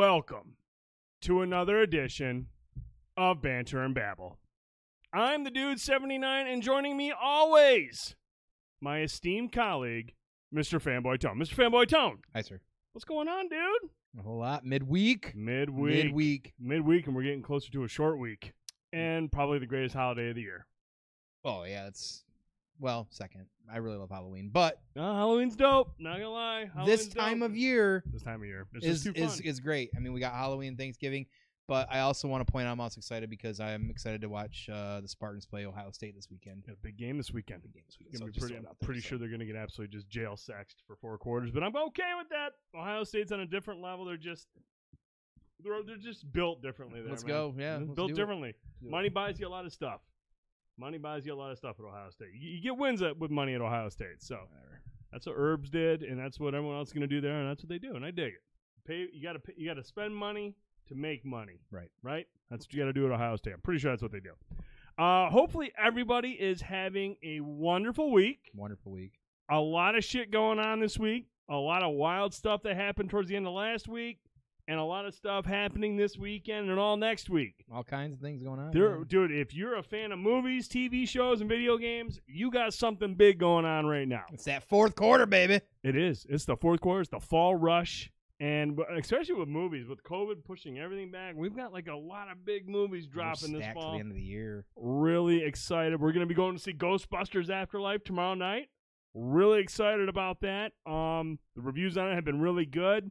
Welcome to another edition of Banter and Babble. I'm the dude 79 and joining me always my esteemed colleague, Mr. Fanboy Tone. Mr. Fanboy Tone, Hi, sir. what's going on, dude? A whole lot. Midweek. Midweek. Midweek. Midweek, and we're getting closer to a short week. And probably the greatest holiday of the year. Oh yeah, it's well second. I really love Halloween, but Uh, Halloween's dope. Not gonna lie. Halloween's this time dope. of year this time of year, it's is is is great. I mean, we got Halloween, Thanksgiving, but I also want to point out I'm also excited because I'm excited to watch uh, the Spartans play Ohio State this weekend. A big game this weekend. Big game this weekend. So be pretty, I'm there, pretty so. sure they're going to get absolutely just jail sexed for four quarters, but I'm okay with that. Ohio State's on a different level. They're just they're, they're just built differently. There, Let's man. go. Yeah, built differently. it. Money buys you a lot of stuff. Money buys you a lot of stuff at Ohio State. You, you get wins at, with money at Ohio State. So Whatever. that's what Herbs did, and that's what everyone else is going to do there, and that's what they do, and I dig it. Pay you got to you got to spend money to make money. Right. Right. That's what you got to do at Ohio State. I'm pretty sure that's what they do. Uh, hopefully everybody is having a wonderful week Wonderful week. a lot of shit going on this week. A lot of wild stuff that happened towards the end of last week, and a lot of stuff happening this weekend and all next week. All kinds of things going on. There, dude, if you're a fan of movies, TV shows, and video games, you got something big going on right now. It's that fourth quarter, baby. It is. It's the fourth quarter. It's the fall rush. And especially with movies, with COVID pushing everything back, we've got like a lot of big movies dropping this to fall. the end of the year. really excited. We're going to be going to see Ghostbusters Afterlife tomorrow night. Really excited about that. Um, the reviews on it have been really good.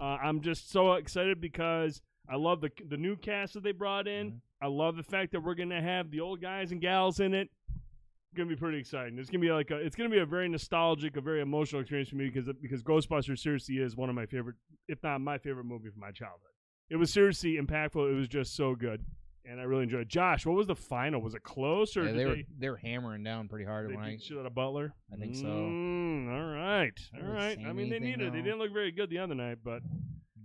Uh, I'm just so excited because I love the the new cast that they brought in. Mhm. I love the fact that we're going to have the old guys and gals in it. It's Going to be pretty exciting. It's going to be like a, it's going to be a very nostalgic, a very emotional experience for me because because Ghostbusters seriously is one of my favorite, if not my favorite movie from my childhood. It was seriously impactful. It was just so good, and I really enjoyed. it. Josh, what was the final? Was it close or Yeah, they they? were they were hammering down pretty hard They when I beat shit out of Butler. I think so. Mm, all right, all Really right. I mean, they needed. They didn't look very good the other night, but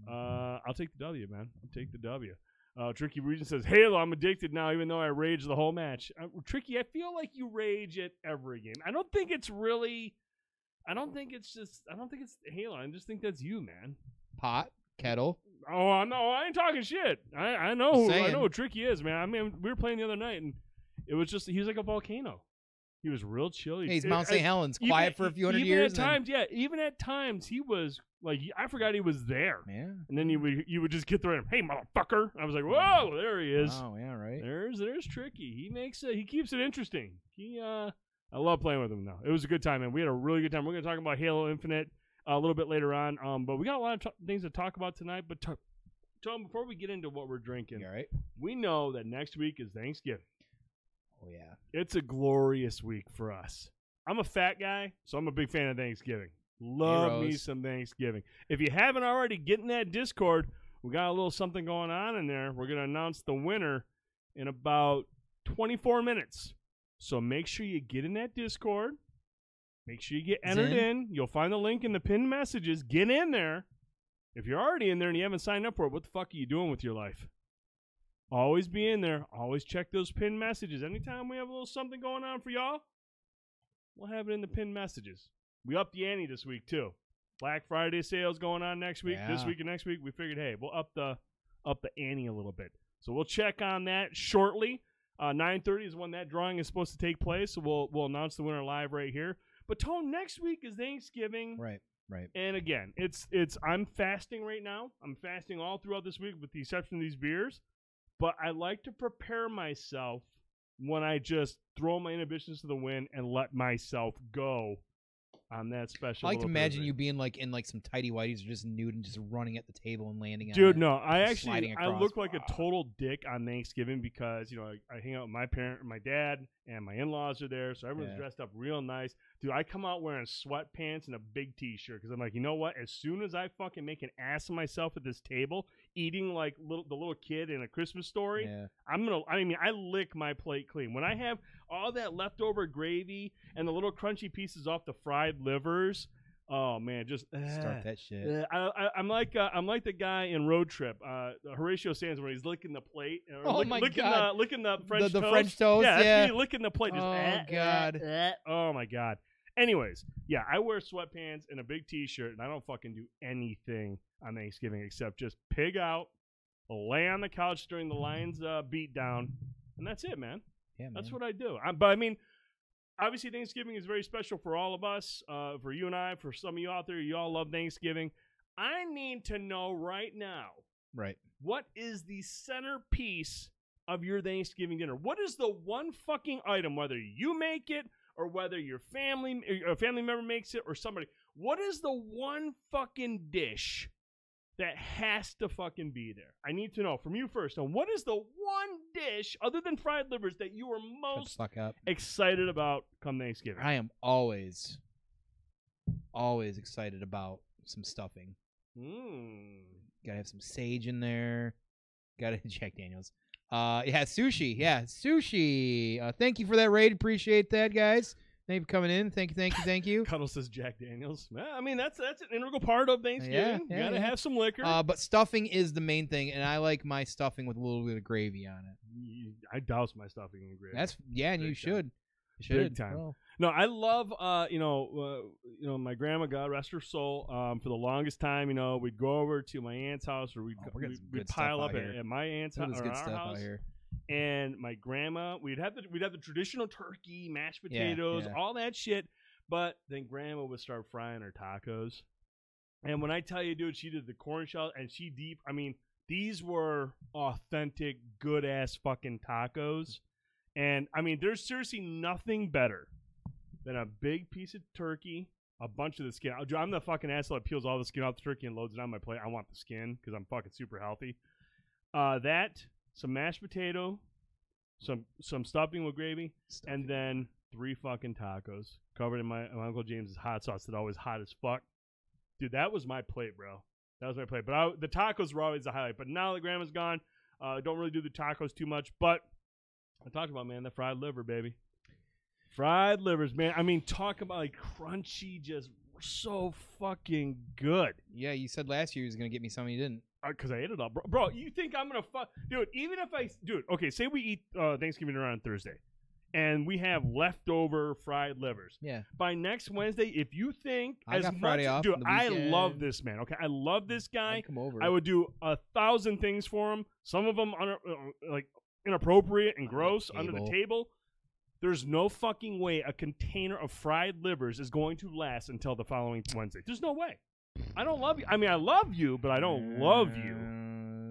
uh, I'll take the W, man. I'll take the W. Uh, Tricky Regent says, "Halo, I'm addicted now, even though I rage the whole match." Uh, Tricky, I feel like you rage at every game. I don't think it's really. I don't think it's just. I don't think it's Halo. I just think that's you, man. pot kettle. Oh, I know. I ain't talking shit. I I know. Who, I know who Tricky is, man. I mean, we were playing the other night, and it was just he was like a volcano. He was real chill. He- Hey, he's it- Mount St. Helens, even quiet for a few hundred even years. At times, yeah, even at times, he was like, I forgot he was there. and then, And then you would you would just get through him, hey motherfucker. I was like, whoa, there he is. Oh yeah, right. There's there's tricky. He makes it. He keeps it interesting. He uh, I love playing with him though. It was a good time, and we had a really good time. We're gonna talk about Halo Infinite uh, a little bit later on. Um, but we got a lot of t- things to talk about tonight. But t- Tone, before we get into what we're drinking, all right? we know that next week is Thanksgiving. Oh yeah. It's a glorious week for us. I'm a fat guy, so I'm a big fan of Thanksgiving. Love me some Thanksgiving. If you haven't already, get in that Discord. We got a little something going on in there. We're going to announce the winner in about 24 minutes. So make sure you get in that Discord. Make sure you get entered in? in. You'll find the link in the pinned messages. Get in there. If you're already in there and you haven't signed up for it, what the fuck are you doing with your life? Always be in there. Always check those pinned messages. Anytime we have a little something going on for y'all, we'll have it in the pinned messages. We upped the ante this week too. Black Friday sales going on next week. This week and next week, we figured, hey, we'll up the up the ante a little bit. So we'll check on that shortly. Uh, 9:30 is when that drawing is supposed to take place. So we'll we'll announce the winner live right here. But Tone, next week is Thanksgiving. Right. Right. And again, it's it's I'm fasting right now. I'm fasting all throughout this week with the exception of these beers. But I like to prepare myself when I just throw my inhibitions to the wind and let myself go on that special. I like to imagine you being like in like some tighty whities or just nude and just running at the table and landing on Dude, no, I actually I look like a total dick on Thanksgiving because you know I, I hang out with my parent, my dad, and my in-laws are there, so everyone's Yeah. dressed up real nice. Dude, I come out wearing sweatpants and a big T-shirt because I'm like, you know what? As soon as I fucking make an ass of myself at this table, eating like little the little kid in a Christmas story, Yeah. I'm gonna. I mean, I lick my plate clean when I have all that leftover gravy and the little crunchy pieces off the fried livers. Oh man, just Start eh. that shit. Yeah, I, I'm like uh, I'm like the guy in Road Trip, uh, Horatio Sanz, when he's licking the plate, Oh lick- my licking God. the licking the French the toast. French toast, Yeah, yeah. licking the plate. Just, Oh, eh, eh, God. eh. Oh my god! Anyways, yeah, I wear sweatpants and a big T-shirt, and I don't fucking do anything on Thanksgiving except just pig out, lay on the couch during the Lions uh, beat down, and that's it, man. Yeah, man. That's what I do. I, but I mean, obviously Thanksgiving is very special for all of us, uh, for you and I, for some of you out there. You all love Thanksgiving. I need to know right now right. what is the centerpiece of your Thanksgiving dinner? What is the one fucking item, whether you make it or whether your family or a family member makes it or somebody? What is the one fucking dish that has to fucking be there? I need to know from you first. And what is the one dish other than fried livers that you are most fuck up. excited about come Thanksgiving? I am always, always excited about some stuffing. Mm. Gotta have some sage in there. Gotta Jack Daniels. Uh, yeah, sushi. Yeah, sushi. Uh, thank you for that raid. Appreciate that, guys. Thank you for coming in. Thank you, thank you, thank you. Cuddle says Jack Daniels. Well, I mean, that's that's an integral part of Thanksgiving. yeah, you gotta yeah. have some liquor. Uh, but stuffing is the main thing, and I like my stuffing with a little bit of gravy on it. You- I douse my stuffing in gravy. That's yeah, and you Big time. should. You Big should. time. Well, No, I love uh, you know, uh, you know, my grandma, God rest her soul. Um, for the longest time, you know, we'd go over to my aunt's house, or we'd Oh, we're getting we'd, some we'd stuff pile out up at, here. at my aunt's look house or good our stuff house. out here. And my grandma, we'd have the we'd have the traditional turkey, mashed potatoes, yeah. all that shit. But then grandma would start frying her tacos. And when I tell you, dude, she did the corn shell and she deep. I mean, these were authentic, good ass fucking tacos. And I mean, there's seriously nothing better than a big piece of turkey, a bunch of the skin. I'm the fucking asshole that peels all the skin off the turkey and loads it on my plate. I want the skin because I'm fucking super healthy. Uh, that, some mashed potato, some some stuffing with gravy, and then three fucking tacos covered in my, my uncle James's hot sauce that always hot as fuck. Dude, that was my plate, bro. That was my plate. But I, the tacos were always the highlight. But now that grandma's gone, uh, don't really do the tacos too much. But I talked about man, the fried liver, baby. Fried livers, man. I mean, talk about like crunchy, just so fucking good. yeah, you said last year you was gonna get me something you didn't. Because I ate it all, bro. bro. You think I'm gonna fuck, dude? Even if I, dude, okay, say we eat uh, Thanksgiving dinner on Thursday, and we have leftover fried livers Yeah, by next Wednesday. If you think I as much, Friday off, dude, I love this man. Okay, I love this guy. I'd come over. I would do a thousand things for him. Some of them un- uh, like inappropriate and gross under the table. There's no fucking way a container of fried livers is going to last until the following Wednesday. There's no way. I don't love you. I mean, I love you, but I don't love you.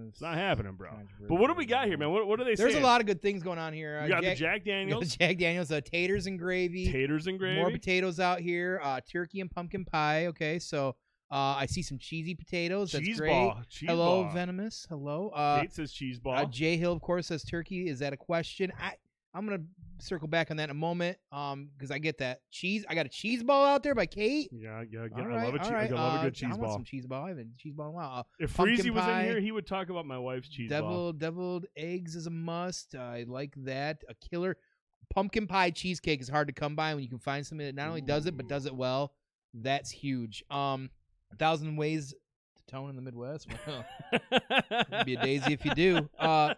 It's not happening, bro. But what do we got here, man? What, what are they say? There's saying? a lot of good things going on here. Uh, You got Jack, the Jack Daniels, the Jack Daniels, uh, taters and gravy, taters and gravy. more potatoes out here, uh, turkey and pumpkin pie. Okay, so uh, I see some cheesy potatoes. That's cheese great. ball. Cheese Hello, ball. venomous. Hello. Uh, Kate says cheese ball. uh, Jay Hill, of course, says turkey. Is that a question? I I'm gonna circle back on that in a moment. Um, because I get that cheese. I got a cheese ball out there by Kate. yeah, yeah, yeah. All I right, love a, all che- right. I love a Uh, good cheese I want ball. some cheese ball. I haven't had cheese ball in a while. Uh, If Freezy was in here, he would talk about my wife's cheese ball. deviled deviled eggs is a must. I like that. A killer pumpkin pie cheesecake is hard to come by when you can find something that not only does it but does it well. That's huge. Um, a thousand ways to tone in the Midwest. Well, be a daisy if you do. Uh,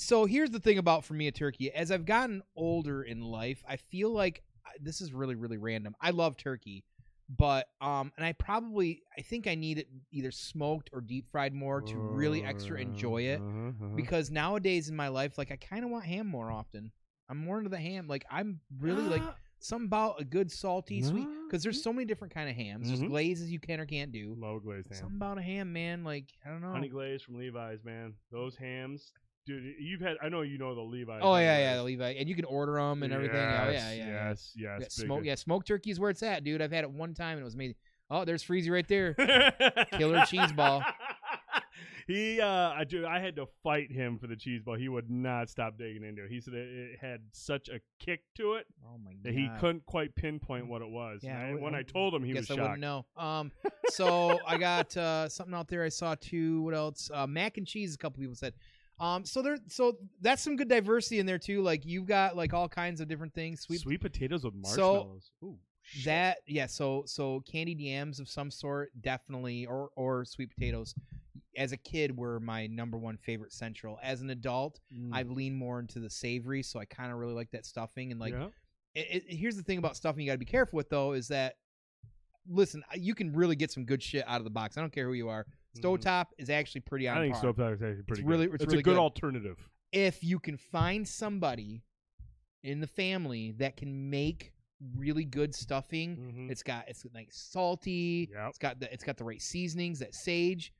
so here's the thing about for me a turkey. As I've gotten older in life, I feel like this is really really random. I love turkey, but um, and I probably I think I need it either smoked or deep fried more to really extra enjoy it Uh-huh, uh-huh. because nowadays in my life, like I kind of want ham more often. I'm more into the ham. Like I'm really like some about a good salty sweet because there's so many different kind of hams. Mhm. There's glazes you can or can't do. low glazed ham. Something about a ham, man. Like I don't know. Honey glaze from Levi's, man. Those hams, dude. You've had. I know you know the Levi's. oh yeah, yeah, the. Levi, and you can order them and everything. oh yeah, Yes, yeah, yeah. Yes, yes. Yeah, big smoke, yeah, smoked turkey is where it's at, dude. I've had it one time and it was amazing. Oh, there's Freezy right there. Killer cheese ball. he, uh, I do. I had to fight him for the cheese ball. He would not stop digging into it. He said it, it had such a kick to it Oh my god. that he couldn't quite pinpoint what it was. Yeah, And I I- when I I told him, he Guess was I shocked. wouldn't know. Um, so I got uh, something out there. I saw too. What else? Uh, mac and cheese. A couple people said. Um, so there, so that's some good diversity in there too. Like you've got like all kinds of different things. Sweet, Sweet potatoes with So, marshmallows. Ooh, shit. that yeah. So so candied yams of some sort, definitely, or or sweet potatoes. As a kid, were my number one favorite central. As an adult, Mm. I've leaned more into the savory, so I kind of really like that stuffing and like yeah. it, it- here's the thing about stuffing you got to be careful with though is that listen, you can really get some good shit out of the box. I don't care who you are. Mhm. Stovetop is actually pretty on I think par. stovetop is actually pretty really- good. it's It's, really a good, good. alternative. if you can find somebody in the family that can make really good stuffing, Mhm. it's got it's like salty, Yep. it's got the it's got the right seasonings, that sage,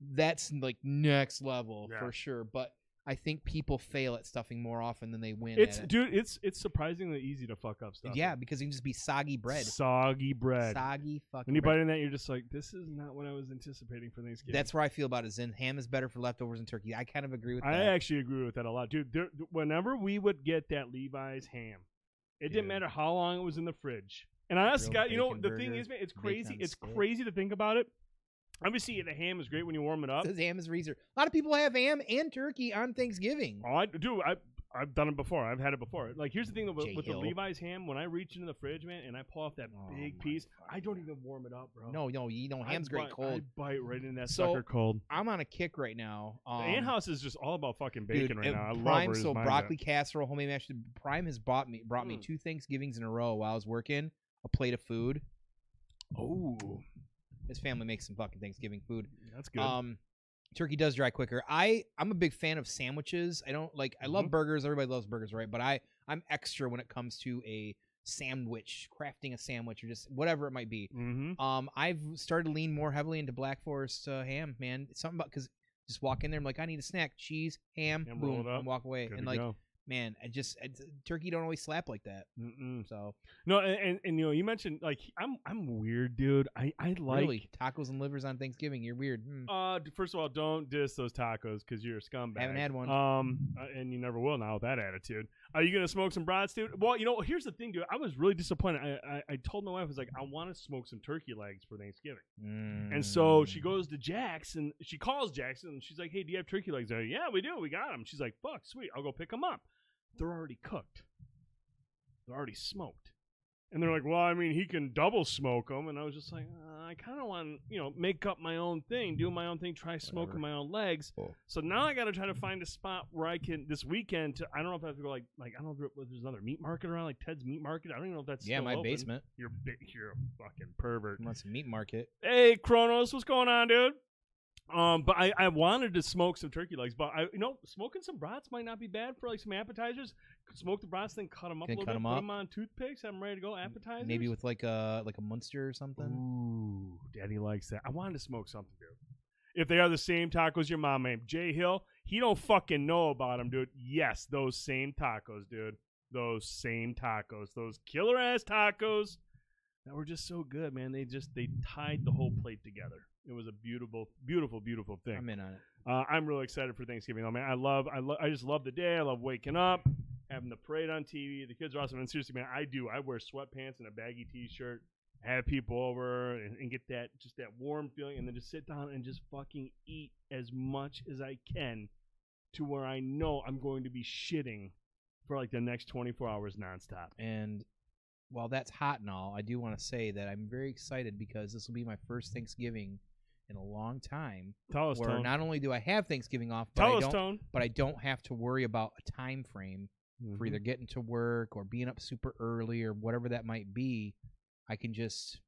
that's like next level Yeah. for sure. But I think people fail at stuffing more often than they win. It's it. dude. It's it's surprisingly easy to fuck up stuff. yeah, because it can just be soggy bread, Soggy bread. soggy fucking. When you bite in that, you're just like, this is not what I was anticipating for Thanksgiving. That's where I feel about it. Zen ham is better for leftovers than turkey. I kind of agree with I that. actually agree with that a lot, dude. There, whenever we would get that Levi's ham, it didn't matter how long it was in the fridge. And I honestly, got you know the thing is, man, it's crazy. It's crazy to think about it. Obviously, the ham is great when you warm it up. Says ham is reason. A lot of people have ham and turkey on Thanksgiving. Oh, I do. I I've done it before. I've had it before. Like here's the thing though, with, Jay with the Hill. Levi's ham. When I reach into the fridge, man, and I pull off that Oh big my piece, I don't even warm it up, bro. No, no, you know I ham's great bite- cold. I bite right in that So, sucker cold. I'm on a kick right now. Um, the Ant House is just all about fucking dude, bacon right it- now. I love Prime, where his so mind's at. broccoli casserole, homemade mashed. Prime has bought me brought me Mm. two Thanksgivings in a row while I was working. A plate of food. Oh, His family makes some fucking Thanksgiving food. that's good. Um, turkey does dry quicker. I I'm a big fan of sandwiches. I don't like. I love Mhm. burgers. Everybody loves burgers, right? But I I'm extra when it comes to a sandwich, crafting a sandwich, or just whatever it might be. mm-hmm. Um, I've started to lean more heavily into Black Forest uh, ham, man. It's something about because just walk in there, I'm like, I need a snack, cheese, ham, And boom, and walk away. Good and like, go. Man, I just it's, turkey don't always slap like that. Mm-mm. So No, and, and and you know, you mentioned like I'm I'm weird, dude. I I like. really, tacos and livers on Thanksgiving, you're weird. Hmm. Uh, first of all, don't diss those tacos because you're a scumbag. I Haven't had one. Um, uh, and you never will now with that attitude. Are you gonna smoke some brats, dude? Well, you know, here's the thing, dude. I was really disappointed. I I, I told my wife I was like, I want to smoke some turkey legs for Thanksgiving, and so she Mm. goes to Jack's and she calls Jackson and she's like, Hey, do you have turkey legs? I go, yeah, we do. We got them. She's like, Fuck, sweet. I'll go pick them up. They're already cooked. They're already smoked. And they're like, well, I mean, he can double smoke them. And I was just like, uh, I kind of want to, you know, make up my own thing, do my own thing, try smoking Whatever. my own legs. Cool. So now I got to try to find a spot where I can this weekend. To I don't know if I have to go like like I don't know if there's another meat market around like Ted's Meat Market. I don't even know if that's yeah, still my open. basement. You're bi- you're a fucking pervert. Wants a meat market. Hey, Kronos, what's going on, dude? Um, but I, I wanted to smoke some turkey legs, but I you know smoking some brats might not be bad for like some appetizers. Smoke the brats, then cut them up Then a little cut bit, 'em put up. them on toothpicks, I'm ready to go. Appetizers, Maybe with like a like a Munster or something. Ooh, Daddy likes that. I wanted to smoke something, dude. If they are the same tacos your mom made, Jay Hill, he don't fucking know about them, dude. Yes, those same tacos, dude. Those same tacos, those killer ass tacos that were just so good, man. They just they tied the whole plate together. It was a beautiful, beautiful, beautiful thing. I'm in on it. Uh, I'm really excited for Thanksgiving, though, man. I love, I, lo- I just love the day. I love waking up, having the parade on TV. The kids are awesome. And seriously, man, I do. I wear sweatpants and a baggy T-shirt, have people over, and, and get that just that warm feeling, and then just sit down and just fucking eat as much as I can, to where I know I'm going to be shitting for like the next 24 hours nonstop. And while that's hot and all, I do want to say that I'm very excited because this will be my first Thanksgiving in a long time. Tell us, where Tone. not only do I have Thanksgiving off, but Tell I us, don't, Tone. but I don't have to worry about a time frame for Mhm. either getting to work or being up super early or whatever that might be. I can just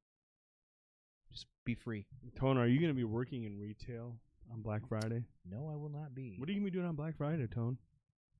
just be free. Tone, are you going to be working in retail on Black Friday? No, I will not be. What are you going to be doing on Black Friday, Tone?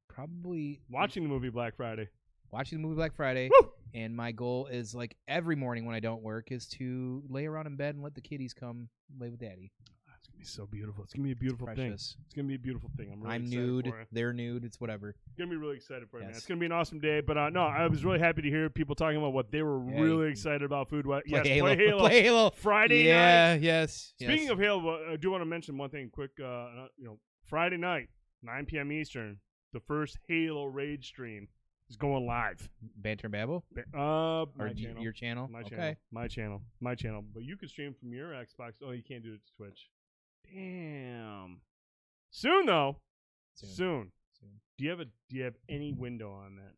Probably Watching the movie Black Friday. Watching the movie Black Friday. Woo! And my goal is like every morning when I don't work is to lay around in bed and let the kiddies come lay with daddy. Ah, It's gonna be so beautiful. It's gonna be a beautiful thing. Precious. It's gonna be a beautiful thing. I'm really I'm excited nude. For it. They're nude. It's whatever. Gonna be really excited for it, man. Yes. It's gonna be an awesome day. But uh, no, I was really happy to hear people talking about what they were Yeah, really you- excited about food. What, Play yes, Halo. play Halo. Play Halo. Friday night. yeah. Yes. Speaking yes. of Halo, uh, I do want to mention one thing quick. Uh, uh, you know, Friday night, 9 p.m. Eastern, the first Halo raid stream is going live. Banter and Babble Ba- Uh, my y- channel. your channel. My okay. channel. My channel. My channel. But you can stream from your Xbox. Oh, you can't do it to Twitch. Damn. Soon though. Soon. Soon. Soon. Do you have a Do you have any window on that?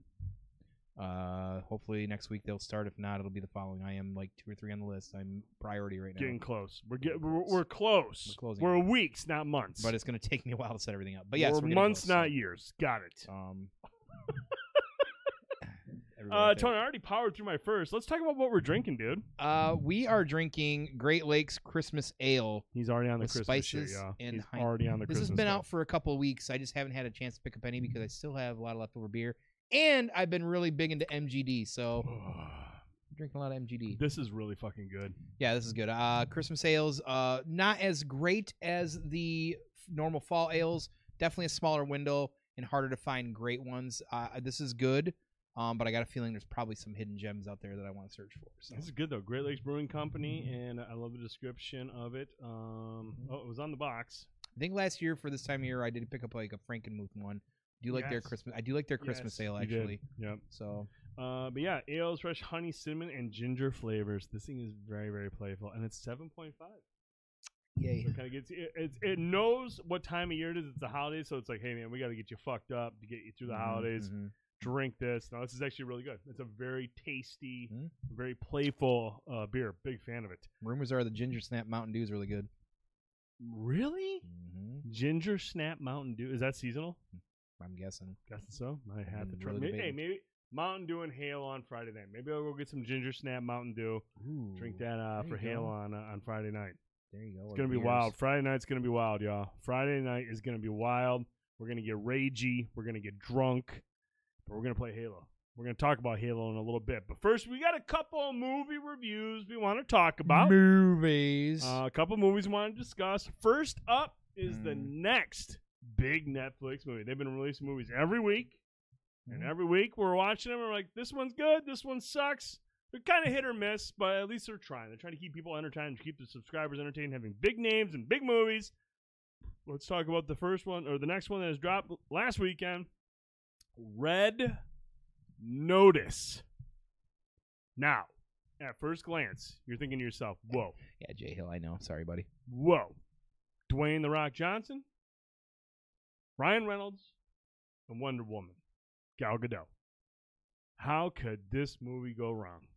Uh, hopefully next week they'll start. If not, it'll be the following. I am like two or three on the list. I'm priority right now. Getting close. We're get, Getting we're, close. we're close. We're closing We're weeks, not months. but it's going to take me a while to set everything up. But yes, we're we're months, close, so, not years. Got it. Um, Uh. Tony, I already powered through my first. Let's talk about what we're drinking, dude. Uh, we are drinking Great Lakes Christmas Ale. He's already on the With Christmas shit, spices yeah. and He's already on the This Christmas has been stuff. out for a couple of weeks. I just haven't had a chance to pick up any because I still have a lot of leftover beer, and I've been really big into MGD. So drinking a lot of MGD. this is really fucking good. Yeah, this is good. Uh, Christmas ales, uh, not as great as the f- normal fall ales. Definitely a smaller window and harder to find great ones. Uh, this is good, um, but I got a feeling there's probably some hidden gems out there that I want to search for. So. This is good though. Great Lakes Brewing Company, and I love the description of it. Um, Mm-hmm. oh, it was on the box. I think last year for this time of year I did pick up like a Frankenmuth one. Do you like their Christmas? I do like their Christmas Yes, ale actually. Yep. So Uh, but yeah, ales, fresh honey, cinnamon, and ginger flavors. This thing is very, very playful, and it's seven point five. yay. So it kind of gets it, it. It knows what time of year it is. It's the holidays, so it's like, hey man, we got to get you fucked up to get you through the Mhm, holidays. mhm. Drink this. No, this is actually really good. It's a very tasty, Mhm. very playful uh, beer. Big fan of it. Rumors are the Ginger Snap Mountain Dew is really good. Really? Mm-hmm. Ginger Snap Mountain Dew is that seasonal? I'm guessing. Guessing so. I have to try. really Maybe, hey, maybe Mountain Dew and Halo on Friday night. Maybe I'll go get some Ginger Snap Mountain Dew. Ooh, Drink that uh, for Halo go. on uh, on Friday night. There you go. It's gonna be beers. wild. Friday night's gonna be wild, y'all. Friday night is gonna be wild. We're gonna get ragey. We're gonna get drunk. But we're gonna play Halo. We're gonna talk about Halo in a little bit. But first, we got a couple movie reviews we want to talk about. movies. Uh, a couple movies we want to discuss. First up is the Mm. next big Netflix movie. They've been releasing movies every week, and Mhm. every week we're watching them. We're like, this one's good, this one sucks. They're kind of hit or miss, but at least they're trying. They're trying to keep people entertained, keep the subscribers entertained, having big names and big movies. Let's talk about the first one or the next one that has dropped last weekend. Red Notice. Now, at first glance, you're thinking to yourself, "Whoa." yeah, Jay Hill. I know. Sorry, buddy. Whoa. Dwayne The Rock Johnson, Ryan Reynolds, and Wonder Woman, Gal Gadot. How could this movie go wrong?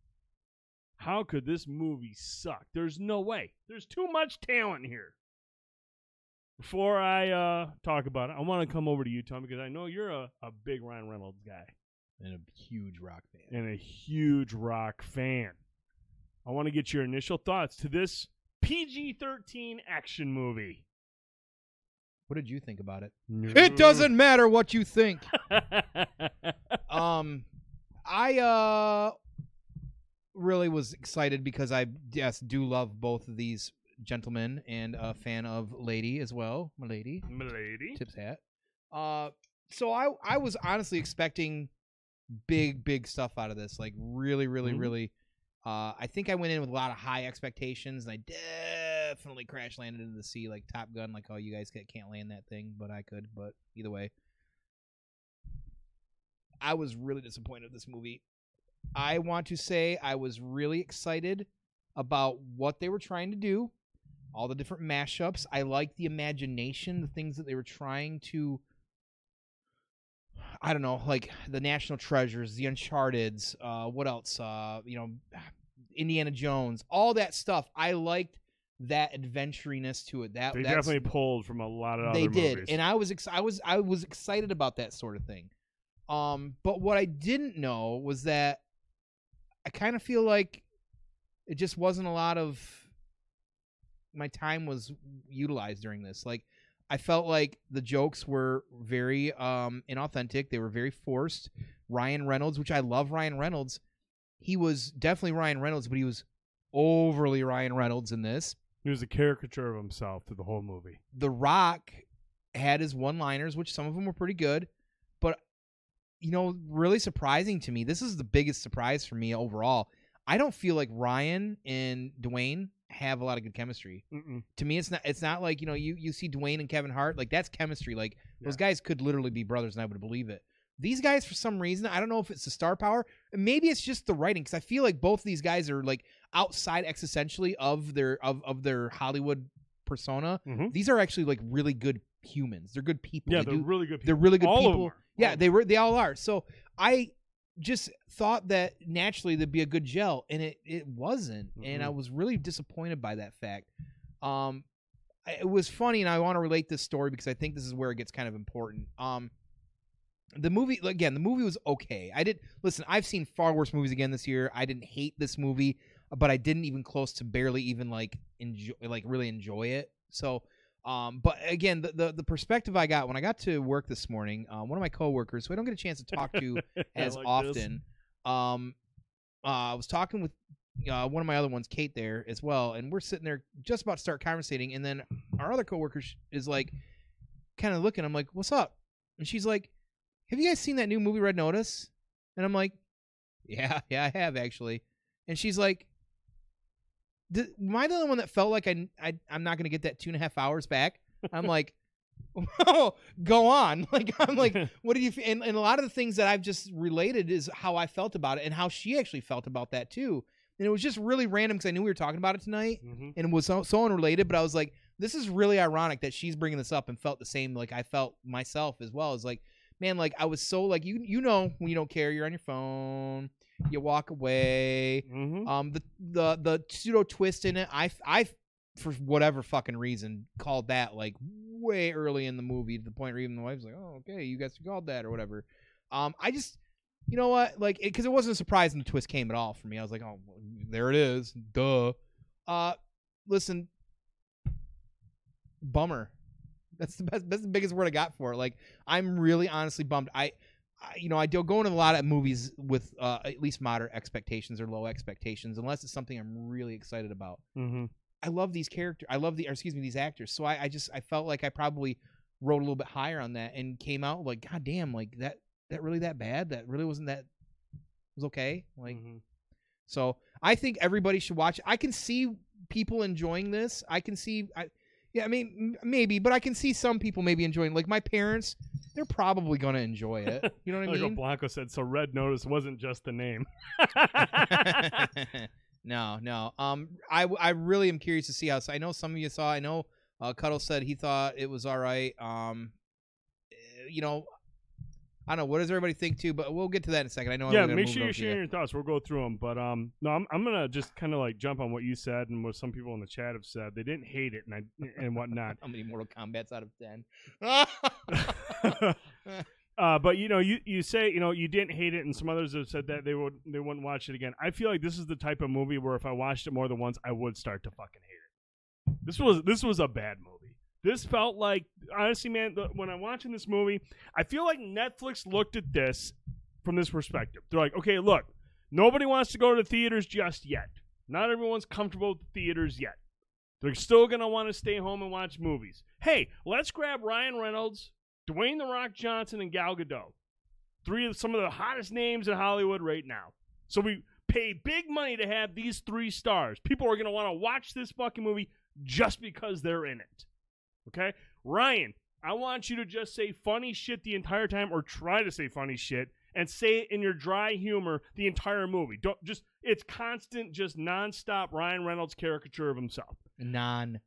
How could this movie suck? There's no way. There's too much talent here. Before I uh, talk about it, I want to come over to you, Tone, because I know you're a, a big Ryan Reynolds guy And a huge rock fan. and a huge rock fan. I want to get your initial thoughts to this PG 13 action movie. What did you think about it? It doesn't matter what you think. Um, I uh really was excited because I yes do love both of these gentlemen and a fan of Lady as well, milady. Milady. tips hat. Uh, so I I was honestly expecting big big stuff out of this, like really really Mhm. really. Uh, I think I went in with a lot of high expectations, and I definitely crash landed into the sea like Top Gun, like oh you guys can't land that thing, but I could. But either way, I was really disappointed with this movie. I want to say I was really excited about what they were trying to do, all the different mashups. I like the imagination, the things that they were trying to. I don't know, like the National Treasures, the Uncharted's, uh, what else? Uh, you know, Indiana Jones, all that stuff. I liked that adventuriness to it. That They definitely pulled from a lot of they did movies. and i was ex- i was i was excited about that sort of thing um but what i didn't know was that i kind of feel like it just wasn't a lot of my time was utilized during this like i felt like the jokes were very um inauthentic they were very forced ryan reynolds which i love ryan reynolds he was definitely ryan reynolds but he was overly ryan reynolds in this he was a caricature of himself through the whole movie. the Rock had his one liners, which some of them were pretty good, but you know, really surprising to me. This is the biggest surprise for me overall. I don't feel like Ryan and Dwayne have a lot of good chemistry. Mm-mm. To me, it's not. It's not like you know you you see Dwayne and Kevin Hart like that's chemistry. Like those guys could literally be brothers, and I would believe it. These guys, for some reason, I don't know if it's the star power, maybe it's just the writing, because I feel like both of these guys are like outside existentially of their of of their Hollywood persona Mhm. these are actually like really good humans. They're good people. Yeah, They they're do- really good people. they're really good All people. are. Yeah, they were. They all are. So I just thought that naturally there'd be a good gel, and it it wasn't, and I Mhm. was really disappointed by that fact. Um, it was funny, and I want to relate this story because I think this is where it gets kind of important. Um, the movie again the movie was okay i did listen i've seen far worse movies again this year i didn't hate this movie but i didn't even close to barely even like enjoy like really enjoy it so um but again the the, the perspective i got when i got to work this morning um, one of my coworkers who i don't get a chance to talk to as like often um uh, i was talking with uh, one of my other ones kate there as well and we're sitting there just about to start conversating and then our other coworker is like kind of looking i'm like what's up and she's like have you guys seen that new movie Red Notice? And I'm like, yeah, yeah, I have actually. And she's like, "D- am I the only one that felt like I, I I'm not gonna get that two and a half hours back? I'm like, oh, go on. Like I'm like, what did you? F-? And, and a lot of the things that I've just related is how I felt about it and how she actually felt about that too. And it was just really random because I knew we were talking about it tonight Mhm. and it was so, so unrelated. But I was like, this is really ironic that she's bringing this up and felt the same like I felt myself as well. As like, man, like I was so like you you know when you don't care, you're on your phone, you walk away. Mhm. Um, the the the pseudo twist in it, I I for whatever fucking reason called that like way early in the movie to the point where even the wife's like, oh okay, you guys called that or whatever. Um, I just. You know what? Like, because it, wasn't a surprise when the twist came at all for me. I was like, "Oh, there it is, duh." Uh, listen, bummer. That's the best. That's the biggest word I got for it. Like I'm really honestly bummed. I you know, I don't go into a lot of movies with uh, at least moderate expectations or low expectations, unless it's something I'm really excited about. Mhm. I love these characters. I love the, or excuse me, these actors. So I, I just, I felt like I probably wrote a little bit higher on that and came out like, God damn, like that, that really that bad? That really wasn't that was okay. Like, Mhm. so I think everybody should watch. I can see people enjoying this. I can see, I, yeah, I mean, m- maybe, but I can see some people maybe enjoying. Like my parents, they're probably gonna enjoy it. You know what I mean? like mean? Blanco said. So Red Notice wasn't just the name. no, no. Um, I I really am curious to see how. I know some of you saw. I know uh, Cuddle said he thought it was all right. Um, eh, you know, I don't know. What does everybody think too? But we'll get to that in a second. I know. yeah, make sure you're over to you. sharing your thoughts. We'll go through them, but um, no, I'm I'm gonna just kind of like jump on what you said and what some people in the chat have said. They didn't hate it and I and whatnot. How many Mortal Kombat's out of ten? uh, but you know, you you say you know you didn't hate it, and some others have said that they would they wouldn't watch it again. I feel like this is the type of movie where if I watched it more than once, I would start to fucking hate it. This was this was a bad movie. This felt like honestly, man. When I'm watching this movie, I feel like Netflix looked at this from this perspective. They're like, okay, look, nobody wants to go to the theaters just yet. Not everyone's comfortable with the theaters yet. They're still gonna want to stay home and watch movies. Hey, let's grab Ryan Reynolds, Dwayne the Rock Johnson, and Gal Gadot. Three of some of the hottest names in Hollywood right now. So we pay big money to have these three stars. People are gonna want to watch this fucking movie just because they're in it. Okay? Ryan, I want you to just say funny shit the entire time or try to say funny shit and say it in your dry humor the entire movie. Don't just it's constant, just nonstop Ryan Reynolds caricature of himself. Non.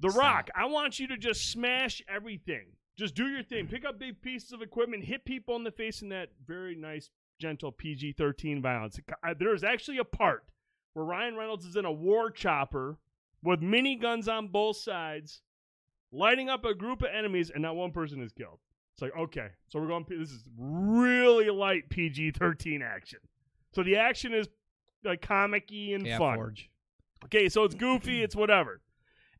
The Rock, I want you to just smash everything. Just do your thing. Pick up big pieces of equipment, hit people in the face in that very nice, gentle PG 13 violence. There's actually a part where Ryan Reynolds is in a war chopper with mini guns on both sides, lighting up a group of enemies, and not one person is killed. It's like, okay, so we're going, this is really light PG 13 action. So the action is like comic y and Yeah, fun. Forge. Okay, so it's goofy, it's whatever.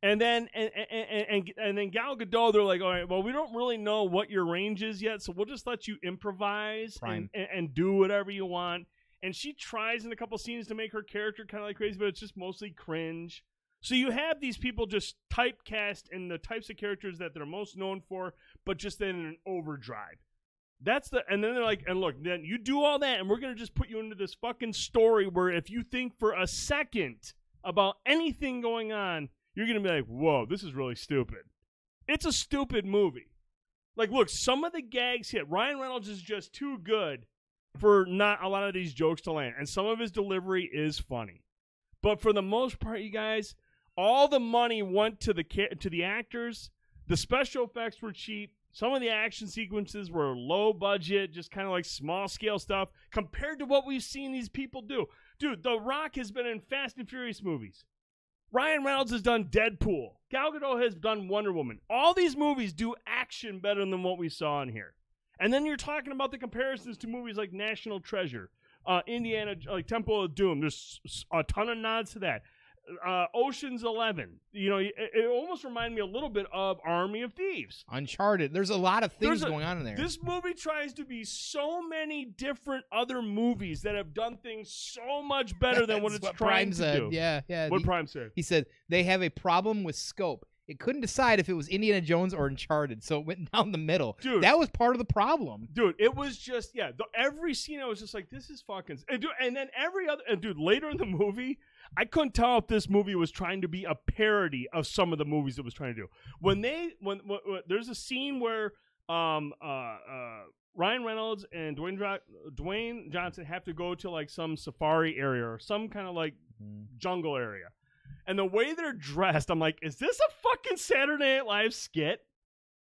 And then and, and and and then Gal Gadot, they're like, all right, well, we don't really know what your range is yet, so we'll just let you improvise and, and, and do whatever you want. And she tries in a couple scenes to make her character kind of like crazy, but it's just mostly cringe. So you have these people just typecast in the types of characters that they're most known for, but just in an overdrive. That's the and then they're like, and look, then you do all that, and we're gonna just put you into this fucking story where if you think for a second about anything going on, you're gonna be like, whoa, this is really stupid. It's a stupid movie. Like, look, some of the gags hit. Ryan Reynolds is just too good for not a lot of these jokes to land, and some of his delivery is funny. But for the most part, you guys, all the money went to the to the actors. The special effects were cheap. Some of the action sequences were low budget, just kind of like small scale stuff compared to what we've seen these people do. Dude, The Rock has been in Fast and Furious movies. Ryan Reynolds has done Deadpool. Gal Gadot has done Wonder Woman. All these movies do action better than what we saw in here. And then you're talking about the comparisons to movies like National Treasure, uh, Indiana, like Temple of Doom. There's a ton of nods to that. Uh, Ocean's Eleven. You know, it, it almost reminded me a little bit of Army of Thieves. Uncharted. There's a lot of things a- going on in there. This movie tries to be so many different other movies that have done things so much better than what it's trying Prime to said. do. Yeah, yeah. What he, Prime said. he said they have a problem with scope. It couldn't decide if it was Indiana Jones or Uncharted, so it went down the middle. Dude. that was part of the problem. Dude, it was just yeah. The, every scene I was just like, this is fucking. And, dude, and then every other and dude, later in the movie, I couldn't tell if this movie was trying to be a parody of some of the movies it was trying to do. When they when, when, when- there's a scene where um uh uh Ryan Reynolds and Dwayne Dwayne Johnson have to go to like some safari area or some kind of like jungle area. And the way they're dressed, I'm like, is this a fucking Saturday Night Live skit?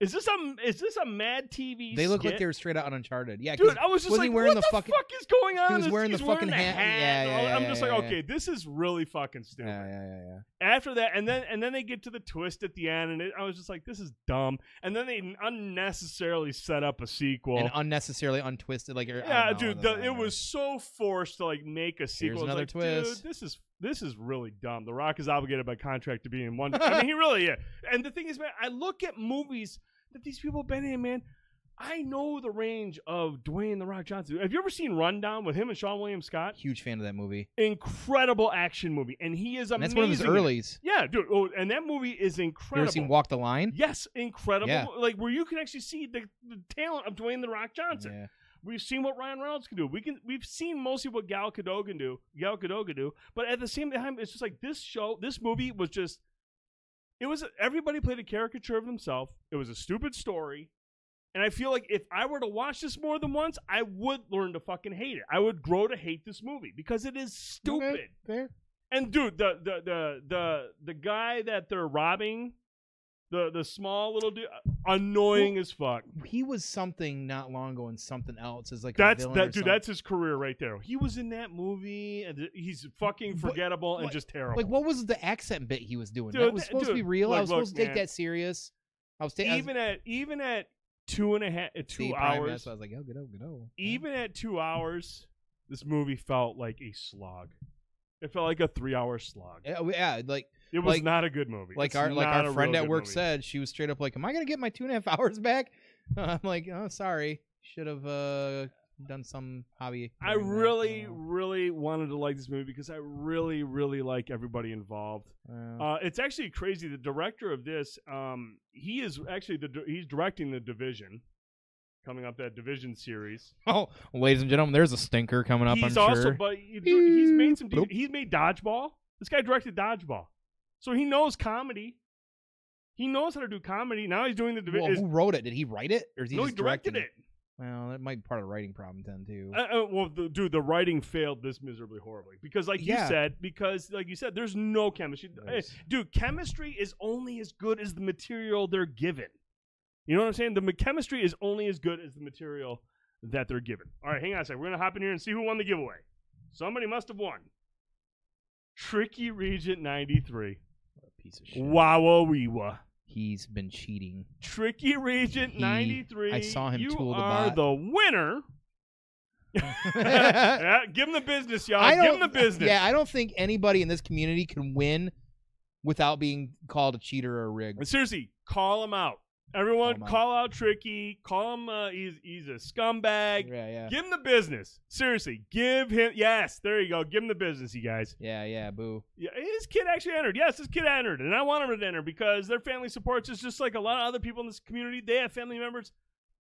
Is this a is this a Mad TV? They look like they were straight out on Uncharted. Yeah, Dude, I was just wasn't like, wearing what the the fucking- fuck is going on? He was wearing the he's fucking the hat. Yeah, yeah, yeah, I'm yeah, just like, okay, this is really fucking stupid. yeah, yeah, yeah, yeah. After that, and then and then they get to the twist at the end, and it, I was just like, this is dumb. And then they unnecessarily set up a sequel. and unnecessarily untwisted. Like, er, yeah, know, dude, the, it was so forced to like make a sequel. It's another like, twist. Dude, this is this is really dumb. The Rock is obligated by contract to be in one. I mean, he really is. And the thing is, man, I look at movies that these people have been in, man. I know the range of Dwayne the Rock Johnson. Have you ever seen Rundown with him and Seann William Scott? huge fan of that movie. Incredible action movie, and he is And that's one of his in it. earlies. Yeah, dude. Oh, and that movie is incredible. You incredible. ever seen Walk the Line? Yes, incredible. Yeah. Like where you can actually see the, the talent of Dwayne the Rock Johnson. Yeah. We've seen what Ryan Reynolds can do. We can we've seen mostly what Gal Gadot can do. Gal Gadot can do. But at the same time, it's just like this show, this movie was just. It was everybody played a caricature of themselves. It was a stupid story, and I feel like if I were to watch this more than once, I would learn to fucking hate it. I would grow to hate this movie because it is stupid. Okay, fair. And dude, the the the the the guy that they're robbing, the the small little dude, annoying as fuck. He was something not long ago in something else as like a That's that dude. something. That's his career right there. He was in that movie, and he's fucking forgettable and like- just terrible. like what was the accent bit he was doing? Dude, that was supposed to be dude, real. I look, was look, supposed to take man. that serious. I was taking even at even at two and a half, uh, two See, hours, why I was like, oh, good, oh, good, oh. even at two hours, this movie felt like a slog. It felt like a three-hour slog. yeah, yeah, like It was like- not a good movie. like It's our like our friend at work movie. said, she was straight up like, "Am I gonna get my two and a half hours back?" I'm like, "Oh, sorry, should have uh, done some hobby." I really, really wanted to like this movie because I really, really like everybody involved. Uh, Uh, it's actually crazy. The director of this, um, he is actually the he's directing the Division, coming up that Division series. oh, ladies and gentlemen, there's a stinker coming up. he's I'm also, sure. but he's made some. He's made Dodgeball. This guy directed Dodgeball, so he knows comedy. He knows how to do comedy. Now he's doing the well, Division. who wrote it? Did he write it, or is he no, he directed directing it. Well, that might be part of the writing problem then too. Uh, uh, well, the, dude, the writing failed this miserably horribly because, like Yeah. you said, because like you said, there's no chemistry. Nice. Dude, chemistry is only as good as the material they're given. You know what I'm saying? The chemistry is only as good as the material that they're given. All right, hang on a second. We're gonna hop in here and see who won the giveaway. Somebody must have won. Tricky Regent 93. What a piece of shit. He's been cheating. Tricky Regent He- 93. I saw him you tool the are bot. the winner. yeah, give him the business, y'all. Give him the business. Yeah, I don't think anybody in this community can win without being called a cheater or a rig. And seriously, call him out. Everyone, Call out. call out Tricky. Call him. Uh, he's he's a scumbag. Yeah, yeah, Give him the business. Seriously, give him. Yes, there you go. Give him the business, you guys. yeah, yeah. Boo. Yeah, his kid actually entered. Yes, his kid entered, and I want him to enter because their family supports us just like a lot of other people in this community. They have family members.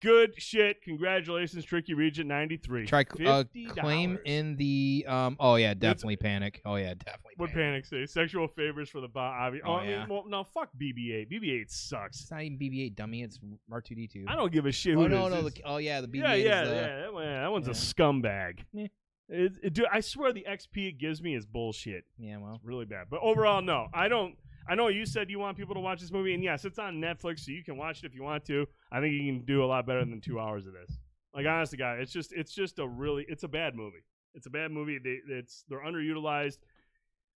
Good shit. Congratulations, Tricky Regent ninety three. Try uh, claim in the um. Oh yeah, definitely panic. Oh yeah, definitely. What panic. panic say? Sexual favors for the bot. Obvi- Oh, oh, I mean, yeah. well, no, fuck BB-8. BB-8 sucks. It's not even BB-8 dummy. It's R2D2. I don't give a shit Oh no, no. The, oh yeah, the BB-8 yeah, yeah, is the. yeah. That, one- that one's a scumbag. Yeah. It, it- dude, I swear the XP it gives me is bullshit. Yeah, well. It's really bad. But overall, no. I don't. I know you said you want people to watch this movie, and yes, it's on Netflix, so you can watch it if you want to. I think you can do a lot better than two hours of this. Like honestly, guy, it's just it's just a really it's a bad movie. It's a bad movie. They, it's they're underutilized.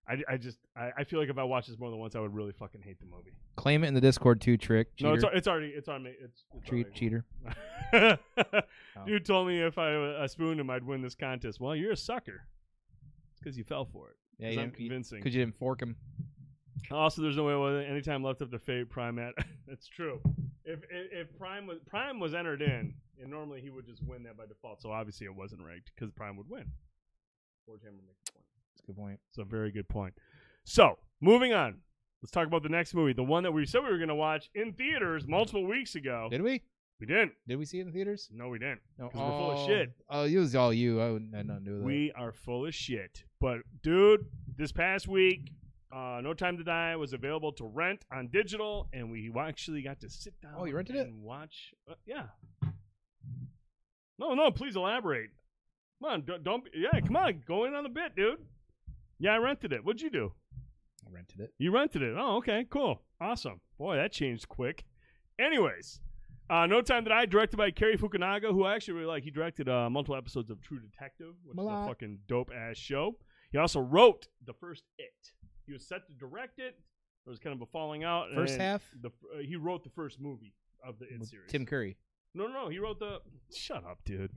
I, I just I, I feel like if I watched this more than once, I would really fucking hate the movie. Claim it in the Discord too, trick. No, it's, cheater. it's already it's on me. It's, it's Cheat, cheater. Dude told me if I uh, I spooned him, I'd win this contest. Well, you're a sucker. It's because you fell for it. Yeah, you I'm you- convincing. Because you didn't fork him. Also, there's no way with any time left up to fate Prime at. That's true. If, if if Prime was Prime was entered in, and normally he would just win that by default. So obviously it wasn't rigged because Prime would win. Warhammer makes a point. That's a good point. It's a very good point. So moving on, let's talk about the next movie, the one that we said we were going to watch in theaters multiple weeks ago. Did we? we didn't. Did we see it in theaters? No, we didn't. No. 'Cause we're full of Oh. shit. Oh, it was all you. I wouldn't- I had nothing to do with that. We are full of shit. But dude, this past week, uh, No Time to Die was available to rent on digital, and we actually got to sit down. Oh, you rented it? and watch. Uh, yeah. No, no, please elaborate. Come on, don't, don't. Yeah, come on, go in on the bit, dude. Yeah, I rented it. What'd you do? I rented it. You rented it. Oh, okay, cool, awesome. Boy, that changed quick. Anyways, uh, No Time to Die, directed by Cary Fukunaga, who I actually really like. He directed uh, multiple episodes of True Detective, which is a fucking dope ass show. He also wrote the first It. He was set to direct it. There was kind of a falling out. First half? The, uh, he wrote the first movie of the It With series. Tim Curry. No, no, no. He wrote the. Shut up, dude.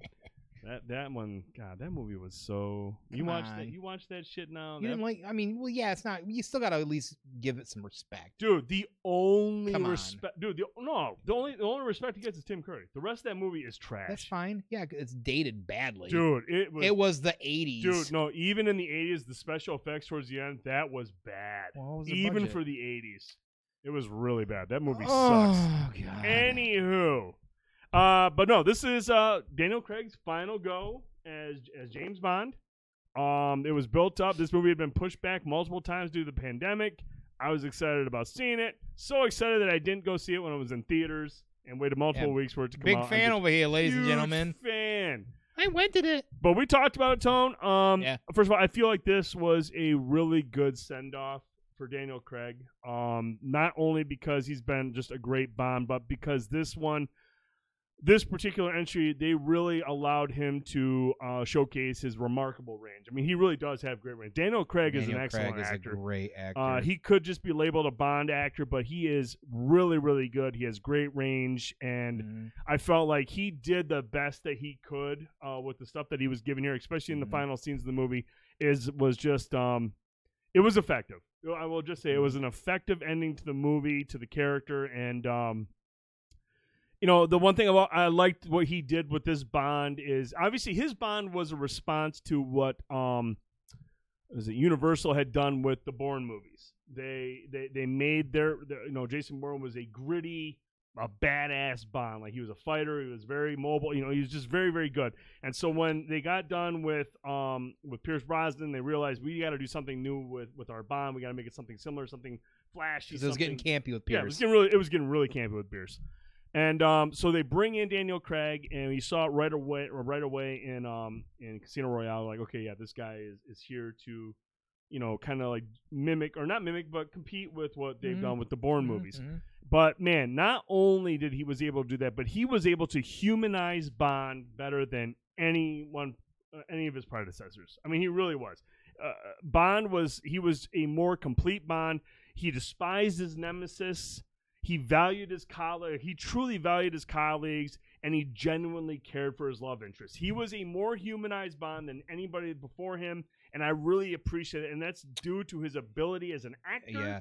That that one. God, that movie was so. You watched that? on. You watched that shit now? You That didn't like? I mean, well, yeah, it's not. You still got to at least give it some respect. Dude, the only Come on. respect, dude. The, no, the only the only respect he gets is Tim Curry. The rest of that movie is trash. That's fine. Yeah, 'cause it's dated badly. dude. It was, it was the '80s. dude. No, even in the '80s, the special effects towards the end that was bad. Well, what was the even budget? for the '80s, it was really bad. That movie oh, sucks. Oh god. Anywho, uh, but no, this is uh Daniel Craig's final go as as James Bond. Um, it was built up. This movie had been pushed back multiple times due to the pandemic. I was excited about seeing it. So excited that I didn't go see it when it was in theaters and waited multiple Yeah, weeks for it to come Big out. I'm fan over here, ladies and gentlemen. Fan. I rented it. But we talked about it, Tone. Um, Yeah. First of all, I feel like this was a really good send off for Daniel Craig. Um, not only because he's been just a great Bond, but because this one, this particular entry, they really allowed him to uh, showcase his remarkable range. I mean, he really does have great range. Daniel Craig is an Daniel excellent Craig is actor. a great actor. Uh, he could just be labeled a Bond actor, but he is really, really good. He has great range, and Mhm. I felt like he did the best that he could uh, with the stuff that he was given here, especially in the Mhm. final scenes of the movie. Is was just um, it was effective. I will just say it was an effective ending to the movie, to the character, and um, you know the one thing about I liked what he did with this Bond is obviously his Bond was a response to what um, was it Universal had done with the Bourne movies. They they they made their, their you know Jason Bourne was a gritty a badass Bond. Like he was a fighter. He was very mobile. You know, he was just very, very good. And so when they got done with um with Pierce Brosnan, they realized we got to do something new with with our Bond. We got to make it something similar, something flashy. it was getting campy with Pierce. yeah, it was getting really it was getting really campy with Pierce. And um, so they bring in Daniel Craig, and you saw it right away, or right away in um in Casino Royale. Like, okay, yeah, this guy is is here to, you know, kind of like mimic or not mimic, but compete with what they've Mhm. done with the Bourne Mhm, movies. mhm. But man, not only did he was able to do that, but he was able to humanize Bond better than anyone, uh, any of his predecessors. I mean, he really was. Uh, Bond was he was a more complete Bond. He despised his nemesis. He valued his colleague. He truly valued his colleagues, and he genuinely cared for his love interest. He was a more humanized Bond than anybody before him, and I really appreciate it. And that's due to his ability as an actor Yeah,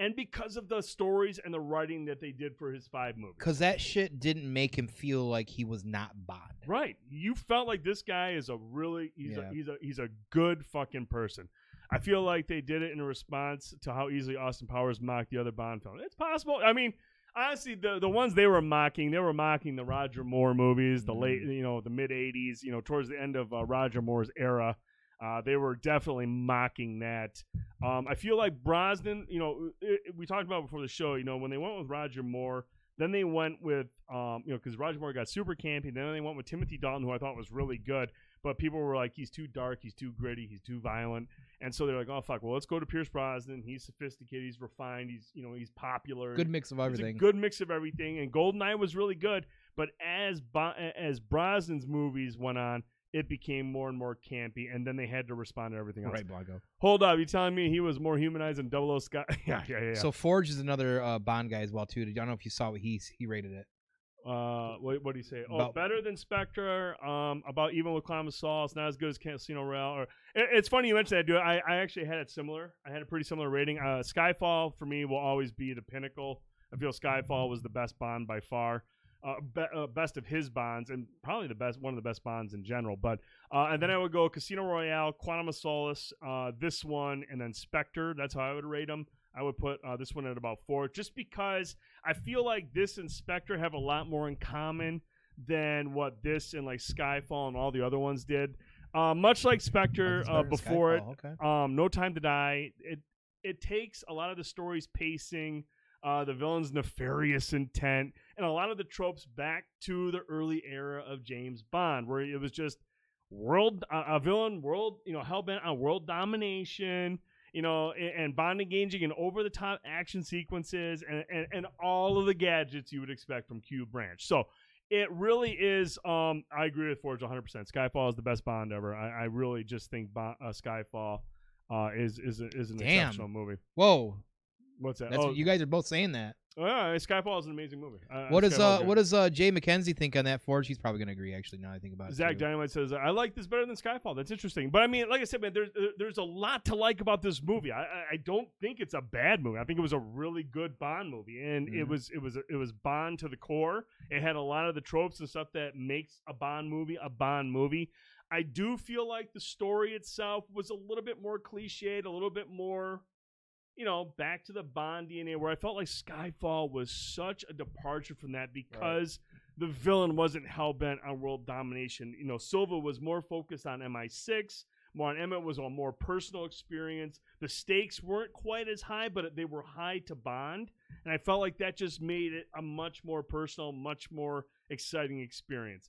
and because of the stories and the writing that they did for his five movies. because that shit didn't make him feel like he was not Bond. right, you felt like this guy is a really he's Yeah. a he's a he's a good fucking person. I feel like they did it in response to how easily Austin Powers mocked the other Bond films. It's possible. I mean, honestly, the the ones they were mocking, they were mocking the Roger Moore movies, the late, Mm. you know, the mid '80s, you know, towards the end of uh, Roger Moore's era. Uh, they were definitely mocking that. Um, I feel like Brosnan, you know, it, it- we talked about before the show, you know, when they went with Roger Moore, then they went with, um, you know, because Roger Moore got super campy. Then they went with Timothy Dalton, who I thought was really good, but people were like, he's too dark, he's too gritty, he's too violent, and so they're like, oh fuck, well let's go to Pierce Brosnan. He's sophisticated, he's refined, he's you know, he's popular, Good mix of everything. good mix of everything, and Goldeneye was really good. But as Bo- as Brosnan's movies went on, it became more and more campy, and then they had to respond to everything else. Right, Blanco. Hold up, you telling me he was more humanized than Double O Scott? yeah, yeah, yeah. yeah. So Forge is another uh, Bond guy as well too. I don't know if you saw what he he rated it. Uh, what, what do you say? Oh, About- better than Spectre. Um, about even with Climb of Saul. It's not as good as Casino Royale. Or it, it's funny you mentioned that, dude. I, I actually had it similar. I had a pretty similar rating. Uh, Skyfall for me will always be the pinnacle. I feel Skyfall was the best Bond by far. Uh, be, uh, best of his bonds and probably the best one of the best bonds in general. But uh, and then I would go Casino Royale, Quantum of Solace, uh, this one, and then Spectre. That's how I would rate them. I would put uh, this one at about four, just because I feel like this and Spectre have a lot more in common than what this and like Skyfall and all the other ones did. Uh, much like Spectre uh, before it, Okay. um, No Time to Die. It it takes a lot of the story's pacing, uh, the villain's nefarious intent, and a lot of the tropes back to the early era of James Bond, where it was just world uh, a villain world you know hell bent on world domination you know and, and bond engaging in over the top action sequences and, and and all of the gadgets you would expect from q branch so it really is um i agree with forge 100% skyfall is the best bond ever i, I really just think uh, skyfall uh, is is a, is an Damn. exceptional movie. Whoa, What's that? that's oh, what you guys are both saying that. Oh, yeah, Skyfall is an amazing movie. Uh, What does uh what does uh Jay McKenzie think on that Forge? He's probably gonna agree. Actually, now I think about it. Zach too. Dynamite says, "I like this better than Skyfall." That's interesting, but I mean, like I said, man, there's there- there's a lot to like about this movie. I, I don't think it's a bad movie. I think it was a really good Bond movie, and it Mhm. was it was it was Bond to the core. It had a lot of the tropes and stuff that makes a Bond movie a Bond movie. I do feel like the story itself was a little bit more cliched, a little bit more, you know, back to the Bond DNA, where I felt like Skyfall was such a departure from that because the villain wasn't hell bent on world domination. You know, Silva was more focused on MI6. Juan Emmett was a more personal experience. The stakes weren't quite as high, but they were high to Bond, and I felt like that just made it a much more personal, much more exciting experience.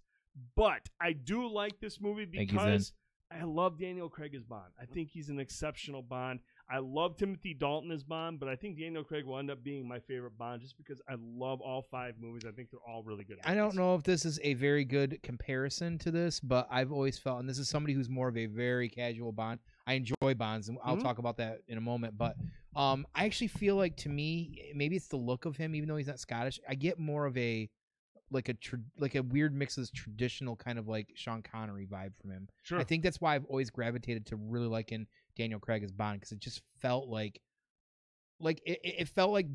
But I do like this movie Thank you, because I love Daniel Craig as Bond. I think he's an exceptional Bond. I love Timothy Dalton as Bond, but I think Daniel Craig will end up being my favorite Bond just because I love all five movies. I think they're all really good. I don't know if this is a very good comparison to this, but I've always felt, and this is somebody who's more of a very casual Bond. I enjoy Bonds, and I'll Mhm. talk about that in a moment. But um, I actually feel like to me, maybe it's the look of him, even though he's not Scottish. I get more of a like a tr- like a weird mix of this traditional kind of like Sean Connery vibe from him. Sure. I think that's why I've always gravitated to really liking Daniel Craig as Bond because it just felt like, like it, it it felt like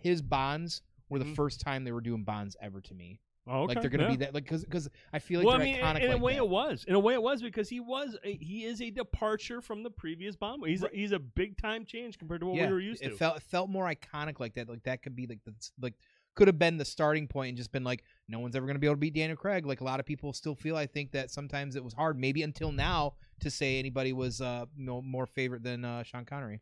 his Bonds were the Mhm. first time they were doing Bonds ever to me. Oh, okay. Like they're gonna yeah. be that, like because because I feel like well, I they're mean, iconic. in a like way, that. it was. In a way, it was because he was. A, he is a departure from the previous Bond. He's a, Right. he's a big time change compared to what yeah, we were used it to. felt it felt more iconic like that. Like that could be like the like could have been the starting point and just been like no one's ever gonna be able to beat Daniel Craig. Like a lot of people still feel. I think that sometimes it was hard, maybe until now, to say anybody was uh more favorite than uh, Sean Connery.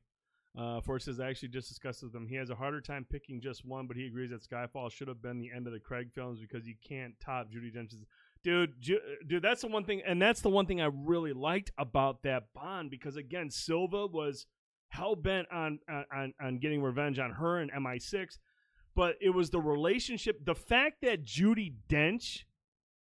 Uh, Ford says I actually just discussed with him. He has a harder time picking just one, but he agrees that Skyfall should have been the end of the Craig films because you can't top Judi Dench's. Dude, Ju- dude, that's the one thing, and that's the one thing I really liked about that Bond because again, Silva was hell bent on on on getting revenge on her and MI6, but it was the relationship, the fact that Judi Dench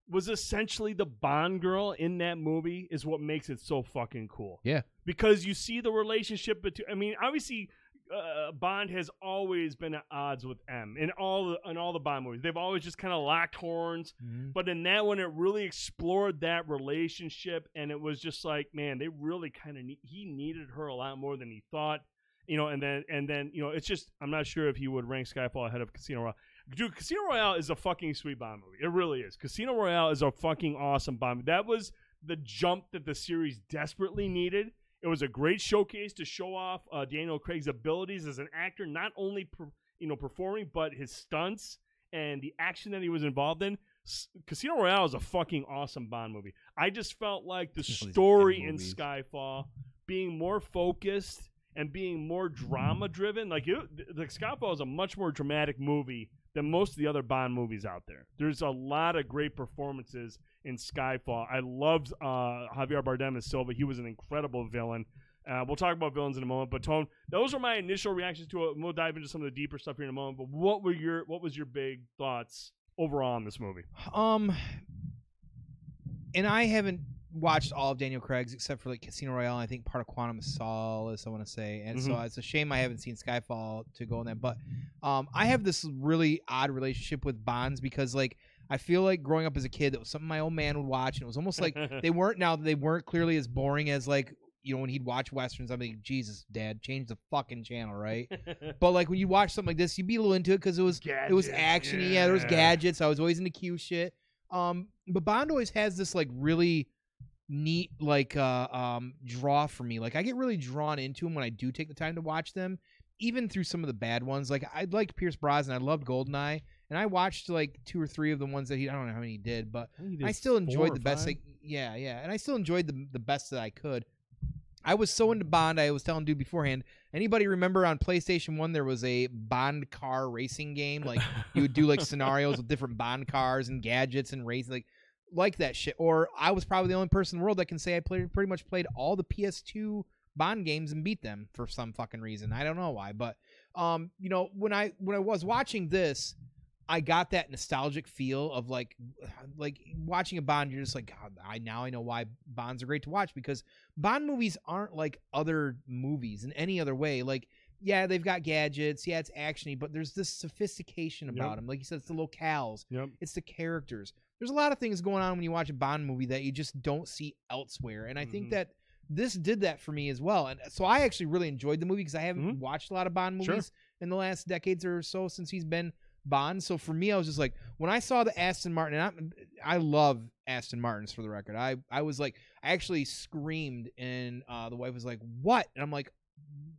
was essentially the Bond girl in that movie is what makes it so fucking cool. Yeah. Because you see the relationship between I mean, obviously uh, Bond has always been at odds with M in all the in all the Bond movies. They've always just kind of locked horns. But in that one, it really explored that relationship, and it was just like, man, they really kind of he needed her a lot more than he thought, you know. And then and then you know, it's just I'm not sure if he would rank Skyfall ahead of Casino Royale. Dude, Casino Royale is a fucking sweet Bond movie. It really is. Casino Royale is a fucking awesome Bond. movie. That was the jump that the series desperately needed. It was a great showcase to show off uh, Daniel Craig's abilities as an actor, not only per, you know performing, but his stunts and the action that he was involved in. S- Casino Royale is a fucking awesome Bond movie. I just felt like the These are good story in. Skyfall being more focused and being more drama driven. Like it, the Skyfall is a much more dramatic movie than most of the other Bond movies out there. There's a lot of great performances in Skyfall. I loved uh, Javier Bardem as Silva. He was an incredible villain. Uh, we'll talk about villains in a moment, but Tone, those are my initial reactions to it. We'll dive into some of the deeper stuff here in a moment. But what were your what was your big thoughts overall on this movie? Um, and I haven't watched all of Daniel Craig's except for like Casino Royale. and I think part of Quantum of Solace. I want to say, and so Mhm. it's a shame I haven't seen Skyfall to go on that. But um, I have this really odd relationship with Bonds because like I feel like growing up as a kid, that was something my old man would watch, and it was almost like they weren't now they weren't clearly as boring as like you know when he'd watch westerns. I'm like, Jesus, Dad, change the fucking channel, right? but like when you watch something like this, you'd be a little into it because it was it was Gadgets, actiony. Yeah. there was gadgets. I was always into Q shit. Um, but Bond always has this like really neat like uh um draw for me. Like I get really drawn into them when I do take the time to watch them, even through some of the bad ones. Like I liked Pierce Brosnan. I loved Goldeneye, and I watched like two or three of the ones that he. I don't know how many he did, but I still enjoyed the best. Like, yeah, yeah, and I still enjoyed the the best that I could. I was so into Bond. I was telling dude beforehand. Anybody remember on PlayStation One there was a Bond car racing game? Like you would do like scenarios with different Bond cars and gadgets and race like like that shit. Or I was probably the only person in the world that can say I played pretty much played all the PS2 Bond games and beat them for some fucking reason. I don't know why, but um, you know, when I when I was watching this, I got that nostalgic feel of like like watching a Bond. You're just like, God, I now I know why Bonds are great to watch because Bond movies aren't like other movies in any other way. Like, yeah, they've got gadgets, yeah, it's actiony, but there's this sophistication about Yep. them. Like you said, it's the locales, Yep. it's the characters. There's a lot of things going on when you watch a Bond movie that you just don't see elsewhere, and I think Mhm. that this did that for me as well. And so I actually really enjoyed the movie because I haven't Mhm. watched a lot of Bond Sure. movies in the last decades or so since he's been Bond. So for me, I was just like, when I saw the Aston Martin, and I, I love Aston Martins for the record. I, I was like, I actually screamed, and uh, the wife was like, "What?" And I'm like,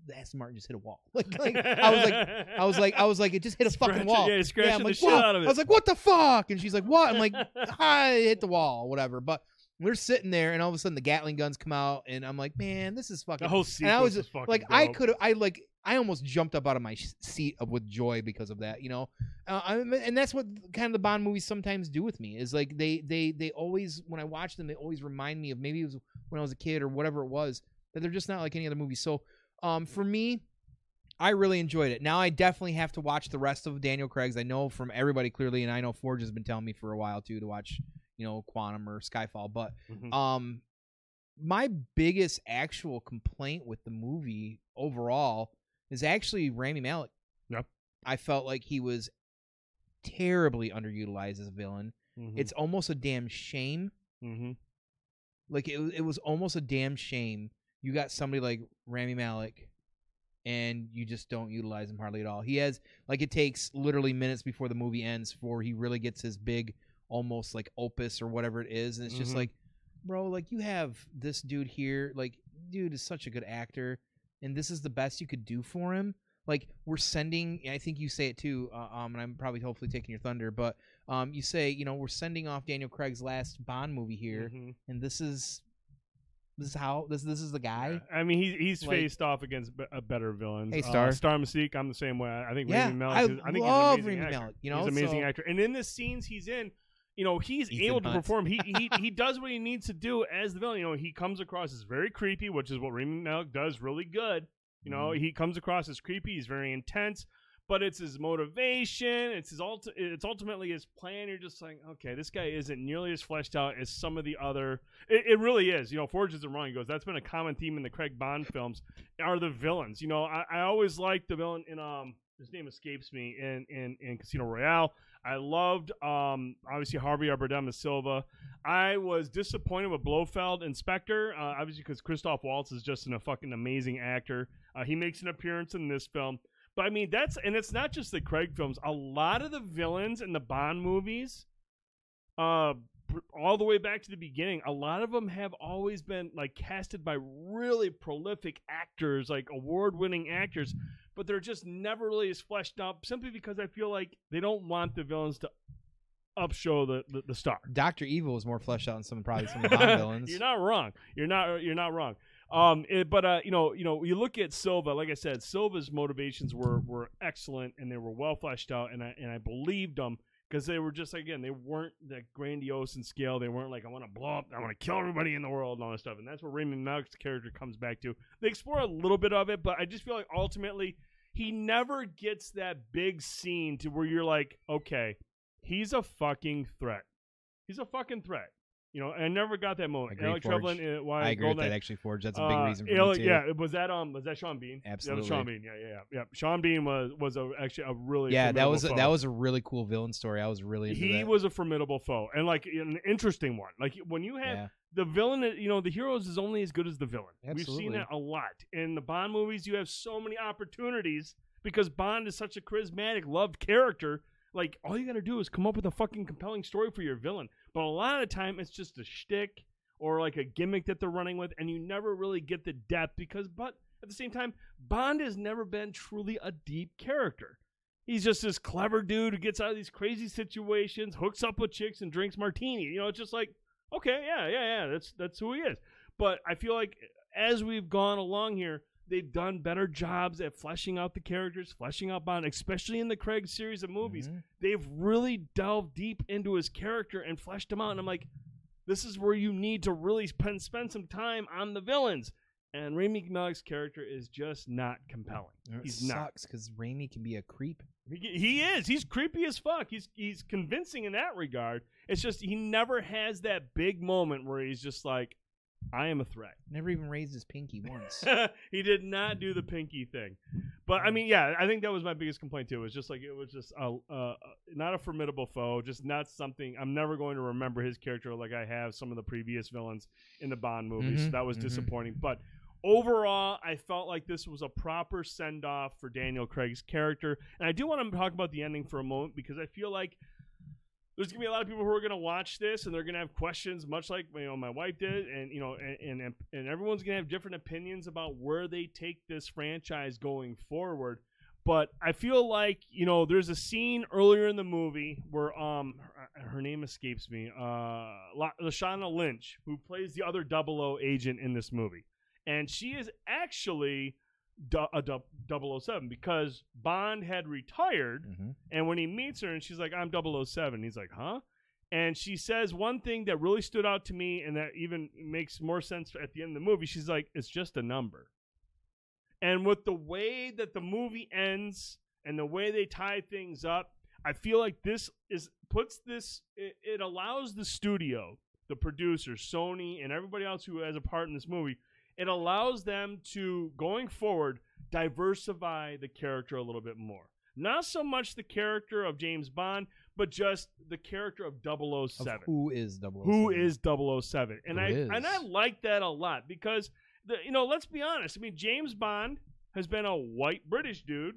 "The Aston Martin just hit a wall." Like, like I was like, I was like, I was like, it just hit a Scratch fucking it, wall. yeah, scratching I'm the like, shit "What?" out of it. I was like, "What the fuck?" And she's like, "What?" I'm like, I hit the wall, whatever. But we're sitting there, and all of a sudden the Gatling guns come out, and I'm like, man, this is fucking. the whole and sequence I was was fucking like, I dope. could have, I like, I almost jumped up out of my sh- seat of, with joy because of that, you know. Uh, I, and that's what kind of the Bond movies sometimes do with me is like they, they, they always when I watch them, they always remind me of maybe it was when I was a kid or whatever it was that they're just not like any other movie. So, um, for me. I really enjoyed it. Now I definitely have to watch the rest of Daniel Craig's. I know from everybody clearly, and I know Forge has been telling me for a while too to watch, you know, Quantum or Skyfall. But Mhm. um, my biggest actual complaint with the movie overall is actually Rami Malek. Yep. I felt like he was terribly underutilized as a villain. Mhm. It's almost a damn shame. Mhm. Like it, it was almost a damn shame. You got somebody like Rami Malek, and you just don't utilize him hardly at all. He has like it takes literally minutes before the movie ends for he really gets his big, almost like opus or whatever it is, and it's just Mhm. like, bro, like you have this dude here, like dude is such a good actor, and this is the best you could do for him. Like we're sending, I think you say it too, uh, um, and I'm probably hopefully taking your thunder, but um, you say you know we're sending off Daniel Craig's last Bond movie here Mhm. and this is this is how this this is the guy. I mean, he's he's Like- faced off against uh, better villain. Hey, Uh, Star. Star Mystique. I'm the same way. I think Yeah, Rami Malek. I is, I think love he's an amazing Rami actor. Malek, you know, he's an amazing so- actor. And in the scenes he's in, you know, he's Ethan able to Hunt. perform. He he he does what he needs to do as the villain. You know, he comes across as very creepy, which is what Rami Malek does really good. You know, Mm-hmm. he comes across as creepy. He's very intense. But it's his motivation. It's his ulti- It's ultimately his plan. You're just like, okay, this guy isn't nearly as fleshed out as some of the other. It, it really is. You know, Forge isn't wrong. He goes, that's been a common theme in the Craig Bond films. Are the villains? You know, I, I always liked the villain in um. His name escapes me in in, in Casino Royale. I loved um obviously Javier as Silva. I was disappointed with Blofeld in Spectre, uh, obviously because Christoph Waltz is just an, a fucking amazing actor. Uh, he makes an appearance in this film. But I mean, that's and it's not just the Craig films. A lot of the villains in the Bond movies, uh, all the way back to the beginning, a lot of them have always been like casted by really prolific actors, like award-winning actors. But they're just never really as fleshed out, simply because I feel like they don't want the villains to upshow the the, the star. Doctor Evil is more fleshed out than some probably some of the Bond villains. You're not wrong. You're not. You're not wrong. Um, it- but uh, you know, you know, you look at Silva. Like I said, Silva's motivations were were excellent and they were well fleshed out, and I and I believed them because they were just again they weren't that grandiose in scale. They weren't like I want to blow up, I want to kill everybody in the world and all that stuff. And that's where Rami Malek's character comes back to. They explore a little bit of it, but I just feel like ultimately he never gets that big scene to where you're like, okay, he's a fucking threat. He's a fucking threat. You know, I never got that moment. Agree, Alec Forge. Trevelyan, uh, why I agree with that actually, Forge. That's a big uh, reason for Alec- me too. Yeah, was that um was that Sean Bean? Absolutely. was Sean Bean. Yeah, yeah, yeah. yeah. Sean Bean was was a, actually a really yeah, that was a, that was a really cool villain story. I was really into he that. was a formidable foe and like an interesting one. Like when you have yeah. the villain, you know, the heroes is only as good as the villain. We've seen that a lot in the Bond movies. You have so many opportunities because Bond is such a charismatic, loved character. Like all you got to do is come up with a fucking compelling story for your villain. But a lot of time, it's just a shtick or like a gimmick that they're running with, and you never really get the depth because. But at the same time, Bond has never been truly a deep character. He's just this clever dude who gets out of these crazy situations, hooks up with chicks, and drinks martini. You know, it's just like, okay, yeah, yeah, yeah, that's that's who he is. But I feel like as we've gone along here, they've done better jobs at fleshing out the characters, fleshing out Bond, especially in the Craig series of movies. Mhm. They've really delved deep into his character and fleshed him out. And I'm like, this is where you need to really spend spend some time on the villains. And Rami Malek's character is just not compelling. It He's sucks because Rami can be a creep. He, he is. He's creepy as fuck. He's he's convincing in that regard. It's just he never has that big moment where he's just like, I am a threat. Never even raised his pinky once. he did not do the pinky thing. But I mean, yeah, I think that was my biggest complaint too. It was just like it was just a, uh, not a formidable foe, just not something I'm never going to remember his character like I have some of the previous villains in the Bond movies. So Mhm, that was mhm. disappointing. But overall, I felt like this was a proper send off for Daniel Craig's character. And I do want to talk about the ending for a moment because I feel like there's gonna be a lot of people who are gonna watch this and they're gonna have questions, much like you know my wife did, and you know, and and, and everyone's gonna have different opinions about where they take this franchise going forward. But I feel like you know, there's a scene earlier in the movie where um her, her name escapes me, uh, La- Lashana Lynch, who plays the other Double O agent in this movie, and she is actually du- a du- 007 because Bond had retired. hmm And when he meets her and she's like, I'm 007, he's like, huh? And she says one thing that really stood out to me and that even makes more sense at the end of the movie. She's like, it's just a number. And with the way that the movie ends and the way they tie things up, I feel like this is puts this it, it allows the studio, the producer, Sony, and everybody else who has a part in this movie, it allows them to going forward diversify the character a little bit more. Not so much the character of James Bond, but just the character of 007 Of who is 007? who is 007 and i is? and i like that a lot because the you know let's be honest i mean james bond has been a white british dude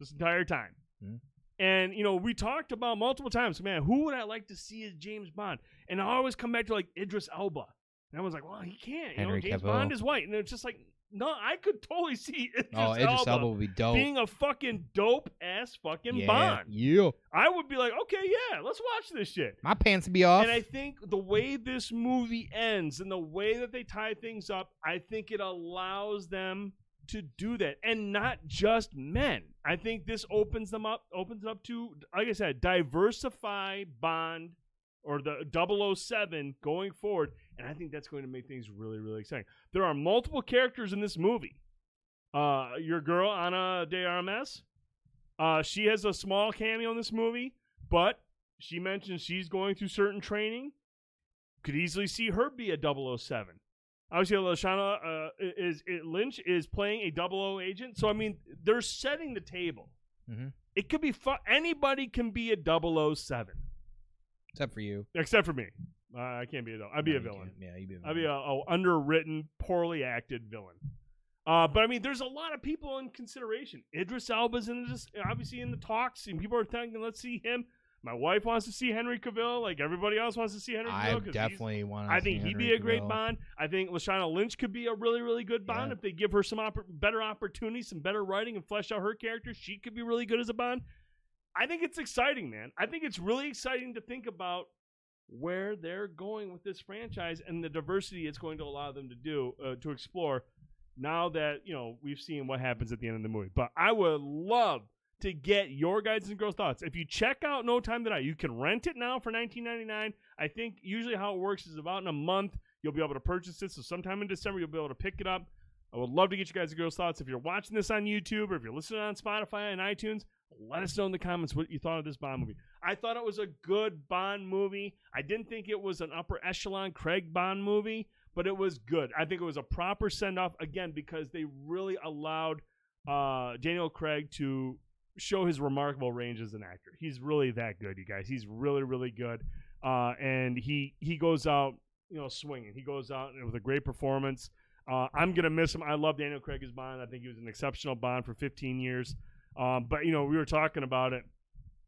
this entire time Mhm. and you know we talked about multiple times man who would i like to see as james bond and i always come back to like idris elba and i was like well he can't you know Henry james Cavill. bond is white and it's just like no i could totally see idris, Oh, Idris elba, Elba would be dope. being a fucking dope ass fucking yeah. bond Yeah. i would be like okay yeah let's watch this shit My pants would be off. and I think the way this movie ends and the way that they tie things up, I think it allows them to do that. And not just men. I think this opens them up, opens it up to, like I said, diversify Bond or the 007 going forward. And I think that's going to make things really, really exciting. There are multiple characters in this movie. Uh, your girl, Ana de Armas, uh, she has a small cameo in this movie, but she mentions she's going through certain training. Could easily see her be a 007. Obviously, Lashana uh, is, is Lynch is playing a 00 agent. So I mean, they're setting the table. Mhm. It could be fu- anybody can be a 007 Except for you. except for me. Uh, I can't be a villain. I'd be No, a villain. can't. Yeah, you'd be a I'd be a, a underwritten, poorly acted villain. Uh, but I mean, there's a lot of people in consideration. Idris Elba's in this, obviously in the talks, and people are thinking, let's see him. My wife wants to see Henry Cavill, like everybody else wants to see Henry Cavill. I 'cause he's- definitely want to I think he'd be a great Bond. I think Lashana Lynch could be a really, really good Bond Yeah. if they give her some oppor- better opportunities, some better writing, and flesh out her character. She could be really good as a Bond. I think it's exciting, man. I think it's really exciting to think about where they're going with this franchise and the diversity it's going to allow them to do uh, to explore. Now that you know we've seen what happens at the end of the movie, but I would love to get your guys and girls thoughts. If you check out No Time to Die, you can rent it now for 19.99. I think usually how it works is about in a month you'll be able to purchase it. So sometime in December you'll be able to pick it up. I would love to get you guys and girls thoughts. If you're watching this on YouTube or if you're listening on Spotify and iTunes, Let us know in the comments what you thought of this Bond movie. I thought it was a good Bond movie. I didn't think it was an upper echelon Craig Bond movie, but it was good. I think it was a proper send off again because they really allowed uh, Daniel Craig to show his remarkable range as an actor. He's really that good, you guys. He's really, really good. Uh, and he he goes out, you know, swinging. He goes out with a great performance. Uh, I'm gonna miss him. I love Daniel Craig as Bond. I think he was an exceptional Bond for 15 years. Um, but you know, we were talking about it,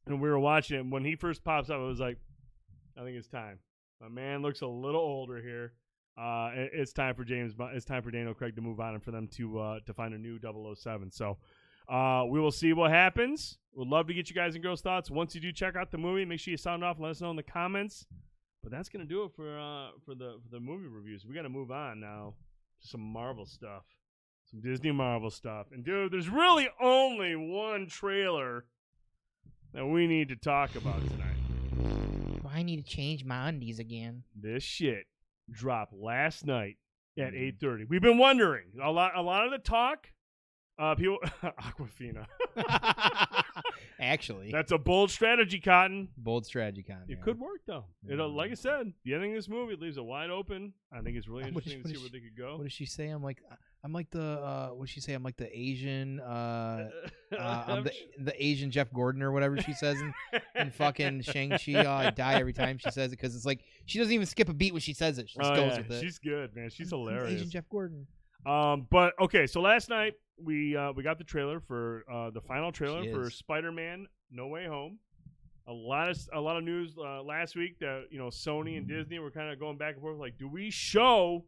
and we were watching it. When he first pops up, I was like, I think it's time. My man looks a little older here. Uh, it- it's time for James. It's time for Daniel Craig to move on and for them to uh, to find a new 007. So uh, we will see what happens. We'd love to get you guys and girls' thoughts. Once you do check out the movie, make sure you sound off. Let us know in the comments. But that's gonna do it for uh, for the for the movie reviews. We got to move on now to some Marvel stuff, some Disney Marvel stuff. And dude, there's really only one trailer that we need to talk about tonight. I need to change my undies again. This shit dropped last night at 8:30. We've been wondering a lot. A lot of the talk. Uh, people, Awkwafina. Actually, That's a bold strategy, Cotton. bold strategy Cotton. It yeah. could work though. It, uh, like I said, the ending of this movie leaves it wide open. I think it's really Uh, what interesting to see what where they could go. What does she say? I'm like, I'm like the. Uh, what does she say? I'm like the Asian. Uh, uh, I'm the the Asian Jeff Gordon or whatever she says in, in fucking Shang Chi. Oh, I die every time she says it because it's like she doesn't even skip a beat when she says it. She just Oh, goes yeah. with it. She's good, man. She's hilarious. Asian Jeff Gordon. Um, but okay, so last night we uh, we got the trailer for uh, the final trailer She for is. Spider-Man: No Way Home. A lot of a lot of news uh, last week that you know Sony and Disney were kind of going back and forth, like, do we show?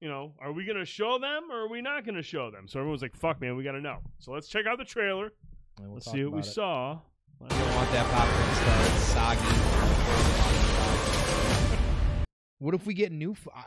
You know, are we gonna show them or are we not gonna show them? So everyone's like, "Fuck, man, we gotta know." So let's check out the trailer. And we'll let's talk see what we about it. saw. I don't want that popcorn stuff. It's soggy. What if we get new? F- uh,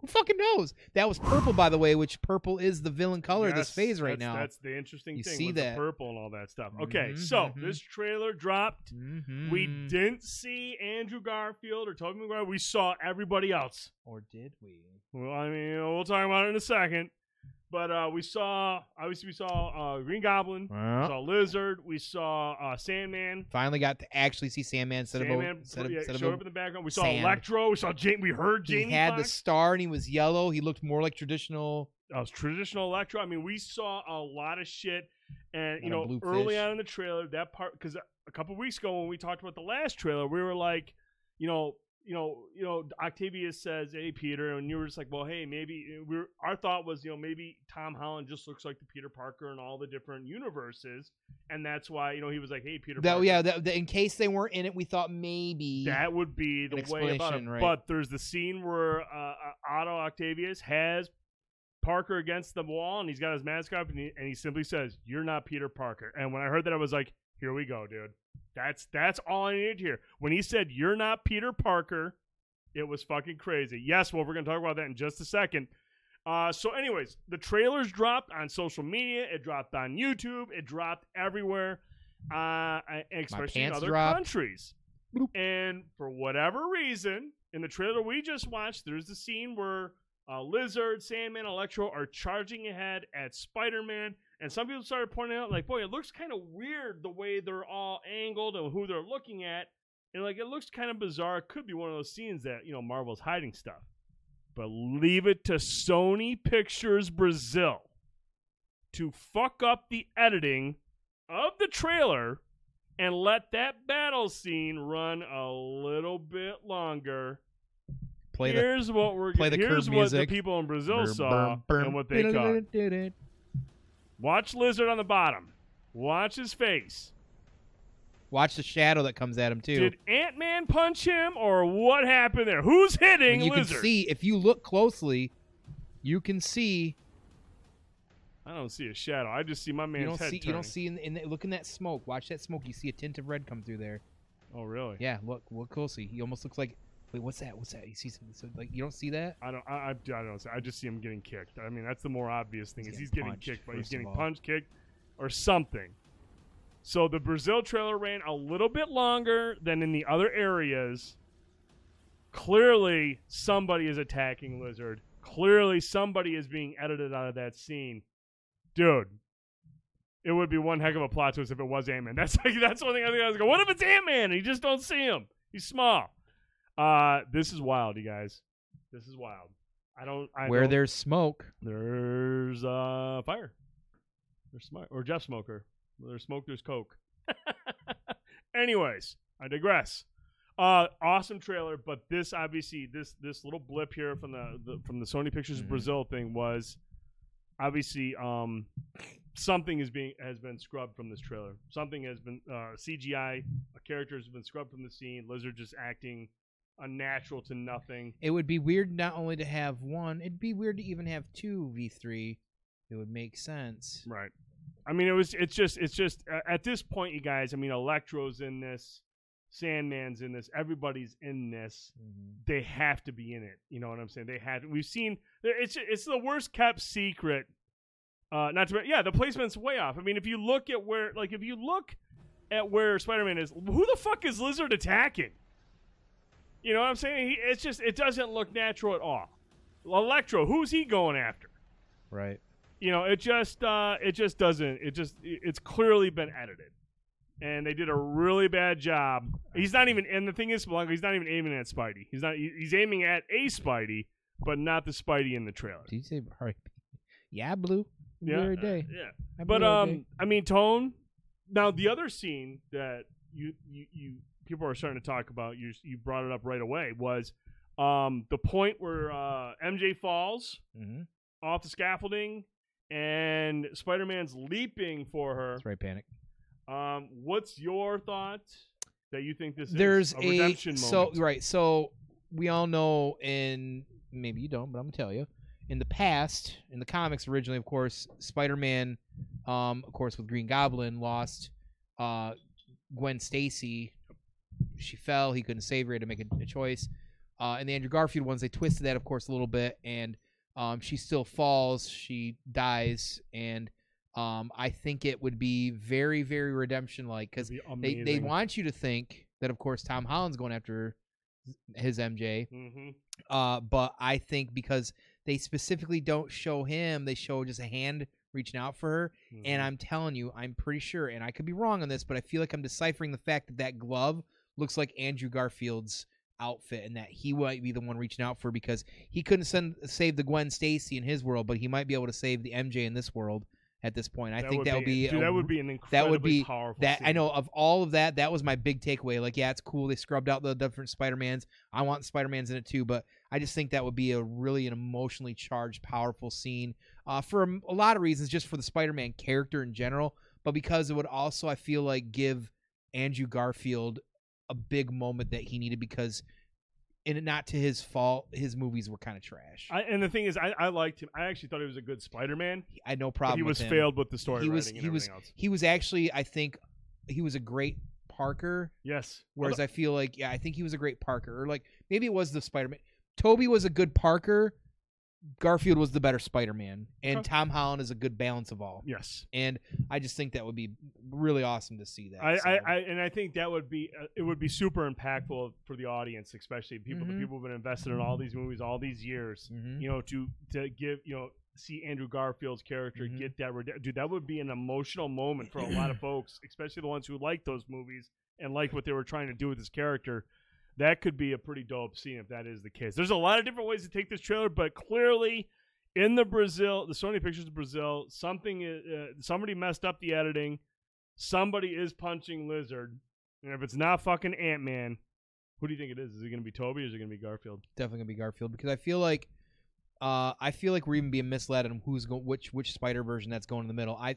who fucking knows? That was purple, by the way, which purple is the villain color of this phase right that's- now. That's the interesting You thing see with that. the purple and all that stuff. Okay, Mhm, so mhm. this trailer dropped. Mhm. We didn't see Andrew Garfield or Tobey Maguire. We saw everybody else. or did we? Well, I mean, we'll talk about it in a second. But uh, we saw, obviously, we saw uh, Green Goblin, we saw Lizard, we saw uh, Sandman. Finally got to actually see Sandman instead of Sandman a, instead of, yeah, instead of showed up in the background. We saw sand. Electro. We saw Jamie. We heard he Jamie had the star and he was yellow. He looked more like traditional. uh, traditional Electro. I mean, we saw a lot of shit, and you know, early fish. on in the trailer, that part because a couple weeks ago when we talked about the last trailer, we were like, you know, you know, you know, Octavius says, "Hey, Peter," and you were just like, "Well, hey, maybe." We our thought was, you know, maybe Tom Holland just looks like the Peter Parker in all the different universes, and that's why, you know, he was like, "Hey, Peter." That Parker. yeah. That, that- in case they weren't in it, we thought maybe That would be the way about it. right. But there's the scene where uh, uh, Otto Octavius has Parker against the wall, and he's got his mask up, and he, and he simply says, "You're not Peter Parker." And when I heard that, I was like, "Here we go, dude. That's that's all I needed to hear." When he said, "You're not Peter Parker," it was fucking crazy. Yes, well, we're gonna talk about that in just a second. Uh, so, anyways, the trailers dropped on social media. It dropped on YouTube. It dropped everywhere, uh, especially in other dropped. countries. Bloop. And for whatever reason, in the trailer we just watched, there's the scene where uh, Lizard, Sandman, Electro are charging ahead at Spider-Man, and some people started pointing out, like, boy, it looks kind of weird the way they're all angled and who they're looking at, and like it looks kind of bizarre. It could be one of those scenes that you know Marvel's hiding stuff, but leave it to Sony Pictures Brazil to fuck up the editing of the trailer and let that battle scene run a little bit longer. play the here's what we're play the here's what music. the people in Brazil Brr, saw brr, brr. and what they caught. Watch Lizard on the bottom. Watch his face. Watch the shadow that comes at him too. Did Ant Man punch him or what happened there? Who's hitting you Lizard? can see if you look closely, you can see. I don't see a shadow. I just see my man's you don't head see. You don't see in, in the, look in that smoke. Watch that smoke. You see a tint of red come through there. Oh, really? Yeah, look, look closely. He almost looks like. Wait, what's that? What's that? You see something? So, like you don't see that? I don't. I, I, I don't. see- I just see him getting kicked. I mean, that's the more obvious thing. He's is he's getting punched, kicked, but he's getting punched, kicked, or something. So the Brazil trailer ran a little bit longer than in the other areas. Clearly, somebody is attacking Lizard. Clearly, somebody is being edited out of that scene. Dude, it would be one heck of a plot twist if it was Ant Man. That's like that's one thing I think I was going. What if it's Ant Man you just don't see him? He's small. Uh, this is wild, you guys. This is wild. I don't. I Where don't- there's smoke, there's uh fire. There's smoke or Jeff Smoker. Where there's smoke, there's coke. Anyways, I digress. Uh, awesome trailer, but this obviously this this little blip here from the, the from the Sony Pictures Mhm. Brazil thing was obviously um something is being has been scrubbed from this trailer. Something has been uh, CGI. A character has been scrubbed from the scene. Lizard just acting unnatural to nothing. it would be weird not only to have one, it'd be weird to even have two V3. It would make sense. Right. I mean, it was. It's just. It's just. Uh, at this point, you guys. I mean, Electro's in this. Sandman's in this. Everybody's in this. They have to be in it. You know what I'm saying? They had. We've seen. It's. It's the worst kept secret. Uh, not to. Yeah, the placement's way off. I mean, if you look at where, like, if you look at where Spider-Man is, who the fuck is Lizard attacking? You know what I'm saying? He, it's just. It doesn't look natural at all. Electro, who's he going after? Right. you know, it just uh, it just doesn't. It just it's clearly been edited, and they did a really bad job. He's not even, and the thing is, Blanco, he's not even aiming at Spidey. He's not. He's aiming at a Spidey, but not the Spidey in the trailer. Did you say R.I.P.? Yeah, blue. Yeah, Every day. yeah. I But um. I mean, tone. Now the other scene that you you, you people are starting to talk about, you you brought it up right away, was um the point where uh, MJ falls Mhm. off the scaffolding and Spider-Man's leaping for her. That's right, panic. Um, what's your thought that you think this There's is a redemption so moment? right. So we all know, in maybe you don't, but I'm gonna tell you. In the past, in the comics originally, of course, Spider-Man, um, of course, with Green Goblin, lost uh, Gwen Stacy. She fell. He couldn't save her. He had to make a, a choice. Uh, and the Andrew Garfield ones, they twisted that, of course, a little bit, and um, she still falls. She dies, and um, I think it would be very, very redemption-like because be they they want you to think that of course Tom Holland's going after his MJ, Mhm. uh, but I think because they specifically don't show him, they show just a hand reaching out for her, and Mhm. I'm telling you, I'm pretty sure, and I could be wrong on this, but I feel like I'm deciphering the fact that that glove looks like Andrew Garfield's outfit, and that he might be the one reaching out for because he couldn't send save the Gwen Stacy in his world, but he might be able to save the MJ in this world at this point. I think that would be, dude, a that would be an incredibly that would be- powerful. that I know of all of that, that was my big takeaway. Like, yeah, it's cool. They scrubbed out the different Spider Mans. I want Spider Mans in it too, but I just think that would be a really an emotionally charged, powerful scene uh, for a, a lot of reasons. Just for the Spider Man character in general, but because it would also, I feel like, give Andrew Garfield a big moment that he needed because, and not to his fault, his movies were kind of trash. I, and the thing is, I, I liked him. I actually thought he was a good Spider-Man. I had no problem. he was failed with the story He was- writing and he was- else. He was actually, I think, he was a great Parker. Yes. Whereas I feel like, yeah, I think he was a great Parker, or like maybe it was the Spider Man. Tobey was a good Parker. Garfield was the better Spider Man, and Okay. Tom Holland is a good balance of all. yes. And I just think that would be really awesome to see that. I, so. I, I and I think that would be uh, it would be super impactful for the audience, especially people Mhm. the people who've been invested in all these movies all these years. Mhm. You know, to to give you know see Andrew Garfield's character Mhm. get that dude. That would be an emotional moment for a lot of folks, especially the ones who like those movies and like what they were trying to do with his character. That could be a pretty dope scene if that is the case. There's a lot of different ways to take this trailer, but clearly in the Brazil, the Sony Pictures of Brazil, something uh, somebody messed up the editing. Somebody is punching Lizard, and if it's not fucking Ant Man, who do you think it is? Is it going to be Tobey or is it going to be Garfield? definitely gonna be Garfield because I feel like, uh, I feel like we're even being misled on who's going, which which Spider version that's going in the middle. I,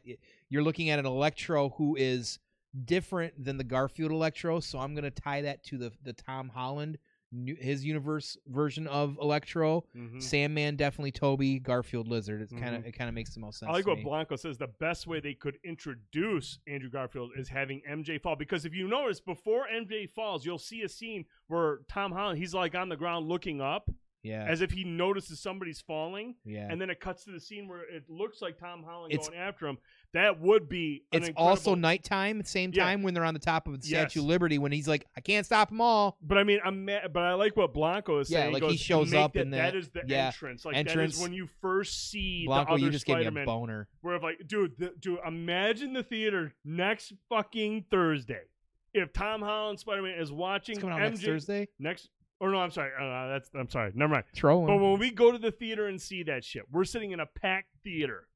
you're looking at an Electro who is different than the Garfield Electro, so I'm gonna tie that to the the Tom Holland, new, his universe version of Electro. Mhm. Sandman definitely Tobey, Garfield Lizard. It's kind of it kind of makes the most sense. I like what me. Blanco says. The best way they could introduce Andrew Garfield is having MJ fall. Because if you notice, before MJ falls, you'll see a scene where Tom Holland he's like on the ground looking up, Yeah. as if he notices somebody's falling, yeah. and then it cuts to the scene where it looks like Tom Holland It's- going after him. That would be. An it's also nighttime, same Yeah. time when they're on the top of the Statue Yes. of Liberty when he's like, I can't stop them all. But I mean, I'm mad, but I like what Blanco is Yeah, saying. like goes, he shows up that, in that is the yeah, entrance. Like entrance. that is when you first see Blanco, the other you just gave me a boner. Where if like, dude, the, dude, imagine the theater next fucking Thursday. If Tom Holland Spider Man is watching It's coming out MJ next Thursday. next- or no, I'm sorry, uh, that's I'm sorry, never mind. Throw But when we go to the theater and see that shit, we're sitting in a packed theater.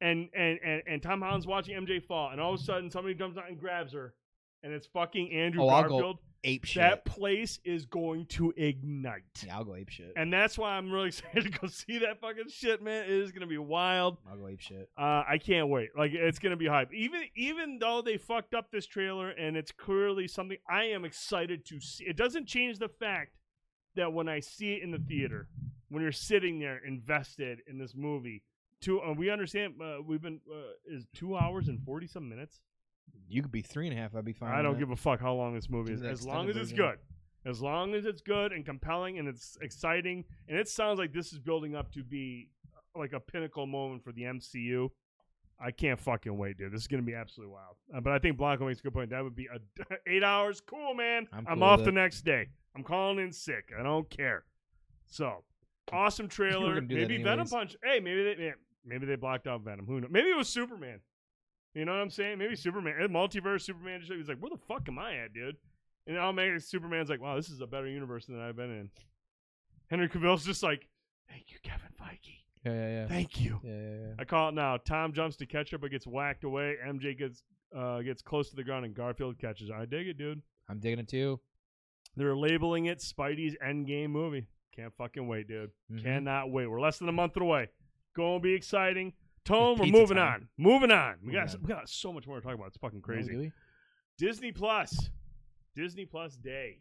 And, and and and Tom Holland's watching MJ fall, and all of a sudden somebody jumps out and grabs her, and it's fucking Andrew Oh, Garfield. Ape shit. That place is going to ignite. yeah, I'll go ape shit. And that's why I'm really excited to go see that fucking shit, man. It is gonna be wild. I'll go ape shit. Uh, I can't wait. Like it's gonna be hype. Even even though they fucked up this trailer and it's clearly something I am excited to see. It doesn't change the fact that when I see it in the theater, when you're sitting there invested in this movie, two uh, we understand uh, we've been uh, is two hours and forty some minutes. You could be three and a half. I'd be fine. I don't give a fuck how long this movie is, the as long as extended it's version. good. As long as it's good and compelling and it's exciting, and it sounds like this is building up to be uh, like a pinnacle moment for the MCU. I can't fucking wait, dude. This is gonna be absolutely wild. Uh, but I think Blanco makes a good point. That would be a eight hours. Cool, man. I'm I'm, cool off with the it. next day. I'm calling in sick. I don't care. So awesome trailer. gonna do that Maybe Venom anyways. Punch. Hey, maybe they yeah, maybe they blocked out Venom. Who knows? Maybe it was Superman. You know what I'm saying? Maybe Superman, eh, multiverse Superman. Just, he's like, where the fuck am I at, dude? And I'll make Superman's like, wow, this is a better universe than I've been in. Henry Cavill's just like, thank you, Kevin Feige. Yeah, yeah, yeah. Thank you. Yeah, yeah, yeah. I call it now. Tom jumps to catch her, but gets whacked away. MJ gets uh, gets close to the ground, and Garfield catches her. I dig it, dude. I'm digging it too. They're labeling it Spidey's Endgame movie. Can't fucking wait, dude. Mhm. Cannot wait. We're less than a month away. Gonna be exciting. Tone, we're moving time. on. Moving on. We got we got so much more to talk about. It's fucking crazy. No. Disney Plus. Disney Plus Day.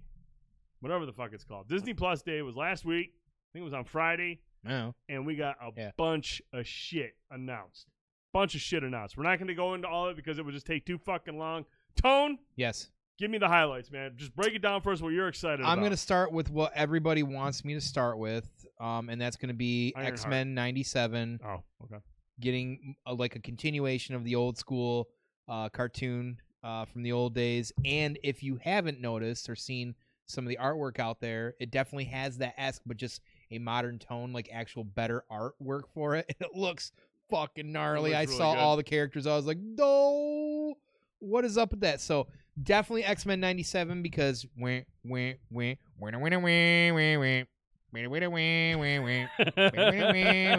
Whatever the fuck it's called. Disney Plus Day was last week. I think it was on Friday. No. And we got a Yeah. bunch of shit announced. Bunch of shit announced. We're not going to go into all of it because it would just take too fucking long. Tone, Yes. give me the highlights, man. Just break it down for us what you're excited I'm about. going to start with what everybody wants me to start with, um, and that's going to be. X Men '97, Oh, okay. Getting uh, like a continuation of the old school uh, cartoon uh, from the old days. And if you haven't noticed or seen some of the artwork out there, it definitely has that esque, but just a modern tone, like actual better artwork for it. And it looks fucking gnarly. looks I really saw good. all the characters. I was like, no, what is up with that? So definitely X Men '97 because wah, wah, wah. Wah, wah, wah,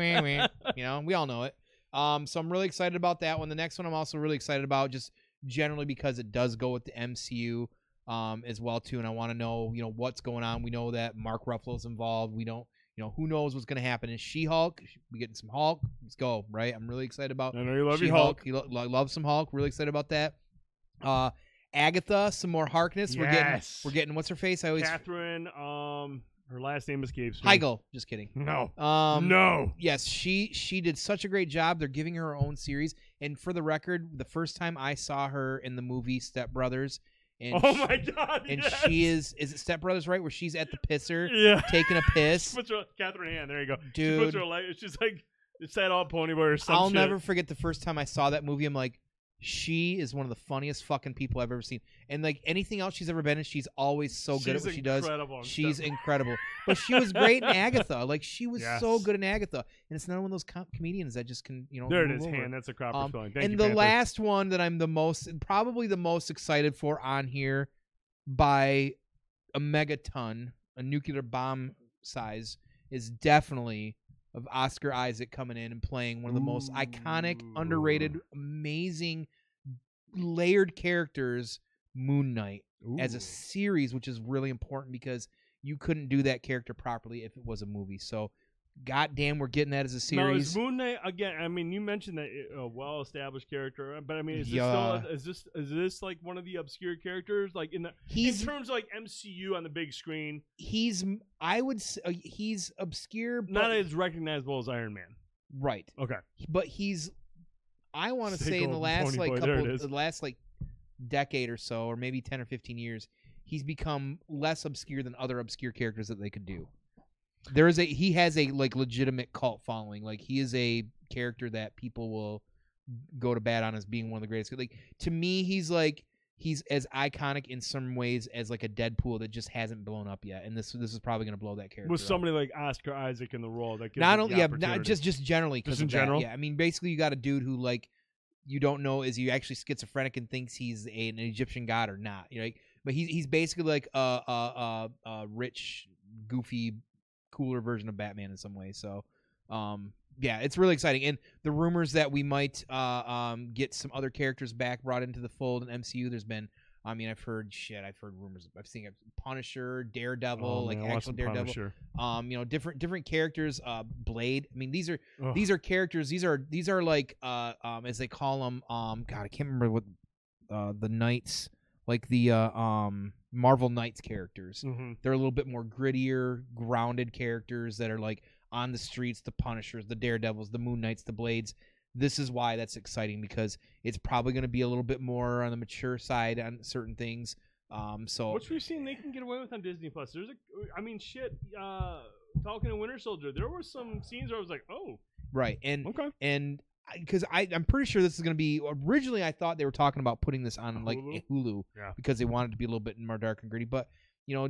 wah, wah. you know, we all know it. Um, so I'm really excited about that one. The next one I'm also really excited about, just generally because it does go with the MCU um, as well too, and I want to know, you know, what's going on. We know that Mark Ruffalo's involved. We don't, you know, who knows what's going to happen in She-Hulk. We getting some Hulk. Let's go, right? I'm really excited about I know you love your She-Hulk. Hulk. You lo- lo- love some Hulk. Really excited about that. Uh, Agatha, some more Harkness. We're getting, we're getting. What's her face? I always Kathryn, um, her last name escapes me. Heigl. Just kidding. No. Um, no. yes, she she did such a great job. They're giving her her own series. And for the record, the first time I saw her in the movie Step Brothers, and Oh she, my god. and yes. she is is it Step Brothers right where she's at the pisser Yeah. taking a piss. She puts her Kathryn Hahn. There you go. dude. She puts her leg. She's like it's that all pony boy or some I'll shit. never forget the first time I saw that movie. I'm like, she is one of the funniest fucking people I've ever seen. And like anything else she's ever been in, she's always so good at She's what she does. incredible She's incredible. But she was great in Agatha. Like she was so good in Agatha. And it's not one of those com- comedians that just can, you know, There it move is, over. hand. That's a cropper Um, spelling. Thank and you, the Panther. last one that I'm the most, probably the most excited for on here by a megaton, a nuclear bomb size, is definitely of Oscar Isaac coming in and playing one of the most iconic, underrated, amazing, layered characters, Moon Knight, as a series, which is really important because you couldn't do that character properly if it was a movie. So, goddamn, we're getting that as a Now, series. is Moon Knight again? I mean, you mentioned that uh, a well-established character, but I mean, is this Yeah. still is this is this like one of the obscure characters, like in the He's in terms of like MCU on the big screen, he's I would say uh, he's obscure, but not as recognizable as Iron Man. right, Okay, but he's I want to say in the last like boy, couple the last like decade or so or maybe 10 or 15 years he's become less obscure than other obscure characters that they could do there is a he has a like legitimate cult following. Like he is a character that people will go to bat on as being one of the greatest. Like to me, he's like he's as iconic in some ways as like a Deadpool that just hasn't blown up yet. And this this is probably going to blow that character. With up. somebody like Oscar Isaac in the role, that gives not only yeah, not just just generally 'cause Just in of that. general? Yeah, I mean basically you got a dude who like you don't know is he actually schizophrenic and thinks he's a, an Egyptian god or not. You know, like, but he's he's basically like a a, a a rich, goofy, cooler version of Batman in some way. So, um, yeah, it's really exciting. And the rumors that we might uh um get some other characters back brought into the fold in MCU. There's been. I mean, I've heard shit. I've heard rumors. I've seen Punisher, Daredevil, Oh, like man, actual Daredevil Punisher. um you know different different characters uh blade i mean these are Ugh. these are characters these are these are like uh um as they call them um god i can't remember what uh the knights like the uh um marvel knights characters Mhm. they're a little bit more grittier grounded characters that are like on the streets the punishers the daredevils the moon knights the blades this is why that's exciting because it's probably going to be a little bit more on the mature side on certain things um so Which we've seen they can get away with on Disney Plus. There's a, I mean, shit. Uh, Falcon and Winter Soldier. There were some scenes where I was like, oh, right and okay. and because I I'm pretty sure this is going to be originally I thought they were talking about putting this on like Hulu? Hulu Yeah. because they wanted to be a little bit more dark and gritty but you know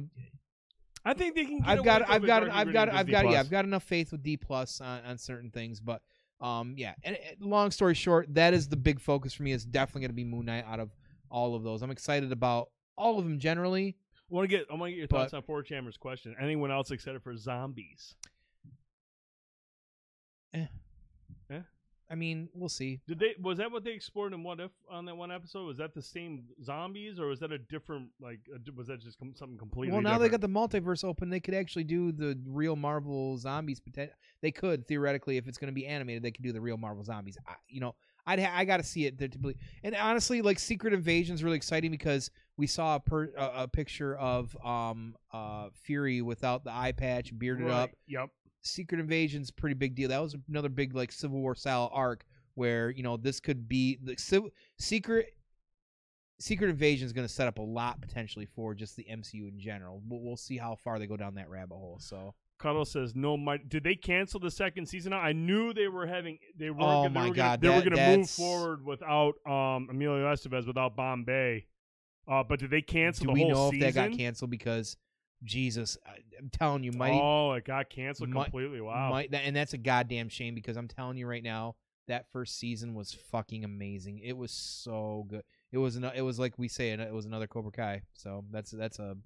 I think they can. Get I've got I've got I've got I've got yeah I've got enough faith with D plus on, on certain things but um yeah and, and long story short that is the big focus for me is definitely going to be Moon Knight out of all of those I'm excited about all of them generally I want to get. I want to get your thoughts But- on Four Chambers' question. Anyone else excited for zombies? I mean we'll see Did they? Was that what they explored in What If on that one episode? Was that the same zombies, or was that a different? Like, a, was that just com- something completely? well now they got the multiverse open they could actually do the real Marvel zombies poten- they could theoretically if it's going to be animated they could do the real Marvel zombies I, you know I'd ha- I got to see it to believe and honestly like Secret Invasion is really exciting because we saw a, per- a, a picture of um uh Fury without the eye patch bearded Right, up Yep. Secret Invasion's a pretty big deal. That was another big like Civil War style arc where you know this could be the civ- Secret Secret Invasion is going to set up a lot potentially for just the MCU in general. We'll, we'll see how far they go down that rabbit hole. So Cuddle says no. My did they cancel the second season? I knew they were having. They were. Oh my God, Gonna, they that- were going to move forward without um Emilio Estevez, without Bombay. Uh, but did they cancel do the we whole know season? if that got canceled because Jesus, I, I'm telling you, Mighty, oh, it got canceled Mi- completely. Wow. Might, and that's a goddamn shame because I'm telling you right now, that first season was fucking amazing. It was so good. It was an, it was like we say, it was another Cobra Kai. So that's that's a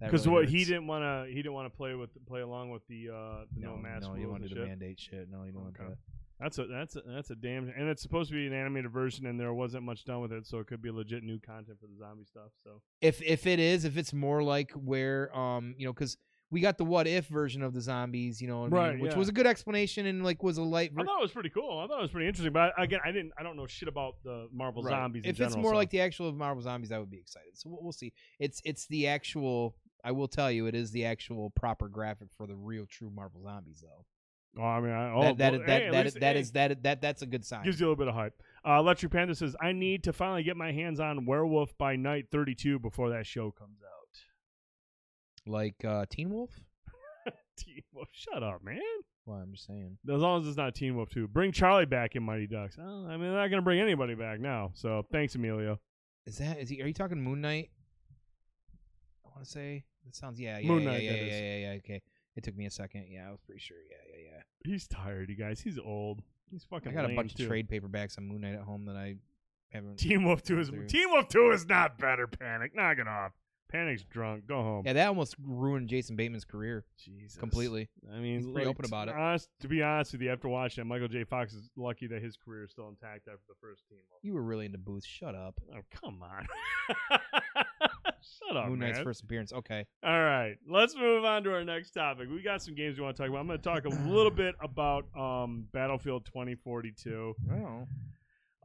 that Because really what he didn't want to, he didn't want to play with, play along with the uh the no, mask no, you want to do the mandate shit. No, you don't Okay. want that. That's a that's a that's a damn. And it's supposed to be an animated version, and there wasn't much done with it, so it could be legit new content for the zombie stuff. So If if it is, if it's more like where um you know because we got the what if version of the zombies, you know, what I mean, Right, which yeah. was a good explanation and like was a light. I thought it was pretty cool. I thought it was pretty interesting. But again, I didn't. I don't know shit about the Marvel Right. zombies. in If it's more so- like the actual Marvel zombies, I would be excited. So we'll, we'll see. It's it's the actual. I will tell you, it is the actual proper graphic for the real true Marvel zombies, though. Oh, I mean, I, oh, that that well, that hey, that, least- that hey, is that that that's a good sign. gives you a little bit of hype. Uh, Electric Panda says, "I need to finally get my hands on Werewolf by Night 32 before that show comes out." like uh, Teen Wolf. Teen Wolf, shut up, man. Well, I'm just saying. As long as it's not Teen Wolf 2. Bring Charlie back in Mighty Ducks. Oh, I mean, they're not going to bring anybody back now. So thanks, Emilio. Is that is he? Are you talking Moon Knight? I want to say that sounds yeah yeah Moon yeah Knight, yeah yeah, yeah yeah yeah okay. It took me a second. Yeah, I was pretty sure. Yeah yeah yeah. He's tired, you guys. He's old. He's fucking I got a lame, bunch too. of trade paperbacks on Moon Knight at home that I haven't. Teen Wolf 2 is Through. Teen Wolf 2 is not better, Panic. Knock it off. Panic's drunk. Go home. Yeah, that almost ruined Jason Bateman's career Jesus. completely. I mean, He's pretty like, open about it. Honest, to be honest with you, after watching it, Michael J. Fox is lucky that his career is still intact after the first Team You were really into Booth. Shut up. Oh, come on. Shut up, Moon Knight's man. first appearance. Okay. All right, let's move on to our next topic. We got some games we want to talk about. I'm going to talk a little bit about um, Battlefield 2042. Oh.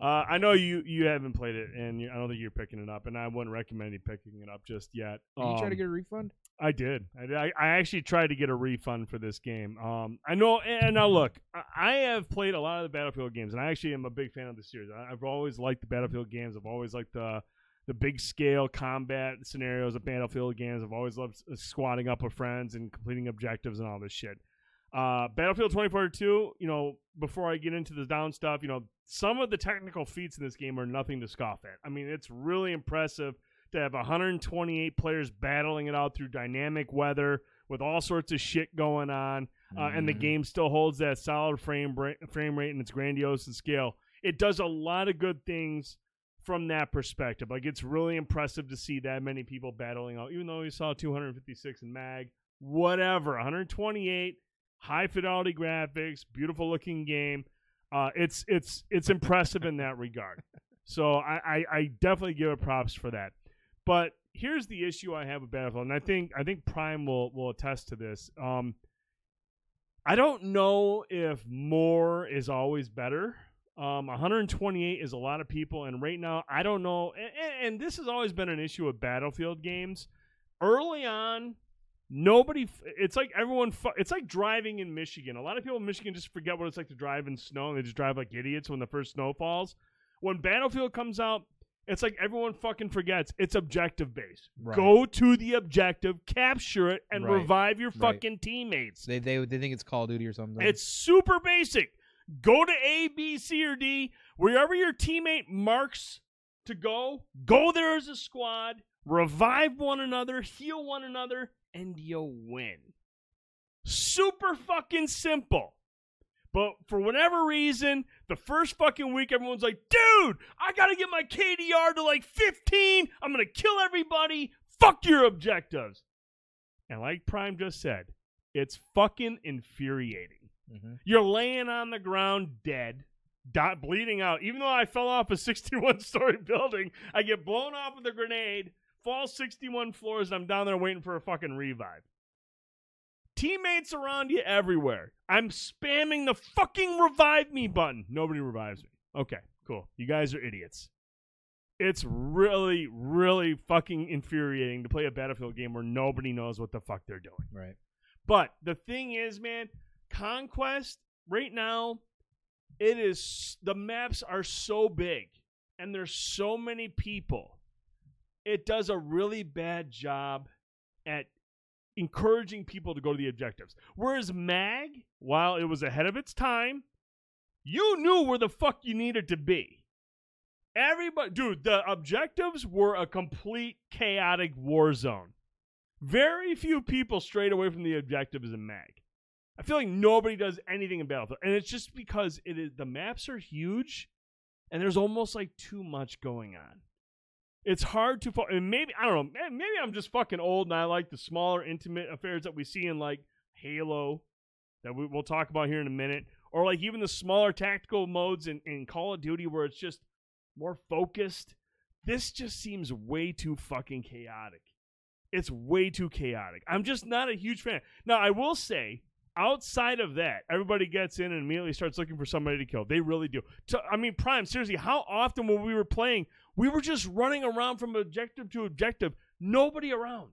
Uh, I know you you haven't played it, and you, I don't think you're picking it up, and I wouldn't recommend you picking it up just yet. Did you try to Um, get a refund? I did. I, did. I, actually tried to get a refund for this game. Um, I know, and now look, I, I have played a lot of the Battlefield games, and I actually am a big fan of the series. I, I've always liked the Battlefield games. I've always liked the the big scale combat scenarios of Battlefield games. I've always loved squatting up with friends and completing objectives and all this shit. Uh, Battlefield 2042, you know, before I get into the down stuff, you know, some of the technical feats in this game are nothing to scoff at. I mean, it's really impressive to have 128 players battling it out through dynamic weather with all sorts of shit going on, uh, and the Mhm. game still holds that solid frame bra- frame rate and its grandiose and scale. It does a lot of good things from that perspective. Like it's really impressive to see that many people battling out, even though we saw 256 in mag, whatever, 128, high fidelity graphics, beautiful looking game. Uh, it's it's it's impressive in that regard. So I, I, I definitely give it props for that. But here's the issue I have with Battlefield, and I think I think Prime will will attest to this. Um, I don't know if more is always better. Um, 128 is a lot of people, and right now I don't know. And, and this has always been an issue with Battlefield games. Early on, nobody. It's like everyone. It's like driving in Michigan. A lot of people in Michigan just forget what it's like to drive in snow. And they just drive like idiots when the first snow falls. When Battlefield comes out, it's like everyone fucking forgets. It's objective based. Right. Go to the objective, capture it, and Right. revive your Right. fucking teammates. They they they think it's Call of Duty or something. It's super basic. Go to A, B, C, or D. Wherever your teammate marks to go, go there as a squad, revive one another, heal one another, and you'll win. Super fucking simple. But for whatever reason, the first fucking week, everyone's like, dude, I gotta get my KDR to like 15. I'm gonna kill everybody. Fuck your objectives. And like Prime just said, it's fucking infuriating. Mhm. You're laying on the ground dead, dot bleeding out. Even though I fell off a 61 story building, I get blown off with a grenade, fall 61 floors, and I'm down there waiting for a fucking revive. Teammates around you everywhere. I'm spamming the fucking revive me button. Nobody revives me. Okay, cool. You guys are idiots. It's really, really fucking infuriating to play a Battlefield game where nobody knows what the fuck they're doing. right. But the thing is, man, Conquest right now, it is the maps are so big and there's so many people. It does a really bad job at encouraging people to go to the objectives. Whereas Mag, while it was ahead of its time, you knew where the fuck you needed to be. Everybody, dude, the objectives were a complete chaotic war zone. Very few people strayed away from the objectives in Mag. I feel like nobody does anything in Battlefield, and it's just because it is the maps are huge, and there's almost like too much going on. It's hard to, and maybe I don't know. Maybe I'm just fucking old, and I like the smaller, intimate affairs that we see in like Halo, that we, we'll talk about here in a minute, or like even the smaller tactical modes in, in Call of Duty where it's just more focused. This just seems way too fucking chaotic. It's way too chaotic. I'm just not a huge fan. Now, I will say, outside of that, everybody gets in and immediately starts looking for somebody to kill. They really do. I mean, Prime, seriously, how often when we were playing, we were just running around from objective to objective, nobody around.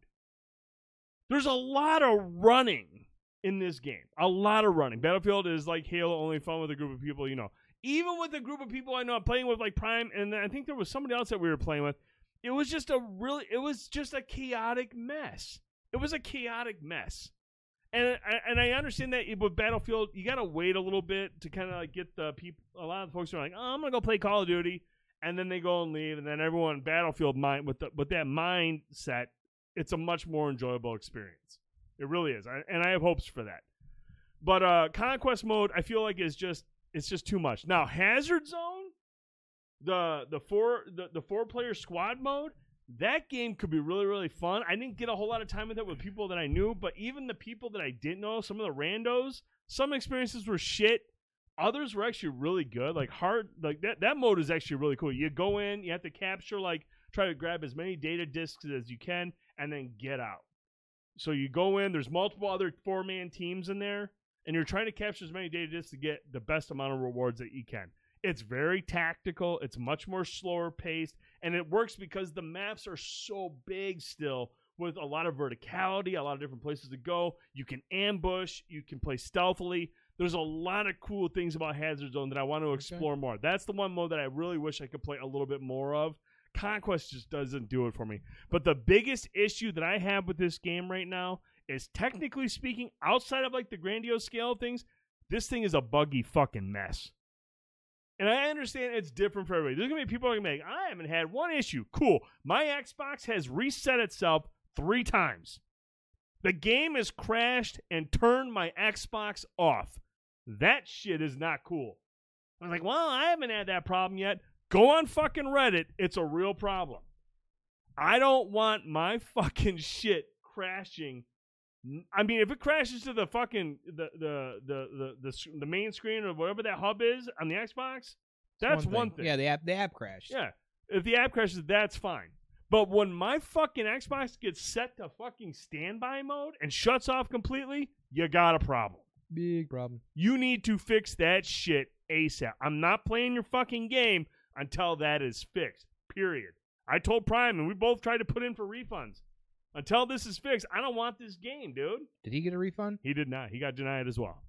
There's a lot of running in this game. A lot of running. Battlefield is like Halo, only fun with a group of people you know. Even with a group of people I know, I'm playing with like Prime, and I think there was somebody else that we were playing with. It was just a really, it was just a chaotic mess. It was a chaotic mess. And and I understand that with Battlefield, you got to wait a little bit to kind of like get the people. A lot of folks are like, "Oh, I'm gonna go play Call of Duty," and then they go and leave, and then everyone Battlefield mind with the, with that mindset, it's a much more enjoyable experience. It really is, I, and I have hopes for that. But uh, conquest mode, I feel like is just it's just too much. Now Hazard Zone, the the four the, the four player squad mode, that game could be really really fun. I didn't get a whole lot of time with it with people that I knew, but even the people that I didn't know, some of the randos, some experiences were shit. Others were actually really good. Like hard, like that that mode is actually really cool. You go in, you have to capture like try to grab as many data disks as you can, and then get out. So you go in. There's multiple other four man teams in there, and you're trying to capture as many data disks to get the best amount of rewards that you can. It's very tactical. It's much more slower paced, and it works because the maps are so big still with a lot of verticality, a lot of different places to go. You can ambush, you can play stealthily. There's a lot of cool things about Hazard Zone that I want to explore more. That's the one mode that I really wish I could play a little bit more of. Conquest just doesn't do it for me. But the biggest issue that I have with this game right now is technically speaking, outside of like the grandiose scale of things, this thing is a buggy fucking mess. And I understand it's different for everybody. There's gonna be people who are gonna be like, I haven't had one issue. Cool. My Xbox has reset itself three times. The game has crashed and turned my Xbox off. That shit is not cool. I was like, well, I haven't had that problem yet. Go on fucking Reddit. It's a real problem. I don't want my fucking shit crashing. I mean, if it crashes to the fucking the the the the the, the main screen or whatever that hub is on the Xbox, that's one thing. Yeah, the app the app crashed. Yeah. If the app crashes, that's fine. But when my fucking Xbox gets set to fucking standby mode and shuts off completely, you got a problem. Big problem. You need to fix that shit ASAP. I'm not playing your fucking game until that is fixed. Period. I told Prime and we both tried to put in for refunds. Until this is fixed, I don't want this game, dude. Did he get a refund? He did not. He got denied as well.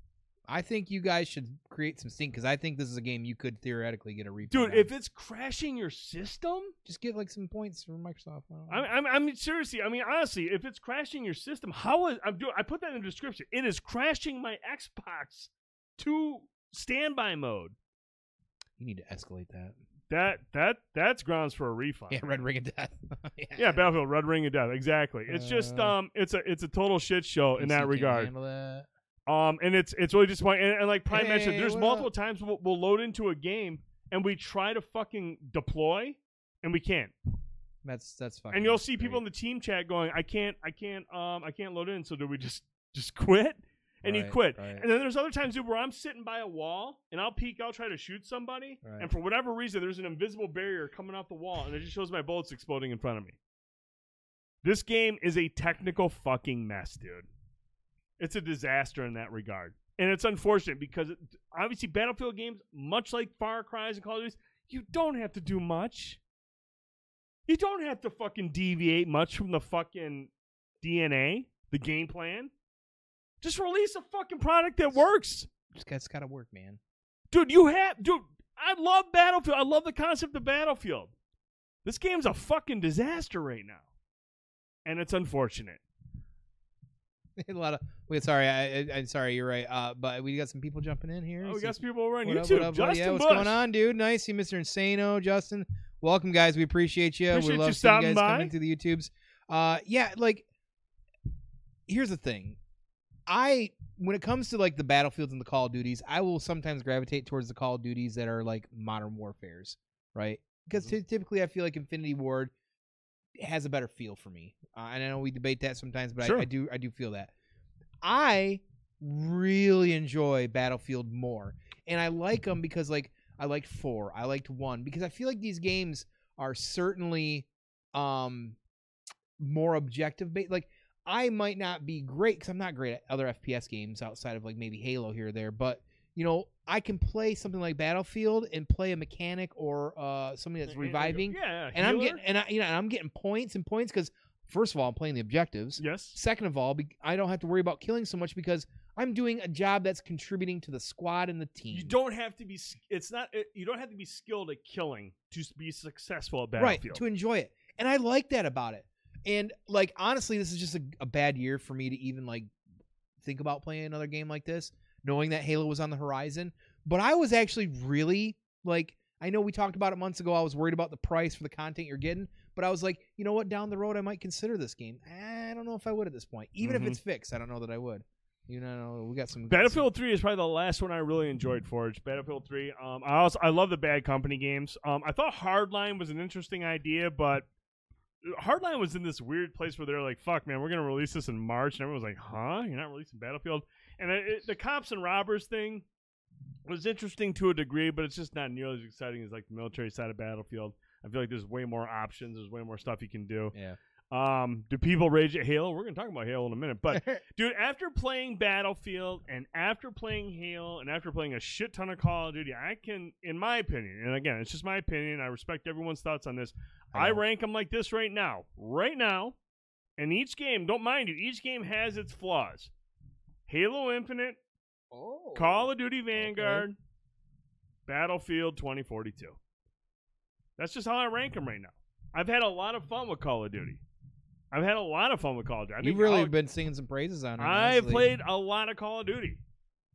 I think you guys should create some sync because I think this is a game you could theoretically get a refund. Dude, on. if it's crashing your system, just get like some points from Microsoft. I. I, I, mean, seriously. I mean, honestly, if it's crashing your system, how is I'm doing? I put that in the description. It is crashing my Xbox to standby mode. you need to escalate that. That that that's grounds for a refund. Yeah, Red Ring of Death. Yeah, Battlefield Red Ring of Death. Exactly. It's just Uh, um, it's a it's a total shit show in that regard. Um, and it's it's really disappointing. And, and like Prime mentioned, there's multiple up? times we'll, we'll load into a game and we try to fucking deploy, and we can't. That's that's fine. and you'll see people in the team chat going, "I can't, I can't, um, I can't load in." So do we just just quit? And you quit. right. And then there's other times dude, where I'm sitting by a wall and I'll peek, I'll try to shoot somebody, Right. and for whatever reason, there's an invisible barrier coming off the wall, and it just shows my bullets exploding in front of me. This game is a technical fucking mess, dude. It's a disaster in that regard. And it's unfortunate because it, obviously Battlefield games, much like Far Cry's and Call of Duty, you don't have to do much. You don't have to fucking deviate much from the fucking DNA, the game plan. Just release a fucking product that works. It's got to work, man. Dude, you have dude, I love Battlefield. I love the concept of Battlefield. This game's a fucking disaster right now. And it's unfortunate. a lot of. Wait, sorry, I, I'm sorry. You're right. Uh, but we got some people jumping in here. Oh, we got some people over on what up, what up. Justin yeah, what's Bush. going on, dude? Nice, see Mr. Insano, Justin. Welcome, guys. We appreciate you. Appreciate we you love seeing stopping you guys by. coming to the YouTubes. Uh, yeah, like here's the thing. I when it comes to like the battlefields and the Call of Duties, I will sometimes gravitate towards the Call of Duties that are like modern warfares, right? Because Mm-hmm. ty- typically, I feel like Infinity Ward has a better feel for me, uh, and I know we debate that sometimes, but Sure. I, I do I do feel that. I really enjoy Battlefield more, and I like them because like I liked four, I liked one because I feel like these games are certainly um more objective based. Like I might not be great because I'm not great at other FPS games outside of like maybe Halo here or there, but you know I can play something like Battlefield and play a mechanic or uh something that's reviving, Yeah, and I'm getting and I you know and I'm getting points and points because first of all I'm playing the objectives. Yes. Second of all, I don't have to worry about killing so much because I'm doing a job that's contributing to the squad and the team. You don't have to be. It's not. You don't have to be skilled at killing to be successful at Battlefield. right to enjoy it and i like that about it and like honestly this is just a, a bad year for me to even like think about playing another game like this knowing that halo was on the horizon but i was actually really like i know we talked about it months ago i was worried about the price for the content you're getting but i was like you know what down the road i might consider this game i don't know if i would at this point even Mhm. if it's fixed i don't know that i would you know we got some Battlefield 3 is probably the last one I really enjoyed. Forge Battlefield 3. Um, I also I love the Bad Company games. Um, I thought Hardline was an interesting idea, but Hardline was in this weird place where they're like, "Fuck, man, we're gonna release this in March," and everyone was like, "Huh? You're not releasing Battlefield?" And it, it- the cops and robbers thing was interesting to a degree, but it's just not nearly as exciting as like the military side of Battlefield. I feel like there's way more options. There's way more stuff you can do. yeah Um, do people rage at Halo? We're gonna talk about Halo in a minute, but dude, after playing Battlefield and after playing Halo and after playing a shit ton of Call of Duty, I can, in my opinion, and again, it's just my opinion. I respect everyone's thoughts on this. I, know. rank them like this right now, right now. And each game, don't mind you, each game has its flaws. Halo Infinite, oh Call of Duty Vanguard, Battlefield 2042. That's just how I rank them right now. I've had a lot of fun with Call of Duty. I've had a lot of fun with Call of Duty. You've really Call- been singing some praises on it. I've played a lot of Call of Duty.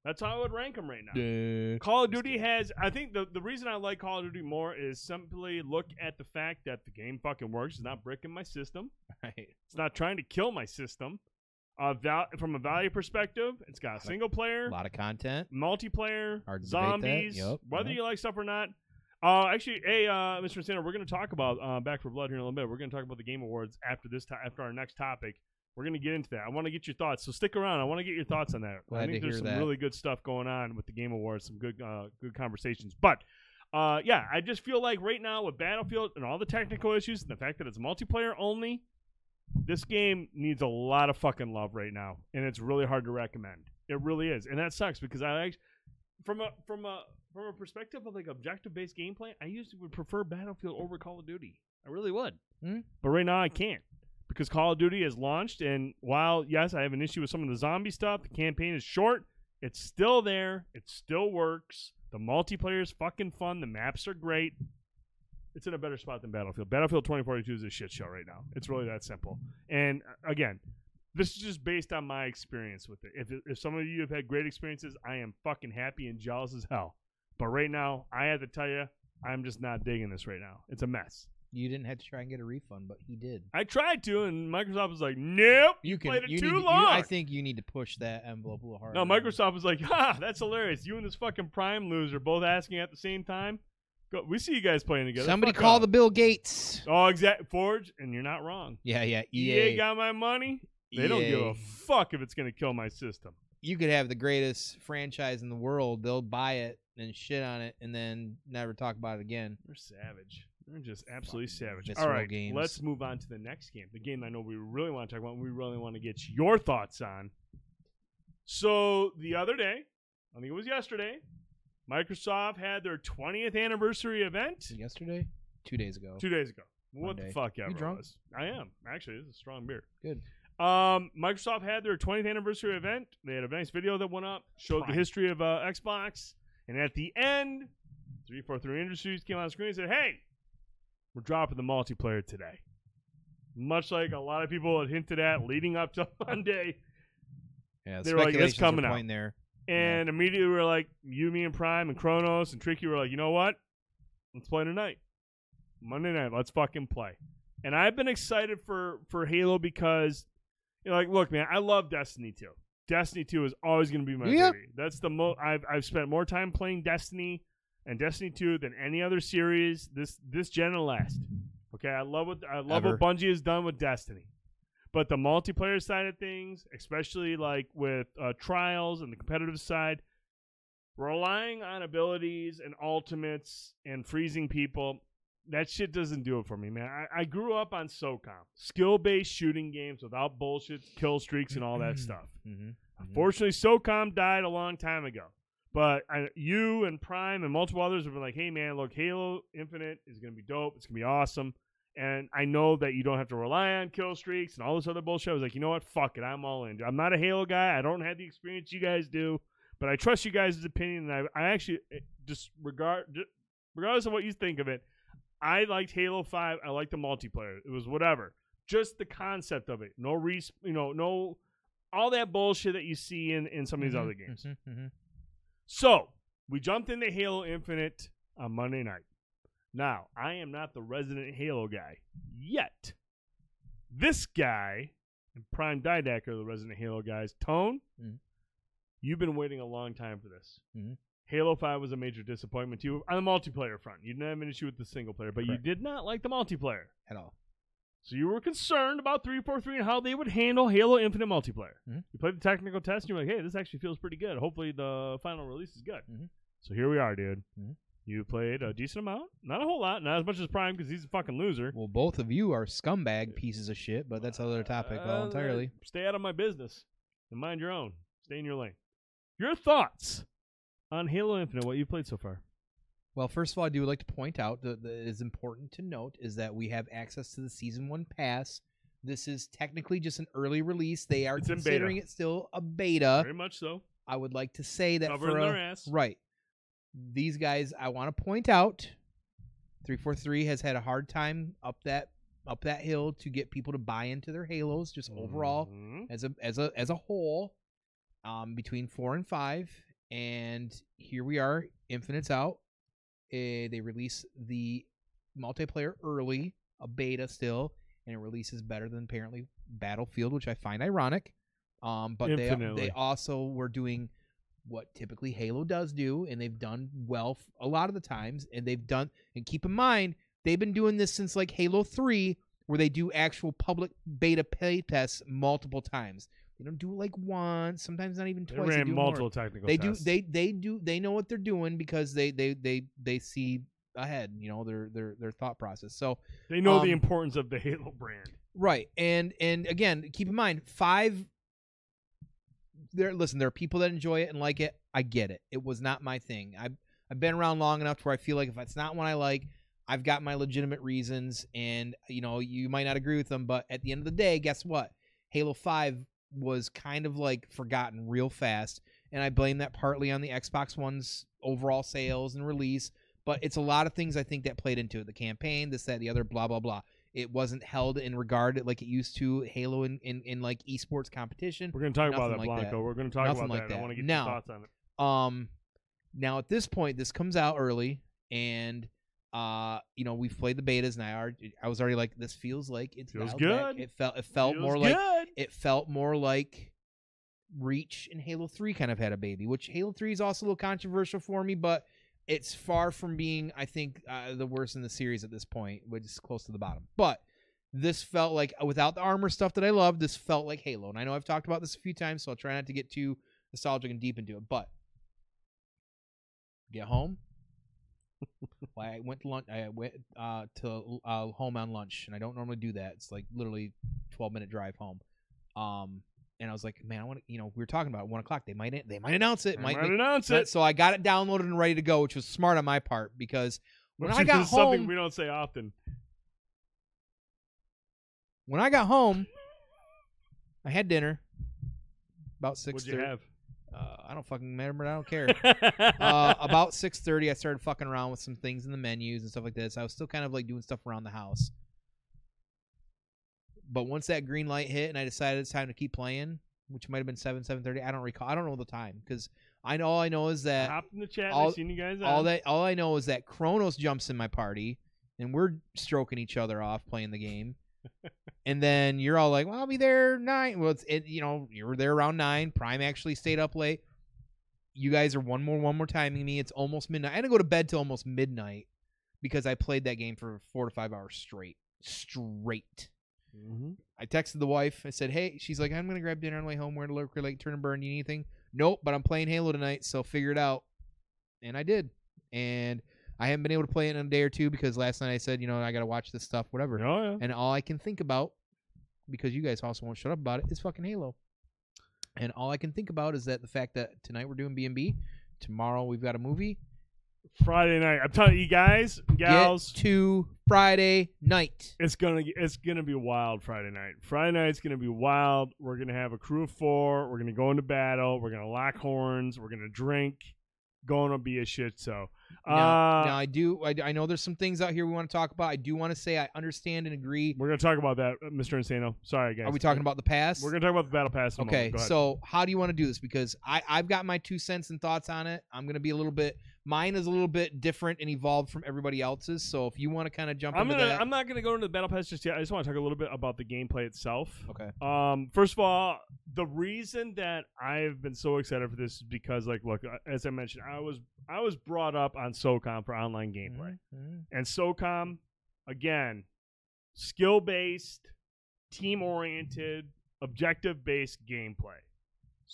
That's how I would rank them right now. Duh. Call of Duty has. I think the the reason I like Call of Duty more is simply look at the fact that the game fucking works. It's not bricking my system. Right. It's not trying to kill my system. Uh, val- from a value perspective, it's got a single player, A lot of content. multiplayer, Hard to debate that. zombies. Yup, Whether yup. you like stuff or not. Uh, actually, hey, uh, Mr. Sandler, we're going to talk about uh, Back 4 Blood here in a little bit. We're going to talk about the Game Awards after this. To- after our next topic, we're going to get into that. I want to get your thoughts. So stick around. I want to get your thoughts on that. I think there's some that. really good stuff going on with the Game Awards. Some good, uh, good conversations. But uh, yeah, I just feel like right now with Battlefield and all the technical issues and the fact that it's multiplayer only, this game needs a lot of fucking love right now, and it's really hard to recommend. It really is, and that sucks because I actually, from a from a from a perspective of like objective based gameplay, I usually would prefer Battlefield over Call of Duty. I really would, Hmm. but right now I can't because Call of Duty is launched, and while yes, I have an issue with some of the zombie stuff, the campaign is short. It's still there. It still works. The multiplayer is fucking fun. The maps are great. It's in a better spot than Battlefield. Battlefield 2042 is a shit show right now. It's really that simple. And uh, again, this is just based on my experience with it. If if some of you have had great experiences, I am fucking happy and jealous as hell. But right now, I have to tell you, I'm just not digging this right now. It's a mess. You didn't have to try and get a refund, but he did. I tried to, and Microsoft was like, "Nope, You can. played it you too need, you- long." I think you need to push that envelope a little harder. No, Microsoft was like, "Ha, that's hilarious. You and this fucking Prime loser both asking at the same time. Go, we see you guys playing together. Somebody Fuck call off." the Bill Gates. Oh, exact Forge, and you're not wrong. Yeah, yeah. EA, EA. got my money. They don't give a fuck if it's gonna kill my system. you could have the greatest franchise in the world. They'll buy it and shit on it, and then never talk about it again. They're savage. They're just absolutely savage. All right, games. let's move on to the next game. The game I know we really want to talk about. We really want to get your thoughts on. So the other day, I think it was yesterday, Microsoft had their 20th anniversary event Yesterday, two days ago. two days ago. What the fuck ever You drunk? was. I am actually. This is a strong beer. Good. Um, Microsoft had their 20th anniversary event. They had a nice video that went up, showed the history of uh, Xbox, and at the end, 343 Industries came on screen and said, "Hey, we're dropping the multiplayer today." Much like a lot of people had hinted at leading up to Monday, Yeah, They were like, "It's coming out." there. And immediately we were like, you, me, and Prime and Kronos and Tricky were like, you know what? Let's play tonight. Monday night, let's fucking play. And I've been excited for for Halo because, you know, like, look, man, I love Destiny 2. Destiny 2 is always going to be my Yep. baby. That's the most I've I've spent more time playing Destiny and Destiny 2 than any other series this this gen and last. Okay, I love what I love Ever. what Bungie has done with Destiny. But the multiplayer side of things, especially like with uh, trials and the competitive side, relying on abilities and ultimates and freezing people, that shit doesn't do it for me, man. I, I grew up on SOCOM, skill based shooting games without bullshit, kill streaks, and all that stuff. Mm-hmm. Unfortunately, SOCOM died a long time ago. But I, you and Prime and multiple others have been like, hey, man, look, Halo Infinite is going to be dope. It's going to be awesome. And I know that you don't have to rely on kill streaks and all this other bullshit. I was like, you know what? Fuck it. I'm all in. I'm not a Halo guy. I don't have the experience you guys do. But I trust you guys' opinion. And I, I actually eh, just regard, regardless of what you think of it, I liked Halo 5. I liked the multiplayer. It was whatever. Just the concept of it. No, res- you know, no, all that bullshit that you see in, in some of these other games. Mm-hmm. So we jumped into Halo Infinite on Monday night. Now, I am not the resident Halo guy yet. This guy and Prime Didac are the resident Halo guys. Tone, Mhm. you've been waiting a long time for this. Mhm. Halo 5 was a major disappointment to you on the multiplayer front. You didn't have an issue with the single player, but Correct. you did not like the multiplayer. At all. So you were concerned about 343 and how they would handle Halo Infinite multiplayer. Mhm. You played the technical test and you're like, hey, this actually feels pretty good. Hopefully the final release is good. Mhm. So here we are, dude. You played a decent amount. Not a whole lot. Not as much as Prime because he's a fucking loser. Well, both of you are scumbag pieces of shit, but that's another topic Uh, entirely. Stay out of my business and mind your own. Stay in your lane. Your thoughts on Halo Infinite, what you've played so far? Well, first of all, I do like to point out that that it is important to note is that we have access to the season one pass. This is technically just an early release. They are It's considering it still a beta. Very much so. I would like to say that Covering for their a- ass. right, these guys, I want to point out, three four three has had a hard time up that up that hill to get people to buy into their Halos, just overall Mhm. as a as a as a whole, um, between four and five, and here we are. Infinite's out. Eh, they release the multiplayer early, a beta still, and it releases better than apparently Battlefield, which I find ironic. Um, but they they also were doing what typically Halo does do, and they've done well f- a lot of the times. And they've done, and keep in mind, they've been doing this since like Halo Three, where they do actual public beta play tests multiple times. They don't do it like once, sometimes not even twice. They twice. ran do more. multiple technical They tests. do. They they do. They know what they're doing because they they they they see ahead. You know their their their thought process. So They know um, the importance of the Halo brand. Right. And and again, keep in mind, five there listen, there are people that enjoy it and like it. I get it. It was not my thing. I've I've been around long enough to where I feel like if it's not one I like, I've got my legitimate reasons and you know, you might not agree with them, but at the end of the day, guess what? Halo 5 was kind of like forgotten real fast, and I blame that partly on the Xbox One's overall sales and release, but it's a lot of things I think that played into it. The campaign, this, that, the other, blah, blah, blah it wasn't held in regard like it used to Halo in, in, in like esports competition. We're going to talk about that, like Blanco. that. We're going to talk Nothing about like that. I want to get Now- your thoughts on it. Um now at this point this comes out early and uh you know we've played the betas and I already, I was already like this feels like it's Feels dialed back. good. It felt it felt Feels more like it felt more like Reach and Halo 3 kind of had a baby, which Halo 3 is also a little controversial for me, but it's far from being, I think, uh, the worst in the series at this point, which is close to the bottom. But this felt like, without the armor stuff that I love, this felt like Halo. And I know I've talked about this a few times, so I'll try not to get too nostalgic and deep into it. But get home. well, I went to lunch. I went uh, to uh, home on lunch, and I don't normally do that. It's like literally twelve minute drive home. Um, and I was like, man, I want to. You know, we were talking about it, one o'clock. They might they might announce it. I Might might make- announce so- it. So I got it downloaded and ready to go, which was smart on my part because when Which I got is something home, we don't say often. when I got home, I had dinner about six What'd you have? Uh, I don't fucking remember. I don't care. uh, about six thirty, I started fucking around with some things in the menus and stuff like this. I was still kind of like doing stuff around the house. But once that green light hit and I decided it's time to keep playing, which might have been seven, seven thirty, I don't recall. I don't know the time because I know all I know is that Hopped in the chat. all- I seen you guys. all that all I know is that Kronos jumps in my party and we're stroking each other off playing the game. and then you're all like, "Well, I'll be there nine. Well, it's it, you know you were there around nine. Prime actually stayed up late. You guys are one more one more timing me. It's almost midnight. I had to go to bed till almost midnight because I played that game for four to five hours straight. Straight. Mhm. I texted the wife. I said, "Hey," she's like, "I'm gonna grab dinner on the way home. We're gonna Lurker Lake, turn and burn. You need anything?" Nope, but I'm playing Halo tonight, so figure it out. And I did. And I haven't been able to play it in a day or two because last night I said, you know, I gotta watch this stuff, whatever. Oh yeah. And all I can think about, because you guys also won't shut up about it, is fucking Halo. And all I can think about is that the fact that tonight we're doing B and B, tomorrow we've got a movie. Friday night. I'm telling you guys, gals, Get to Friday night. it's gonna it's gonna be wild Friday night. Friday night's gonna be wild. We're gonna have a crew of four. We're gonna go into battle. We're gonna lock horns. We're gonna drink. Gonna be a shit show. Now, Uh, now I do. I, I know there's some things out here we want to talk about. I do want to say I understand and agree. we're gonna talk about that, uh, Mr. Insano. Sorry, guys. Are we talking about the past? We're gonna talk about the battle pass. Okay, moment. Go ahead. so how do you want to do this? Because I I've got my two cents and thoughts on it. I'm gonna be a little bit. Mine is a little bit different and evolved from everybody else's. So if you want to kind of jump I'm into gonna. that, I'm not gonna go into the battle pass just yet. I just want to talk a little bit about the gameplay itself. okay. Um, first of all, the reason that I've been so excited for this is because, like, look, uh, as I mentioned, I was I was brought up on SOCOM for online gameplay, Mhm. and SOCOM, again, skill based, team oriented, objective based gameplay.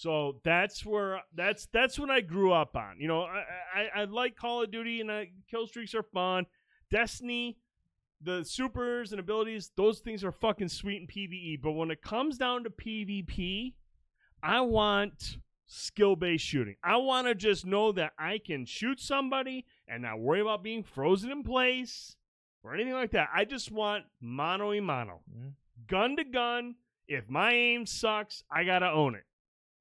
So that's where that's that's what I grew up on. You know, I I, I like Call of Duty and I, kill streaks are fun. Destiny, the supers and abilities, those things are fucking sweet in PVE. But when it comes down to PvP, I want skill based shooting. I want to just know that I can shoot somebody and not worry about being frozen in place or anything like that. I just want mano y mano, Mhm. gun to gun. If my aim sucks, I gotta own it.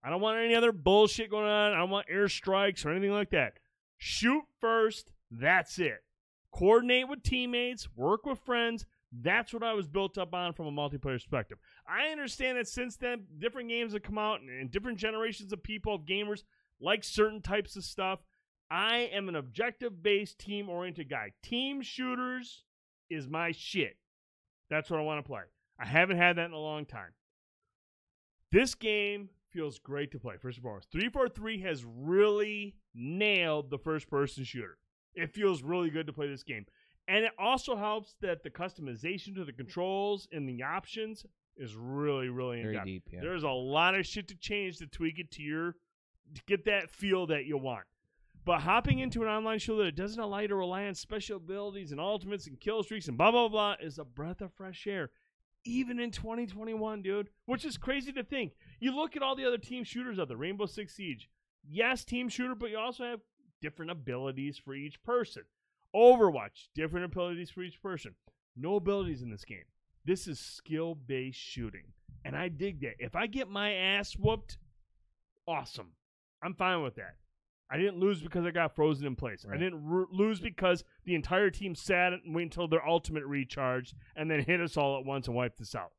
I don't want any other bullshit going on. I don't want airstrikes or anything like that. Shoot first. That's it. Coordinate with teammates. Work with friends. That's what I was built up on from a multiplayer perspective. I understand that since then, different games have come out and, different generations of people, gamers, like certain types of stuff. I am an objective based, team oriented guy. Team shooters is my shit. That's what I want to play. I haven't had that in a long time. This game feels great to play. First and foremost, 343 has really nailed the first person shooter. It feels really good to play this game. And it also helps that the customization to the controls and the options is really, really in depth. deep. Yeah. There's a lot of shit to change to tweak it to your to get that feel that you want. But hopping into an online show that it doesn't allow you to rely on special abilities and ultimates and kill streaks and blah blah blah is a breath of fresh air. Even in 2021, dude, which is crazy to think. You look at all the other team shooters out there, Rainbow Six Siege. Yes, team shooter, but you also have different abilities for each person. Overwatch, different abilities for each person. No abilities in this game. This is skill based shooting. And I dig that. If I get my ass whooped, awesome. I'm fine with that. I didn't lose because I got frozen in place. I didn't r- lose because the entire team sat and waited until their ultimate recharged and then hit us all at once and wiped us out.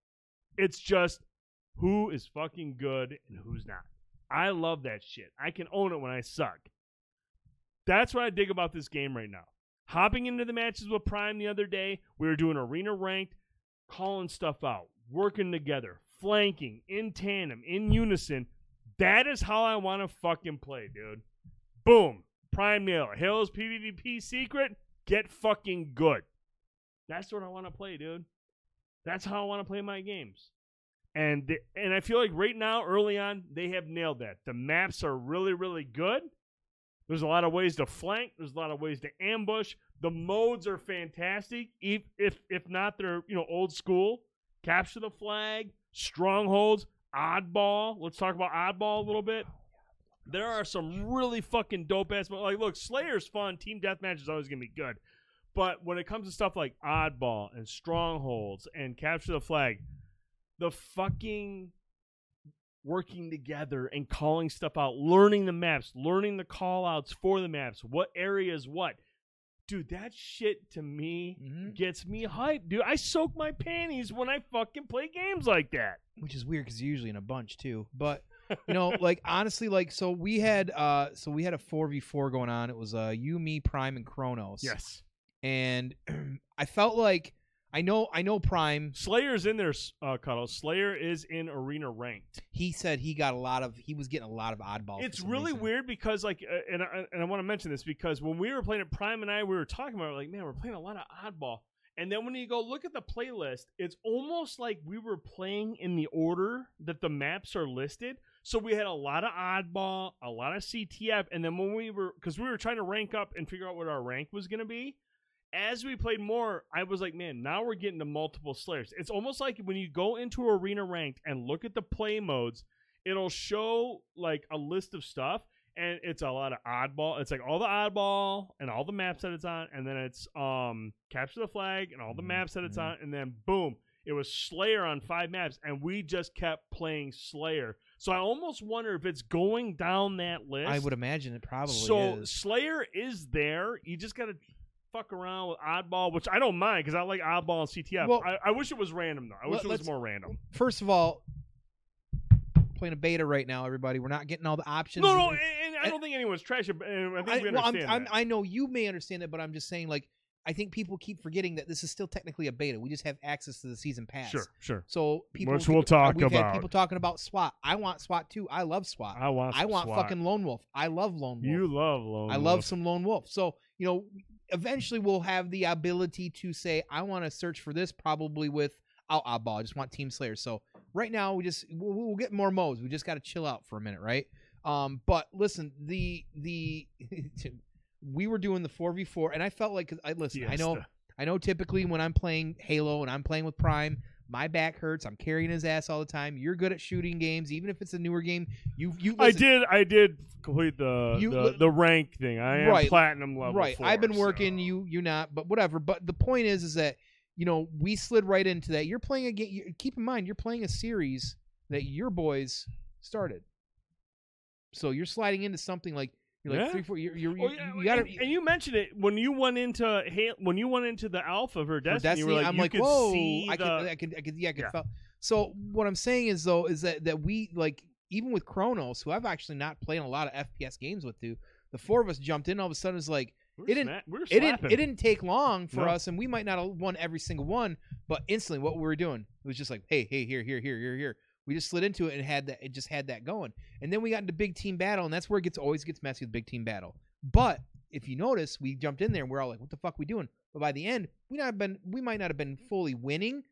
It's just who is fucking good and who's not. I love that shit. I can own it when I suck. That's what I dig about this game right now. Hopping into the matches with Prime the other day, we were doing arena ranked, calling stuff out, working together, flanking, in tandem, in unison. That is how I want to fucking play, dude. Boom. Prime nail. Halo's PvP secret. Get fucking good. That's what I want to play, dude. That's how I want to play my games. And and I feel like right now, early on, they have nailed that. The maps are really, really good. There's a lot of ways to flank. There's a lot of ways to ambush. The modes are fantastic. If if if not, they're you know old school. Capture the flag, strongholds, oddball. Let's talk about oddball a little bit. There are some really fucking dope ass. Like, look, Slayer's fun. Team deathmatch is always gonna be good. But when it comes to stuff like oddball and strongholds and capture the flag, the fucking working together and calling stuff out, learning the maps, learning the call outs for the maps, what areas, what. Dude, that shit to me Mhm. gets me hyped, dude. I soak my panties when I fucking play games like that. which is weird because usually in a bunch too. But you know, like honestly, like so we had uh so we had a four v four going on. It was uh you, me, Prime, and Kronos. Yes. And I felt like I know I know Prime. Slayer's in there, uh, Cuddle. Slayer is in arena ranked. He said he got a lot of he was getting a lot of oddballs. It's really reason. weird because, like, uh, and I, and I want to mention this because when we were playing it, Prime and I, we were talking about, it, like, man, we're playing a lot of oddball. And then when you go look at the playlist, it's almost like we were playing in the order that the maps are listed. So we had a lot of oddball, a lot of CTF, and then when we were, because we were trying to rank up and figure out what our rank was going to be. As we played more, I was like, man, now we're getting to multiple slayers. It's almost like when you go into arena ranked and look at the play modes, it'll show like a list of stuff and it's a lot of oddball. It's like all the oddball and all the maps that it's on and then it's um capture the flag and all the Mhm, maps that it's on and then boom it was slayer on five maps and we just kept playing slayer. So i almost wonder if it's going down that list I would imagine it probably so is. slayer is there. You just gotta fuck around with oddball which i don't mind because i like oddball and ctf Well- I, I wish it was random though i wish it was more random First of all, playing a beta right now, everybody. We're not getting all the options. no no and, and i don't think anyone's trash i think I, we well, I'm- understand I'm- I know you may understand that, but I'm just saying, like, I think people keep forgetting that this is still technically a beta. We just have access to the season pass. Sure, sure. So people, Which we'll talk we've about. Had people talking about SWAT. I want SWAT too. I love SWAT. I want. I want SWAT. fucking Lone Wolf. I love Lone Wolf. You love Lone Wolf. I love Wolf. some Lone Wolf. So you know, eventually we'll have the ability to say, I want to search for this, probably with out oddball. I just want Team Slayer. So right now we just we'll, we'll get more modes. We just got to chill out for a minute, right? Um, but listen, the the we were doing the four v four, and I felt like I listen. I know Fiesta. I know typically when I'm playing Halo and I'm playing with Prime, my back hurts. I'm carrying his ass all the time. You're good at shooting games, even if it's a newer game. You you I did. I did complete the You- the, the rank thing. I am Right. platinum level. right. Four, I've been so- working. You you not, but whatever. But the point is, is that you know we slid right into that. You're playing a game. Keep in mind, you're playing a series that your boys started. So you're sliding into something like You're like Yeah. three, four. You're, you're, Oh, yeah, you oh, gotta. and, and you mentioned it when you went into when you went into the alpha for for Destiny. Destiny, you were like, I'm you like, could whoa! see I the, could, I could, I could, yeah, I could. Yeah. Felt. So what I'm saying is though is that that we like even with Chronos, who I've actually not played a lot of FPS games with, too. The four of us jumped in. All of a sudden, it's like we were it didn't- sma- it didn't. It didn't take long for No. us, and we might not have won every single one, but instantly, what we were doing it was just like, hey, hey, here, here, here, here, here. We just slid into it and had that. It just had that going, and then we got into big team battle, and that's where it gets always gets messy with big team battle. But if you notice, we jumped in there and we're all like, "What the fuck we doing?" But by the end, we not been we might not have been fully winning,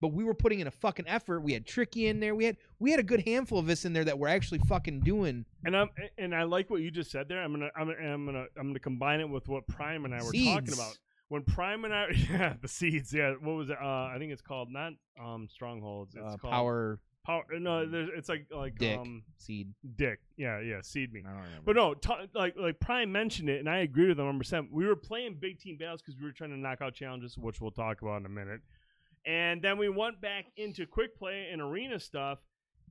but we were putting in a fucking effort. We had Tricky in there. We had we had a good handful of us in there that were actually fucking doing And I'm and I like what you just said there. I'm gonna I'm gonna I'm gonna I'm gonna combine it with what Prime and I were talking about. When Prime and I yeah the seeds yeah what was it uh I think it's called not um strongholds it's uh, called power power no there's it's like like Dick. um seed. dick yeah yeah seed me I don't remember. But no, t- like like Prime mentioned it, and I agree with him 100. percent We were playing big team battles because we were trying to knock out challenges, which we'll talk about in a minute. And then we went back into quick play and arena stuff,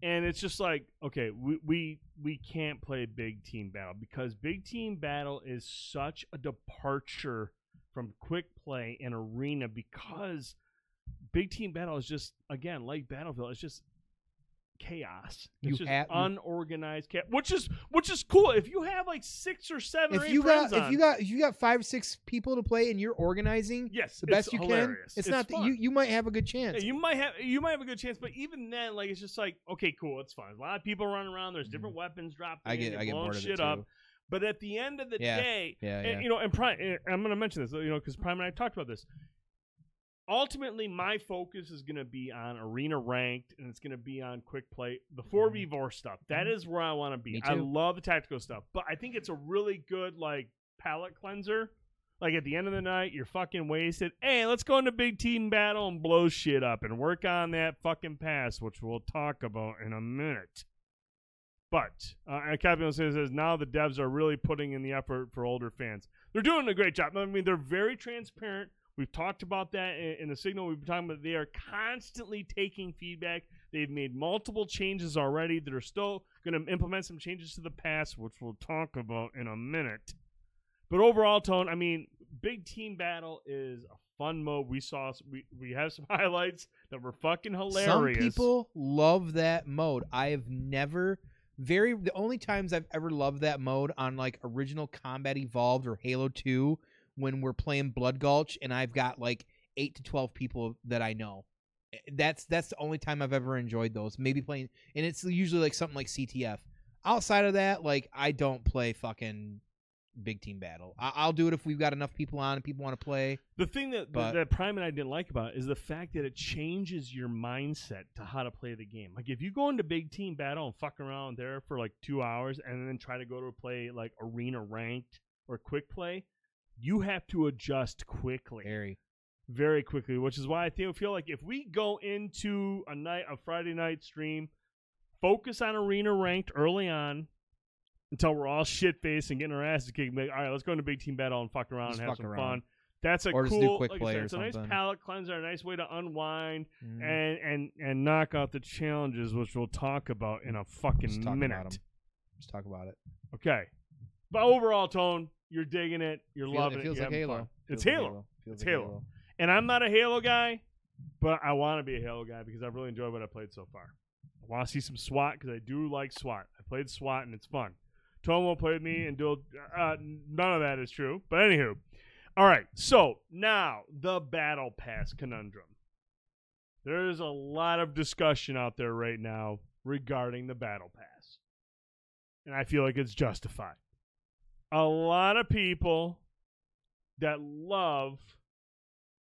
and it's just like, okay, we we we can't play big team battle because big team battle is such a departure from quick play and arena because big team battle is just again like Battlefield, it's just chaos. It's You just have- unorganized chaos, which is which is cool. If you have like six or seven or if eight you got friends if you got if you got five or six people to play and you're organizing yes, the best you hilarious. can, it's, not that you you might have a good chance. Yeah, you might have you might have a good chance, but even then, like it's just like okay, cool, it's fine. A lot of people running around. There's different weapons dropping. Mm-hmm. I get I get bored of shit it too. up. But at the end of the Yeah. day, Yeah, and, you know, and Prime, and I'm going to mention this, you know, because Prime and I talked about this. Ultimately, my focus is going to be on arena ranked, and it's going to be on quick play, the four v four stuff. That is where I want to be. I love the tactical stuff, but I think it's a really good like palate cleanser. Like at the end of the night, you're fucking wasted. Hey, let's go into big team battle and blow shit up and work on that fucking pass, which we'll talk about in a minute. But uh, Captain says, says now the devs are really putting in the effort for older fans. They're doing a great job. I mean, they're very transparent. We've talked about that in, in the signal. We've been talking about they are constantly taking feedback. They've made multiple changes already. That are still going to implement some changes to the pass, which we'll talk about in a minute. But overall, tone. I mean, big team battle is a fun mode. We saw we we have some highlights that were fucking hilarious. Some people love that mode. I have never very the only times I've ever loved that mode on like original Combat Evolved or Halo 2 when we're playing Blood Gulch and I've got like 8 to 12 people that I know. Eh, That's that's the only time I've ever enjoyed those. Maybe playing and it's usually like something like CTF. Outside of that, like I don't play fucking big team battle. I- I'll do it if we've got enough people on and people want to play. The thing that But- that Prime and I didn't like about it is the fact that it changes your mindset to how to play the game. Like if you go into big team battle and fuck around there for like two hours and then try to go to play like arena ranked or quick play, you have to adjust quickly, Very. very quickly. Which is why I think feel like if we go into a night a Friday night stream, focus on arena ranked early on. Until we're all shit faced and getting our asses kicked, like, all right, let's go into big team battle and fuck around Just and have some around. fun. That's a Or cool, like said, it's a nice palate cleanser, a nice way to unwind Mm. and and and knock out the challenges, which we'll talk about in a fucking about Let's talk about it. Okay, but overall, tone, you're digging it, you're Feel- loving it it, feels you're like having Halo. fun. Feels It's like Halo. Feels It's like Halo. and I'm not a Halo guy, but I want to be a Halo guy because I've really enjoy what I played so far. I want to see some SWAT because I do like SWAT. I played SWAT and it's fun. Tone won't play with me and do uh, none of that is true. But anywho, all right. So now the battle pass conundrum. There is a lot of discussion out there right now regarding the battle pass, and I feel like it's justified. A lot of people that love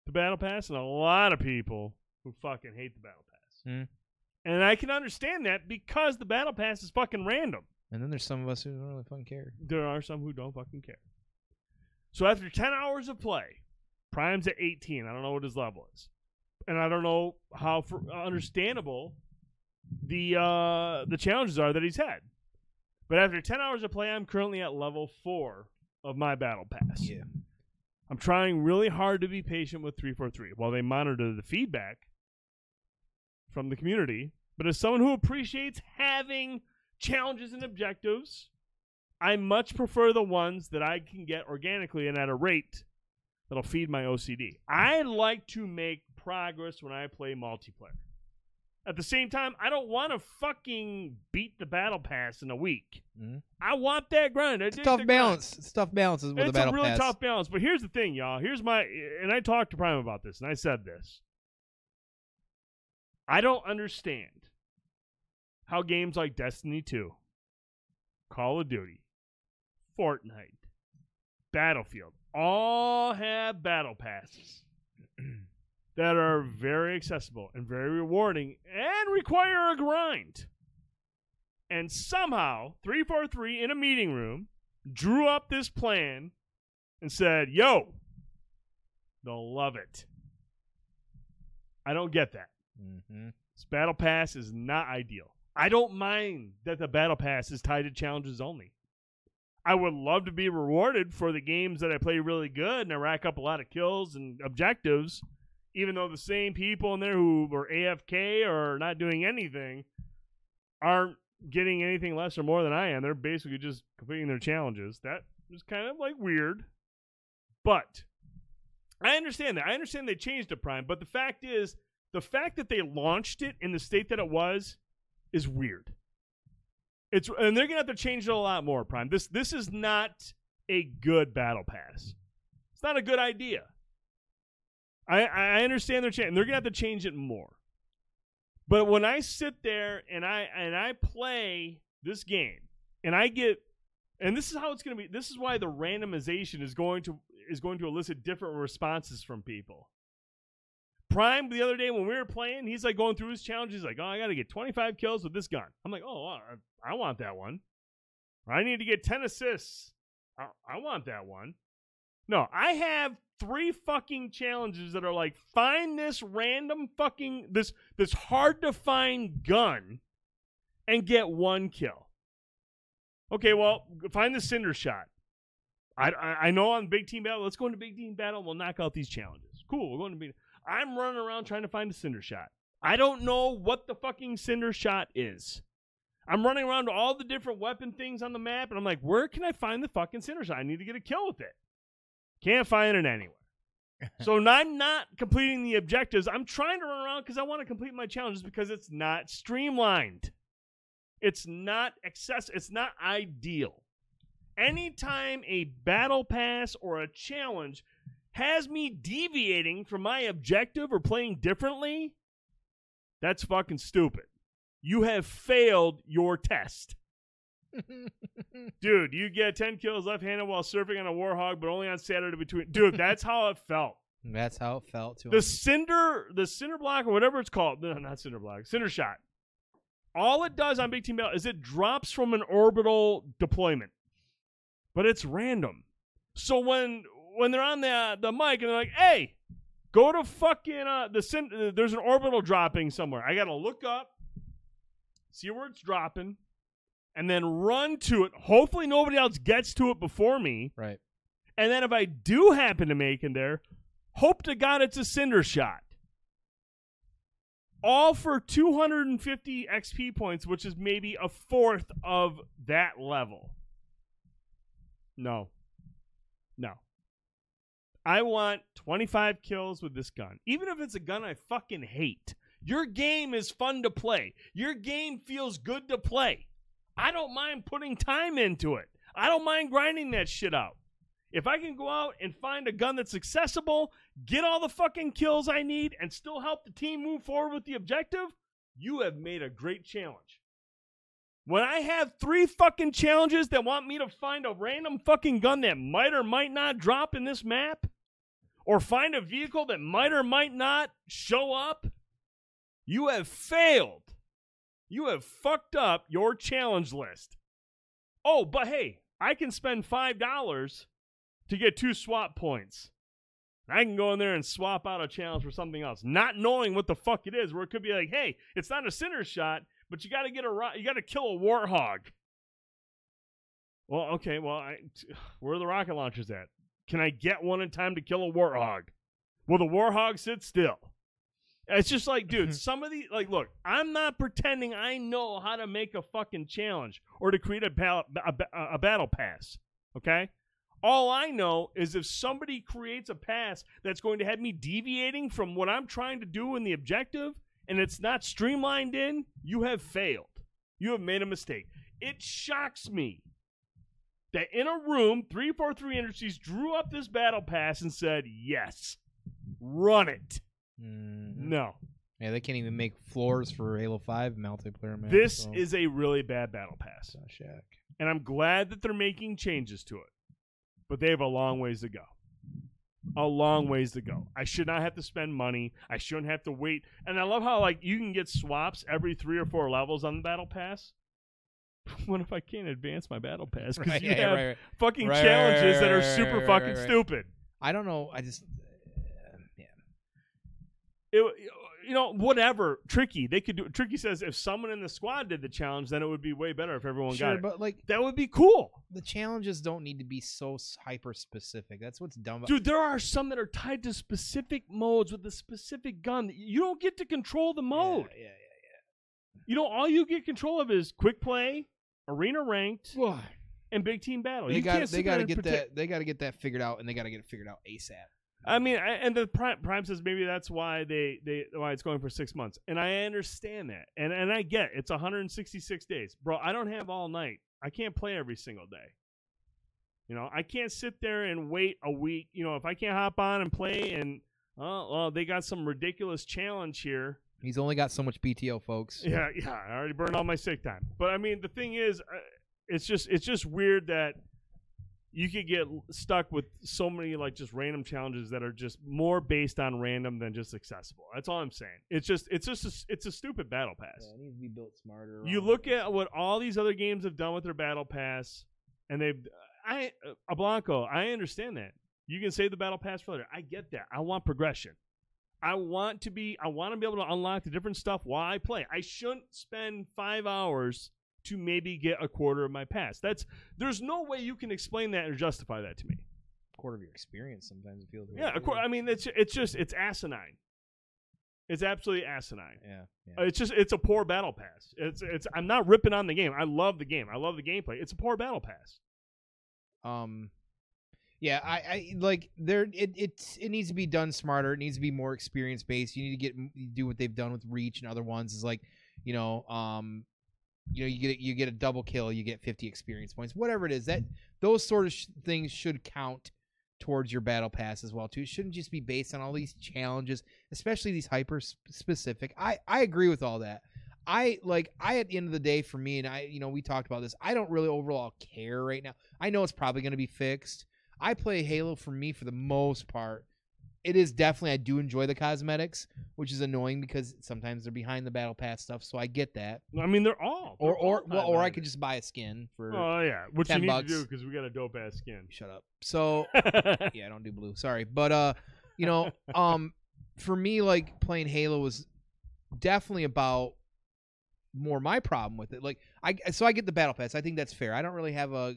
the battle pass and a lot of people who fucking hate the battle pass. Hmm. And I can understand that because the battle pass is fucking random. And then there's some of us who don't really fucking care. There are some who don't fucking care. So after 10 hours of play, Prime's at 18. I don't know what his level is. And I don't know how for, understandable the uh, the challenges are that he's had. But after 10 hours of play, I'm currently at level 4 of my battle pass. Yeah. I'm trying really hard to be patient with 343 while they monitor the feedback from the community. But as someone who appreciates having challenges and objectives, I much prefer the ones that I can get organically and at a rate that'll feed my OCD. I like to make progress when I play multiplayer. At the same time, I don't want to fucking beat the battle pass in a week. Mhm. I want that grind. I It's tough the grind. balance. It's tough balances with It's the battle pass. It's a really pass. tough balance. But here's the thing, y'all. Here's my and I talked to Prime about this, and I said this. I don't understand how games like Destiny 2, Call of Duty, Fortnite, Battlefield all have battle passes that are very accessible and very rewarding and require a grind. And somehow, 343 in a meeting room drew up this plan and said, Yo, they'll love it. I don't get that. Mm-hmm. This battle pass is not ideal. I don't mind that the battle pass is tied to challenges only. I would love to be rewarded for the games that I play really good and I rack up a lot of kills and objectives, even though the same people in there who are AFK or not doing anything aren't getting anything less or more than I am. They're basically just completing their challenges. That is kind of like weird. But I understand that. I understand they changed the Prime, but the fact is, the fact that they launched it in the state that it was is weird. It's and they're gonna have to change it a lot more. Prime. This this is not a good battle pass. It's not a good idea. I I understand they're changing. They're gonna have to change it more. But when I sit there and I and I play this game and I get and this is how it's to be this is why the randomization is going to is going to elicit different responses from people. Prime the other day when we were playing, he's like going through his challenges. He's like, "Oh, I got to get 25 kills with this gun." I'm like, "Oh, I, I want that one. I need to get 10 assists. I, I want that one." No, I have three fucking challenges that are like, find this random fucking this this hard to find gun and get one kill. Okay, well, find the cinder shot. I, I, I know on big team battle. Let's go into big team battle. And we'll knock out these challenges. Cool. We're going to be. I'm running around trying to find a cinder shot. I don't know what the fucking cinder shot is. I'm running around to all the different weapon things on the map, and I'm like, where can I find the fucking cinder shot? I need to get a kill with it. Can't find it anywhere. so I'm not completing the objectives. I'm trying to run around because I want to complete my challenges because it's not streamlined. It's not access. It's not ideal. Anytime a battle pass or a challenge has me deviating from my objective or playing differently, that's fucking stupid. You have failed your test. Dude, you get 10 kills left handed while surfing on a Warthog, but only on Saturday between. Dude, that's how it felt. That's how it felt to The him. cinder, the cinder block or whatever it's called, no, not cinder block, cinder shot. All it does on Big Team Battle is it drops from an orbital deployment, but it's random. So when when they're on the the mic and they're like, "Hey, go to fucking uh, the cin- uh, there's an orbital dropping somewhere," I gotta look up, see where it's dropping, and then run to it. Hopefully, nobody else gets to it before me. Right. And then if I do happen to make it there, hope to God it's a cinder shot. All for 250 XP points, which is maybe a fourth of that level. No. No. I want 25 kills with this gun. Even if it's a gun I fucking hate. Your game is fun to play. Your game feels good to play. I don't mind putting time into it. I don't mind grinding that shit out. If I can go out and find a gun that's accessible, get all the fucking kills I need, and still help the team move forward with the objective, you have made a great challenge. When I have three fucking challenges that want me to find a random fucking gun that might or might not drop in this map, or find a vehicle that might or might not show up, you have failed. You have fucked up your challenge list. Oh, but hey, I can spend $5 to get two swap points. I can go in there and swap out a challenge for something else, not knowing what the fuck it is. Where it could be like, hey, it's not a cinder shot, but you got to get a you got to kill a warthog. Well, okay, well, I, where are the rocket launchers at? Can I get one in time to kill a warthog? Will the warthog sit still? It's just like, dude, mm-hmm. some of the like, look, I'm not pretending I know how to make a fucking challenge or to create a, a, a battle pass. Okay, all I know is if somebody creates a pass that's going to have me deviating from what I'm trying to do in the objective, and it's not streamlined in, you have failed. You have made a mistake. It shocks me that in a room, 343 Industries drew up this battle pass and said, yes, run it. Mhm. No. Yeah, they can't even make floors for Halo Five multiplayer. Man, This so- is a really bad battle pass. Oh, Shaq. And I'm glad that they're making changes to it. But they have a long ways to go. A long ways to go. I should not have to spend money. I shouldn't have to wait. And I love how like you can get swaps every three or four levels on the battle pass. what if I can't advance my battle pass? Because Right, you yeah, have right, right. fucking challenges that are super fucking stupid. I don't know. I just. It, you know, whatever. Tricky. They could do. Tricky says if someone in the squad did the challenge, then it would be way better if everyone Sure, got it. but like that would be cool. the challenges don't need to be so hyper specific. That's what's dumb. About, Dude, there are some that are tied to specific modes with a specific gun. You don't get to control the mode. Yeah, yeah, yeah. You know, all you get control of is quick play, arena ranked, yeah. and big team battle. They you got they got to get protect- that they got to get that figured out, and they got to get it figured out ASAP. I mean, I, and the prime, prime says maybe that's why they, they why it's going for six months, and I understand that, and and I get it. it's 166 days, bro. I don't have all night. I can't play every single day. You know, I can't sit there and wait a week. You know, if I can't hop on and play, and oh well, they got some ridiculous challenge here. He's only got so much PTO, folks. Yeah, yeah. I already burned all my sick time. But I mean, the thing is, uh, it's just it's just weird that you could get stuck with so many like just random challenges that are just more based on random than just accessible. That's all I'm saying. It's just it's just a, it's a stupid battle pass. it needs to be built smarter. You look at what all these other games have done with their battle pass, and they've I uh, Blanco. I understand that you can save the battle pass for later. I get that. I want progression. I want to be. I want to be able to unlock the different stuff while I play. I shouldn't spend five hours to maybe get a quarter of my pass. That's there's no way you can explain that or justify that to me. A quarter of your experience. Sometimes it feels. Yeah, of course. I mean, it's it's just it's asinine. It's absolutely asinine. yeah, yeah. It's just it's a poor battle pass. It's it's I'm not ripping on the game. I love the game. I love the gameplay. It's a poor battle pass. Um, yeah, I, I like there. It it it needs to be done smarter. It needs to be more experience based. You need to get do what they've done with Reach and other ones. Is like, you know, um, you know, you get you get a double kill, you get fifty experience points, whatever it is. That those sort of sh- things should count towards your battle pass as well too. It shouldn't just be based on all these challenges, especially these hyper specific. I I agree with all that. I like I at the end of the day for me and I you know we talked about this. I don't really overall care right now. I know it's probably going to be fixed. I play Halo for me for the most part. It is definitely I do enjoy the cosmetics, which is annoying because sometimes they're behind the battle pass stuff. So I get that. I mean, they're all. Or they're all or well, or I could just buy a skin for Oh yeah, which you 10 need bucks. to do because we got a dope ass skin. shut up. So yeah, I don't do blue. Sorry, but uh, you know, um, for me, like playing Halo was definitely about more my problem with it. Like I, so I get the battle pass. I think that's fair. I don't really have a,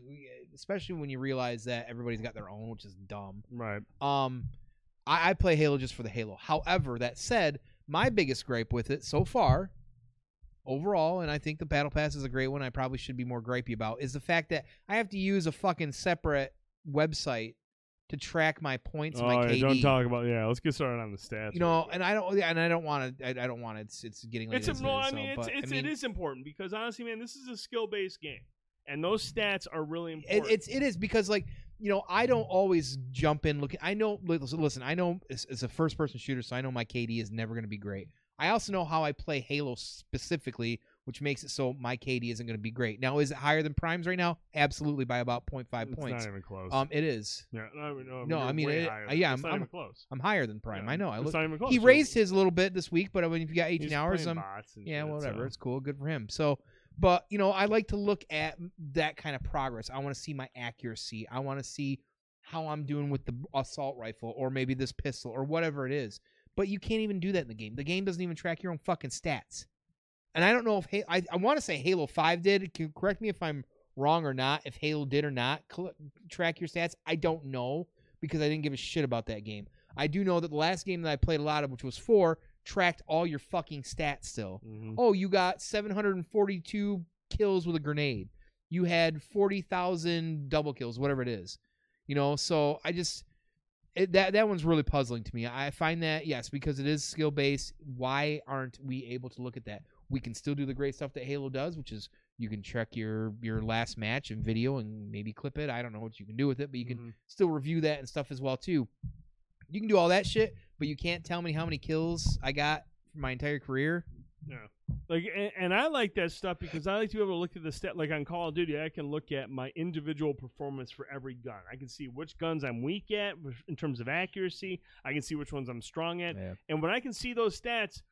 especially when you realize that everybody's got their own, which is dumb. right. Um, I, I play Halo just for the Halo. However, that said, my biggest gripe with it so far, overall, and I think the Battle Pass is a great one. I probably should be more gripey about is the fact that I have to use a fucking separate website to track my points Oh my yeah, KD. don't talk about yeah. Let's get started on the stats. you know, and I don't, and I don't want to. I, I don't want it. It's, it's getting late. it's it no. I so, mean, it's, but, it's I mean, it is important because honestly, man, this is a skill based game, and those stats are really It, important. it's it is because like you know I don't always jump in looking. I know listen, I know it's, it's a first person shooter, so I know my KD is never going to be great. I also know how I play Halo specifically, which makes it so my KD isn't going to be great. Now, is it higher than Primes right now? Absolutely, by about 0.5 It's points. not even close. Um, it is. yeah, no, no, no, I mean, way it- yeah, it's I'm- not even close. I'm higher than Prime. Yeah, I know. I it's look. not even close. He raised his a little bit this week, but I mean, if you got 18 he's hours, um, yeah, whatever. so- It's cool. Good for him. So, but you know, I like to look at that kind of progress. I want to see my accuracy. I want to see how I'm doing with the assault rifle or maybe this pistol or whatever it is. But you can't even do that in the game. The game doesn't even track your own fucking stats. And I don't know if I I want to say Halo Five did. Can correct me if I'm wrong or not. If Halo did or not track your stats, I don't know because I didn't give a shit about that game. I do know that the last game that I played a lot of, which was four, tracked all your fucking stats still. Mhm. Oh, you got 742 kills with a grenade. You had 40,000 double kills, whatever it is. You know, so I just it, that that one's really puzzling to me. I find that yes, because it is skill based. Why aren't we able to look at that? We can still do the great stuff that Halo does, which is you can check your your last match and video and maybe clip it. I don't know what you can do with it, but you can Mhm. still review that and stuff as well too. You can do all that shit, but you can't tell me how many kills I got for my entire career. Yeah. Like, and, and I like that stuff because I like to be able to look at the stat. Like on Call of Duty, I can look at my individual performance for every gun. I can see which guns I'm weak at in terms of accuracy. I can see which ones I'm strong at. And when I can see those stats,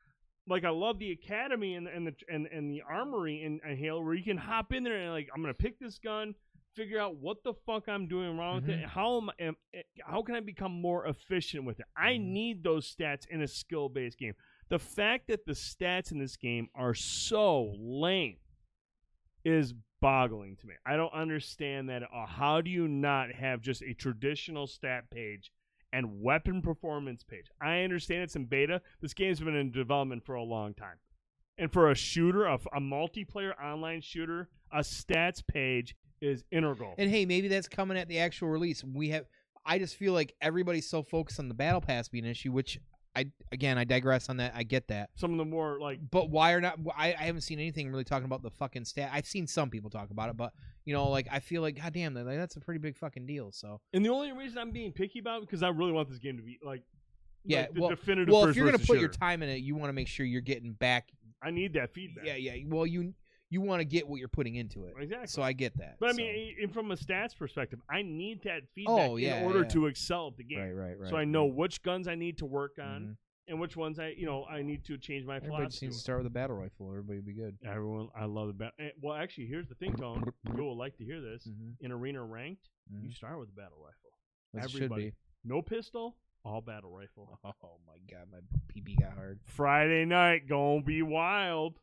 like I love the academy and and the and, and the armory in, in Halo, where you can hop in there and like I'm gonna pick this gun, figure out what the fuck I'm doing wrong with it, Mhm. and how am, am how can I become more efficient with it. I Mhm. need those stats in a skill based game. The fact that the stats in this game are so lame is boggling to me. I don't understand that at all. How do you not have just a traditional stat page and weapon performance page? I understand it's in beta. This game's been in development for a long time. And for a shooter, a, a multiplayer online shooter, a stats page is integral. And hey, maybe that's coming at the actual release. We have. I just feel like everybody's so focused on the battle pass being an issue, which I again I digress on that. I get that, Some of the more like but why are not? I, I haven't seen anything really talking about the fucking stat. I've seen some people talk about it, but you know, like I feel like goddamn, like, that's a pretty big fucking deal. So And the only reason I'm being picky about it because I really want this game to be like, Yeah, like the well- definitive. well, if you're gonna put your time in it, you want to make sure you're getting back. I need that feedback. Yeah, yeah. Well, you you want to get what you're putting into it. exactly. So I get that. but I so- mean, from a stats perspective, I need that feedback Oh, yeah, in order yeah. to excel at the game. right, right, right. So I know which guns I need to work on Mhm. and which ones I, you know, I need to change my Everybody philosophy. just needs to start with a battle rifle. Everybody would be good. Everyone, I love the battle. Well, actually, here's the thing, Tom. You will like to hear this. Mm-hmm. In arena ranked, you Mhm. start with a battle rifle. As it should everybody. be. No pistol, all battle rifle. Oh my god, my PP got hard. Friday night gonna be wild.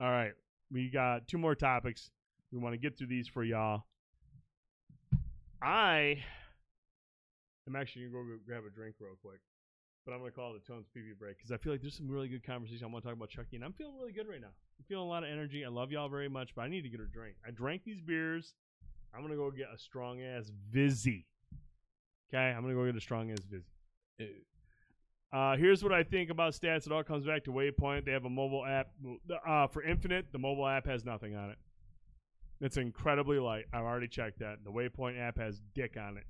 All right, we got two more topics. We want to get through these for y'all. I am actually gonna go grab a drink real quick, but I'm gonna call it a Tones PV break because I feel like there's some really good conversation. I want to talk about Chucky, and I'm feeling really good right now. I'm feeling a lot of energy. I love y'all very much, but I need to get a drink. I drank these beers. I'm gonna go get a strong ass Vizzy. Okay, I'm gonna go get a strong ass Vizzy. Uh, here's what I think about stats. It all comes back to Waypoint. They have a mobile app. Uh, for Infinite, the mobile app has nothing on it. It's incredibly light. I've already checked that. The Waypoint app has dick on it.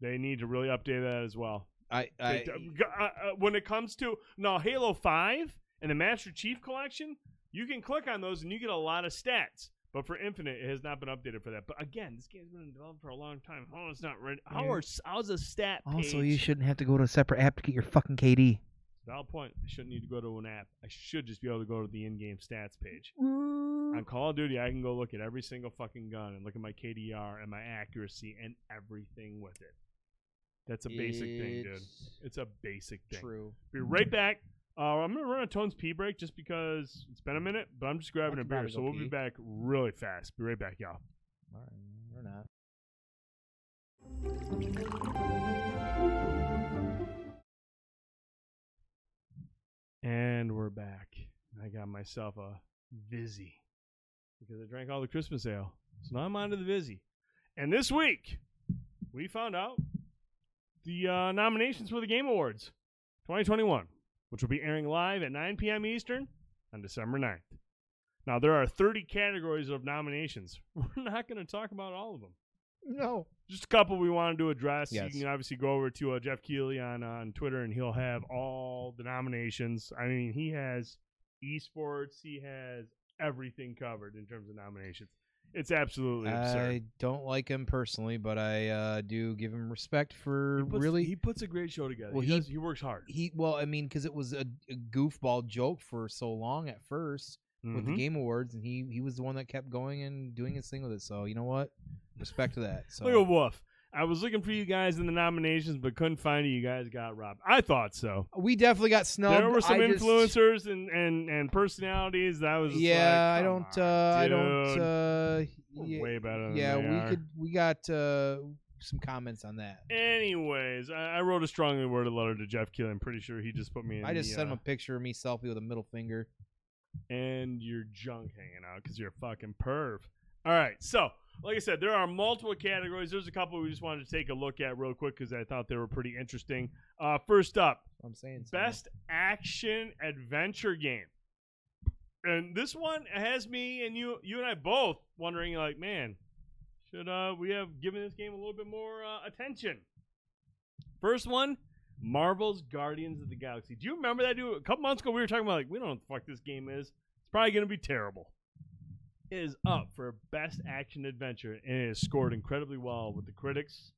They need to really update that as well. I, I uh, uh, when it comes to now Halo Five and the Master Chief Collection, you can click on those and you get a lot of stats. But for Infinite, it has not been updated for that. But again, this game's been in development for a long time. How is not ready? How Yeah. are how's a stat page? also you shouldn't have to go to a separate app to get your fucking KD. Valid point. I shouldn't need to go to an app. I should just be able to go to the in-game stats page. Mm. On Call of Duty, I can go look at every single fucking gun and look at my KDR and my accuracy and everything with it. That's a basic thing, dude. It's a basic thing. True. Be right back. Uh, I'm gonna run a Tones pee break just because it's been a minute, but I'm just grabbing a beer, so we'll be back really fast. Be right back, y'all. All right, we're not. And we're back. I got myself a Vizzy because I drank all the Christmas ale. So now I'm on to the Vizzy. And this week, we found out the uh, nominations for the Game Awards 2021, which will be airing live at 9 p.m. Eastern on December 9th. Now, there are 30 categories of nominations. We're not going to talk about all of them. No. Just a couple we wanted to address. Yes. You can obviously go over to uh, Jeff Keighley on on Twitter, and he'll have all the nominations. I mean, he has esports, he has everything covered in terms of nominations. It's absolutely absurd. I don't like him personally, but I uh, do give him respect for He puts- really. he puts a great show together. Well, he, he- does, he works hard he well, I mean, because it was a, a goofball joke for so long at first with the Mhm. Game Awards, and he he was the one that kept going and doing his thing with it. So you know what, respect to that. So Look at Wolf. I was looking for you guys in the nominations, but couldn't find you. You guys got robbed. I thought so. we definitely got snubbed. there were some I just- influencers and, and, and personalities that I was. Just yeah, like, I don't. on, uh I don't. uh yeah, way better than yeah, we are. could. We got. uh some comments on that. Anyways, I, I wrote a strongly worded letter to Jeff Keighley. I'm pretty sure he just put me in. I just the, sent him uh, a picture of me selfie with a middle finger. and your junk hanging out because you're a fucking perv. All right, so like I said, there are multiple categories. There's a couple we just wanted to take a look at real quick because I thought they were pretty interesting. Uh, first up, I'm saying so. best action adventure game, and this one has me and you, you and I both wondering, like, man, should uh, we have given this game a little bit more uh, attention? First one, Marvel's Guardians of the Galaxy. Do you remember that? Dude, a couple months ago, we were talking about like, we don't know what the fuck this game is. It's probably going to be terrible. Is up for best action adventure, and it has scored incredibly well with the critics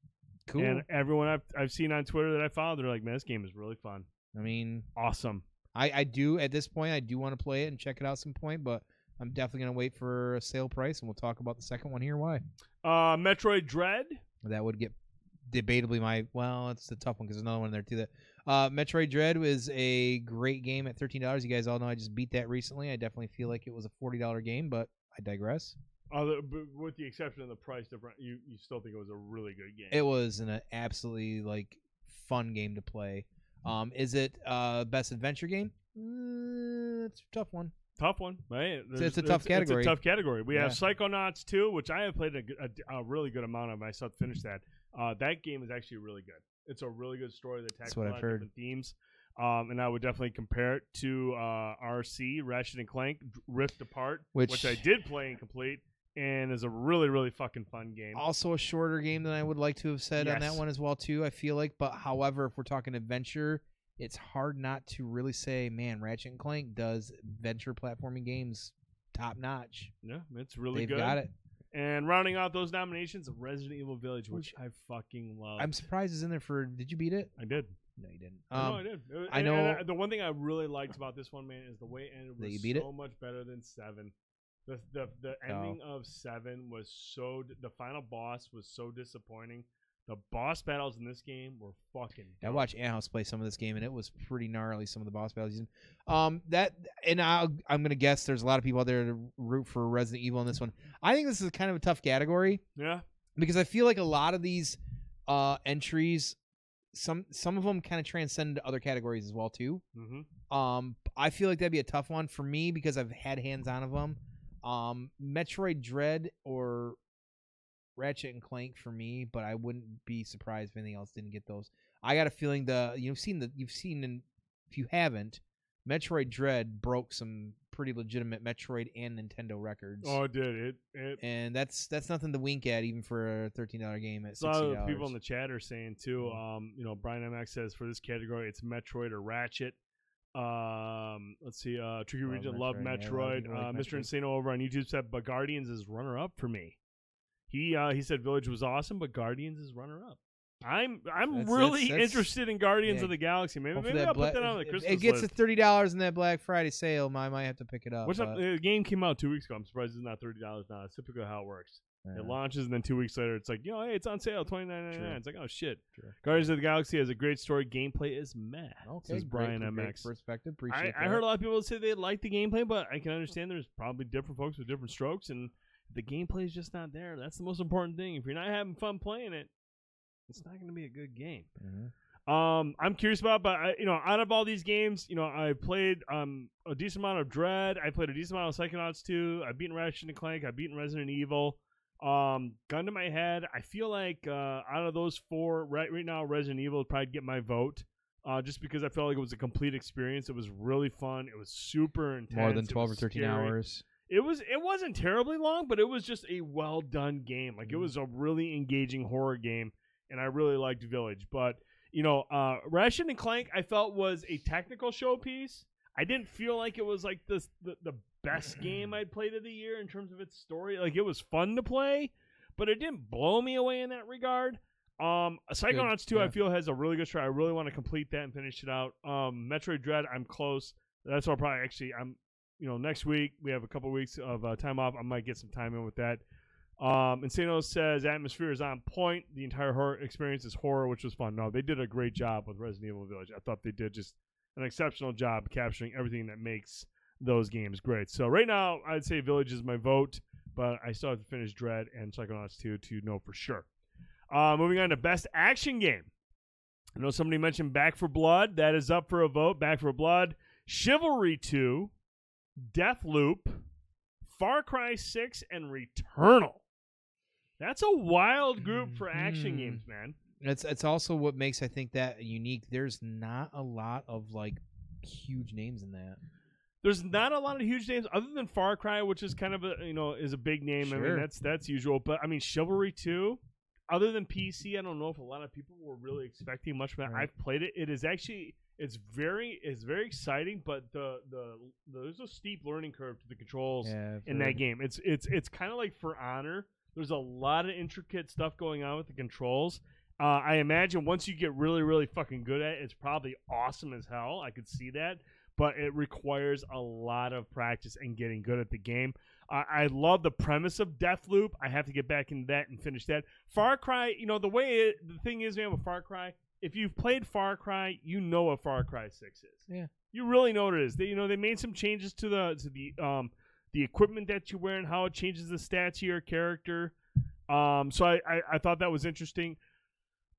Cool. and everyone I've I've seen on Twitter that I follow. They're like, man, this game is really fun, I mean, awesome. I, I do at this point. I do want to play it and check it out some point, but I'm definitely gonna wait for a sale price, and we'll talk about the second one here. Why? Uh, Metroid Dread. That would get debatably my well. It's a tough one because there's another one there too. That uh, Metroid Dread was a great game at thirteen dollars. You guys all know I just beat that recently. I definitely feel like it was a forty dollar game, but I digress. Other, with the exception of the price difference, you you still think it was a really good game. It was an uh, absolutely like fun game to play. Um, is it uh best adventure game? Mm, it's a tough one. tough one, right? It's- it's a tough category. It's a tough category. We have Yeah. Psychonauts 2, which I have played a, a, a really good amount of. I still have to finish that. Uh, that game is actually really good. It's a really good story that tackles what a I've lot heard. of different themes. Um, and I would definitely compare it to uh, RC Ratchet and Clank Rift Apart, Which- I did play and complete, and is a really really fucking fun game. Also a shorter game than I would like to have said on that one as well too. I feel like, but however, if we're talking adventure, it's hard not to really say, man, Ratchet and Clank does adventure platforming games top notch. Yeah, it's really They've good. got it. And rounding out those nominations, Resident Evil Village, which I fucking love. I'm surprised it's in there for. Did you beat it? I did. No, you didn't. I Um, I did. Uh, I and- know- and I- the one thing I really liked about this one, man, is the way it ended was you beat it? so much better than seven. The the the Oh. ending of seven was so. The final boss was so disappointing. The boss battles in this game were fucking. I watched Ant House play some of this game, and it was pretty gnarly. Some of the boss battles. Um, that and I'll, I'm gonna guess there's a lot of people out there to root for Resident Evil in this one. I think this is kind of a tough category Yeah. because I feel like a lot of these uh entries, some some of them kind of transcend other categories as well too. Mm-hmm. Um, I feel like that'd be a tough one for me because I've had hands on of them. Um, Metroid Dread or Ratchet and Clank for me, but I wouldn't be surprised if anything else didn't get those. I got a feeling the you've seen the you've seen in if you haven't, Metroid Dread broke some pretty legitimate Metroid and Nintendo records. Oh, it did it? It. and that's that's nothing to wink at even for a thirteen dollar game at a lot of people in the chat are saying too. Um, you know, Brian MX says for this category, it's Metroid or Ratchet. Um, let's see. Uh, Tricky Love Region love Metroid, yeah, of Metroid. like uh, Mr. Insano over on YouTube said, but Guardians is runner up for me. He uh, he said Village was awesome, but Guardians is runner up. I'm I'm That's- really that's- that's- interested in Guardians yeah. of the Galaxy. Maybe maybe I'll Black- put that on the Christmas It gets list. to thirty dollars in that Black Friday sale. I might have to pick it up. What's up? The uh, game came out two weeks ago. I'm surprised it's not thirty dollars now. It's typically how it works. Yeah. It launches and then two weeks later, it's like, you know, hey, it's on sale, twenty nine ninety nine. It's like, oh shit. True. Guardians of the Galaxy has a great story. Gameplay is meh. Okay, says Brian great MX. perspective. I, Appreciate I that. heard a lot of people say they like the gameplay, but I can understand there's probably different folks with different strokes, and the gameplay is just not there. That's the most important thing. If you're not having fun playing it, it's not going to be a good game. Mhm. Um, I'm curious about, but I, you know, out of all these games, you know, I played um a decent amount of Dread. I played a decent amount of Psychonauts 2. I've beaten Ratchet and Clank. I've beaten Resident Evil. Um, gun to my head, I feel like uh, out of those four, right right now, Resident Evil would probably get my vote. Uh, just because I felt like it was a complete experience. It was really fun. It was super intense. More than twelve or thirteen scary. hours. It was. It wasn't terribly long, but it was just a well done game. Like it Mhm. was a really engaging horror game, and I really liked Village. But you know, uh, Ratchet and Clank, I felt was a technical showpiece. I didn't feel like it was like this the, the best game I'd played of the year in terms of its story. Like it was fun to play, but it didn't blow me away in that regard. Um, Psychonauts 2, I feel has a really good story. I really want to complete that and finish it out. Um, Metroid Dread, I'm close. That's what I'll probably actually. I'm, you know, next week we have a couple weeks of uh, time off. I might get some time in with that. Um, Insano says atmosphere is on point. The entire horror experience is horror, which was fun. No, they did a great job with Resident Evil Village. I thought they did just an exceptional job capturing everything that makes those games great. So right now, I'd say Village is my vote, but I still have to finish Dread and Psychonauts 2 to know for sure. Uh, moving on to best action game. I know somebody mentioned Back 4 Blood. That is up for a vote. Back 4 Blood, Chivalry 2, Deathloop, Far Cry 6, and Returnal. That's a wild group for action Mhm. games, man. It's it's also what makes I think that unique. There's not a lot of like huge names in that. There's not a lot of huge names other than Far Cry, which is kind of a you know is a big name. I mean Sure. that's that's usual, but I mean Chivalry 2, other than PC, I don't know if a lot of people were really expecting much from that. Right. I've played it. It is actually it's very it's very exciting, but the the there's a steep learning curve to the controls Yeah, in that game. It's it's it's kind of like For Honor. There's a lot of intricate stuff going on with the controls. Uh, I imagine once you get really really fucking good at it, it's probably awesome as hell. I could see that, but it requires a lot of practice and getting good at the game. I I love the premise of Deathloop. I have to get back into that and finish that. Far Cry, you know the way it, the thing is, man, with Far Cry, if you've played Far Cry, you know what Far Cry Six is. Yeah. you really know what it is. They, you know, they made some changes to the to the um the equipment that you wear and how it changes the stats of your character. Um, so I, I, I thought that was interesting.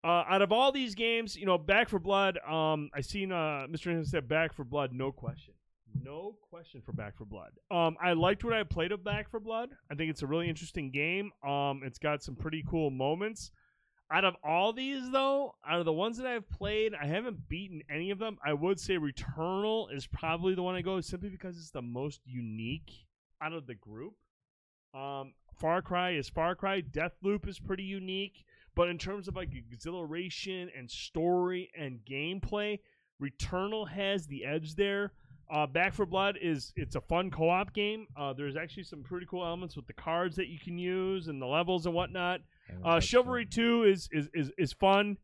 Uh, out of all these games, you know, Back 4 Blood, um, I seen uh, Mr. Anderson said Back 4 Blood, no question. No question for Back 4 Blood. Um, I liked what I played of Back 4 Blood. I think it's a really interesting game. Um, it's got some pretty cool moments. Out of all these, though, out of the ones that I've played, I haven't beaten any of them. I would say Returnal is probably the one I go simply because it's the most unique out of the group. Um, Far Cry is Far Cry. Deathloop is pretty unique, but in terms of like exhilaration and story and gameplay, Returnal has the edge there. Uh, Back 4 Blood is it's a fun co-op game. Uh, there's actually some pretty cool elements with the cards that you can use and the levels and whatnot. Uh, Chivalry Two is is is is fun,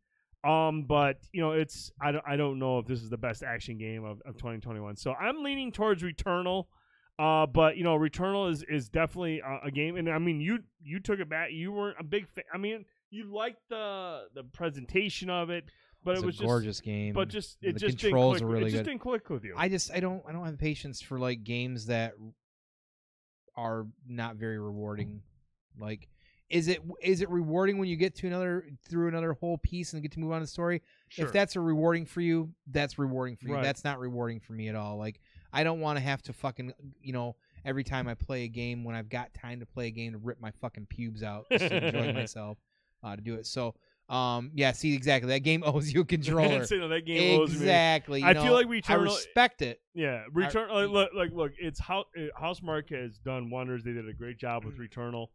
um, but you know it's I don't I don't know if this is the best action game of, of 2021. So I'm leaning towards Returnal, uh, but you know Returnal is is definitely a, a game, and I mean you you took it back. You weren't a big fan. I mean you liked the the presentation of it, but it's it was a just gorgeous game. but just it the just controls didn't are click, really it just good. didn't click with you. I just I don't I don't have patience for like games that are not very rewarding. Like, is it is it rewarding when you get to another through another whole piece and get to move on to the story? sure. If that's a rewarding for you, that's rewarding for you. Right. That's not rewarding for me at all. Like, I don't want to have to fucking you know every time I play a game when I've got time to play a game to rip my fucking pubes out just to enjoy myself uh, to do it. So. Um. Yeah. See. Exactly. That game owes you a controller. So, know, that game owes me. exactly. I feel know, like I respect it. Yeah, return. like, look, like, look, it's how uh, Housemarque has done wonders. They did a great job with Returnal.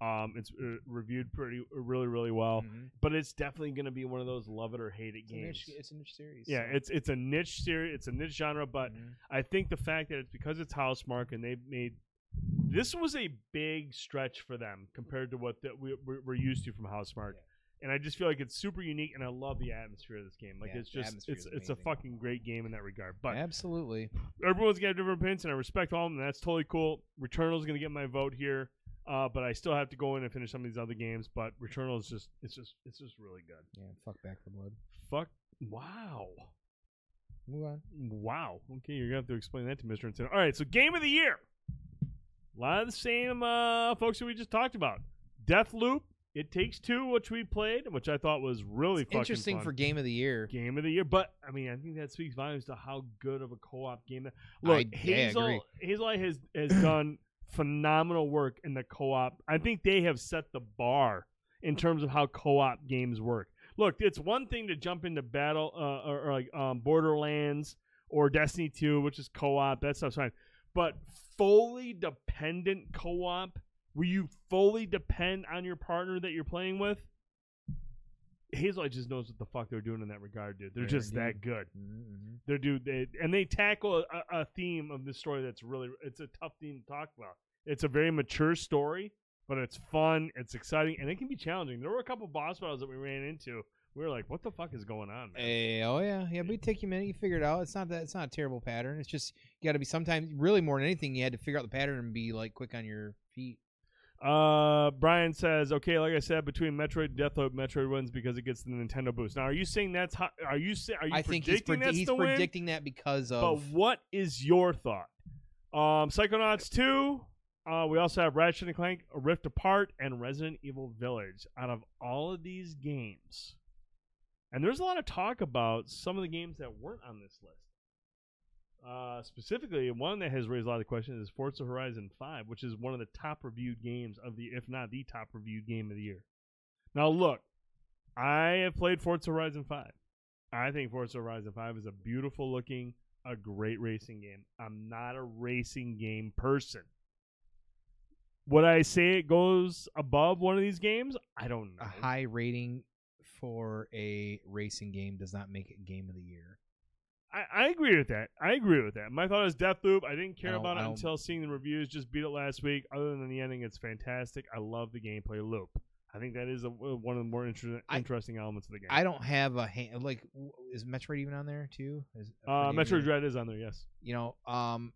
Um, it's uh, reviewed pretty, really, really well. Mhm. But it's definitely going to be one of those love it or hate it It's a games. niche, it's a niche series. yeah, so. it's it's a niche series. It's a niche genre, but Mhm. I think the fact that it's because it's Housemarque and they've made this was a big stretch for them compared to what that we, we're, we're used to from Housemarque. Yeah. And I just feel like it's super unique, and I love the atmosphere of this game. Like Yeah, it's just it's it's a fucking great game in that regard. But absolutely. everyone's got different opinions, and I respect all of them. And that's totally cool. Returnal's going to get my vote here, uh, but I still have to go in and finish some of these other games. But Returnal is just it's just it's just really good. Yeah. Fuck Back 4 Blood. Fuck! Wow! Move on. Wow! Okay, you're gonna have to explain that to Mister Incident. All right, so game of the year. A lot of the same uh, folks that we just talked about. Deathloop, It takes two, which we played, which I thought was really fucking Interesting fun. for Game of the Year. game of the year. But I mean, I think that speaks volumes to how good of a co-op game. That, look, I- yeah, I Hazel agree. Hazelight has has done phenomenal work in the co-op. I think they have set the bar in terms of how co-op games work. Look, it's one thing to jump into battle uh, or, or like um, Borderlands or Destiny 2, which is co-op. That stuff's fine. But fully dependent co-op, where you fully depend on your partner that you're playing with, Hazelight just knows what the fuck they're doing in that regard, dude. They're just that indeed. good. Mhm. They're dude, they, and they tackle a, a theme of this story that's really it's a tough theme to talk about. It's a very mature story, but it's fun, it's exciting, and it can be challenging. There were a couple boss battles that we ran into. We were like, "What the fuck is going on?" Man? Eh, oh yeah, yeah. But it take you a minute. You figure it out. It's not that. It's not a terrible pattern. It's just you got to be sometimes really more than anything. You had to figure out the pattern and be like quick on your feet. Uh, Brian says, "Okay, like I said, between Metroid and Deathloop, Metroid wins because it gets the Nintendo boost." Now, are you saying that's how? Are you say? Are you I think he's, predicting predi- that's he's the win? predicting that because But of what is your thought? Um, Psychonauts two, Uh, we also have Ratchet and Clank, Rift Apart, and Resident Evil Village. Out of all of these games, and there's a lot of talk about some of the games that weren't on this list. Uh, specifically, one that has raised a lot of questions is Forza Horizon 5, which is one of the top reviewed games of the, if not the top reviewed game of the year. Now, look, I have played Forza Horizon 5. I think Forza Horizon 5 is a beautiful looking, a great racing game. I'm not a racing game person. Would I say it goes above one of these games? I don't know. A high rating for a racing game does not make it game of the year. I, I agree with that. I agree with that. My thought is Deathloop. I didn't care I about it until seeing the reviews. Just beat it last week. Other than the ending, it's fantastic. I love the gameplay loop. I think that is a, one of the more inter- I- interesting elements of the game. I don't have a hand like is Metroid even on there too? Is, uh, Metroid? Dread is on there. Yes. You know, um,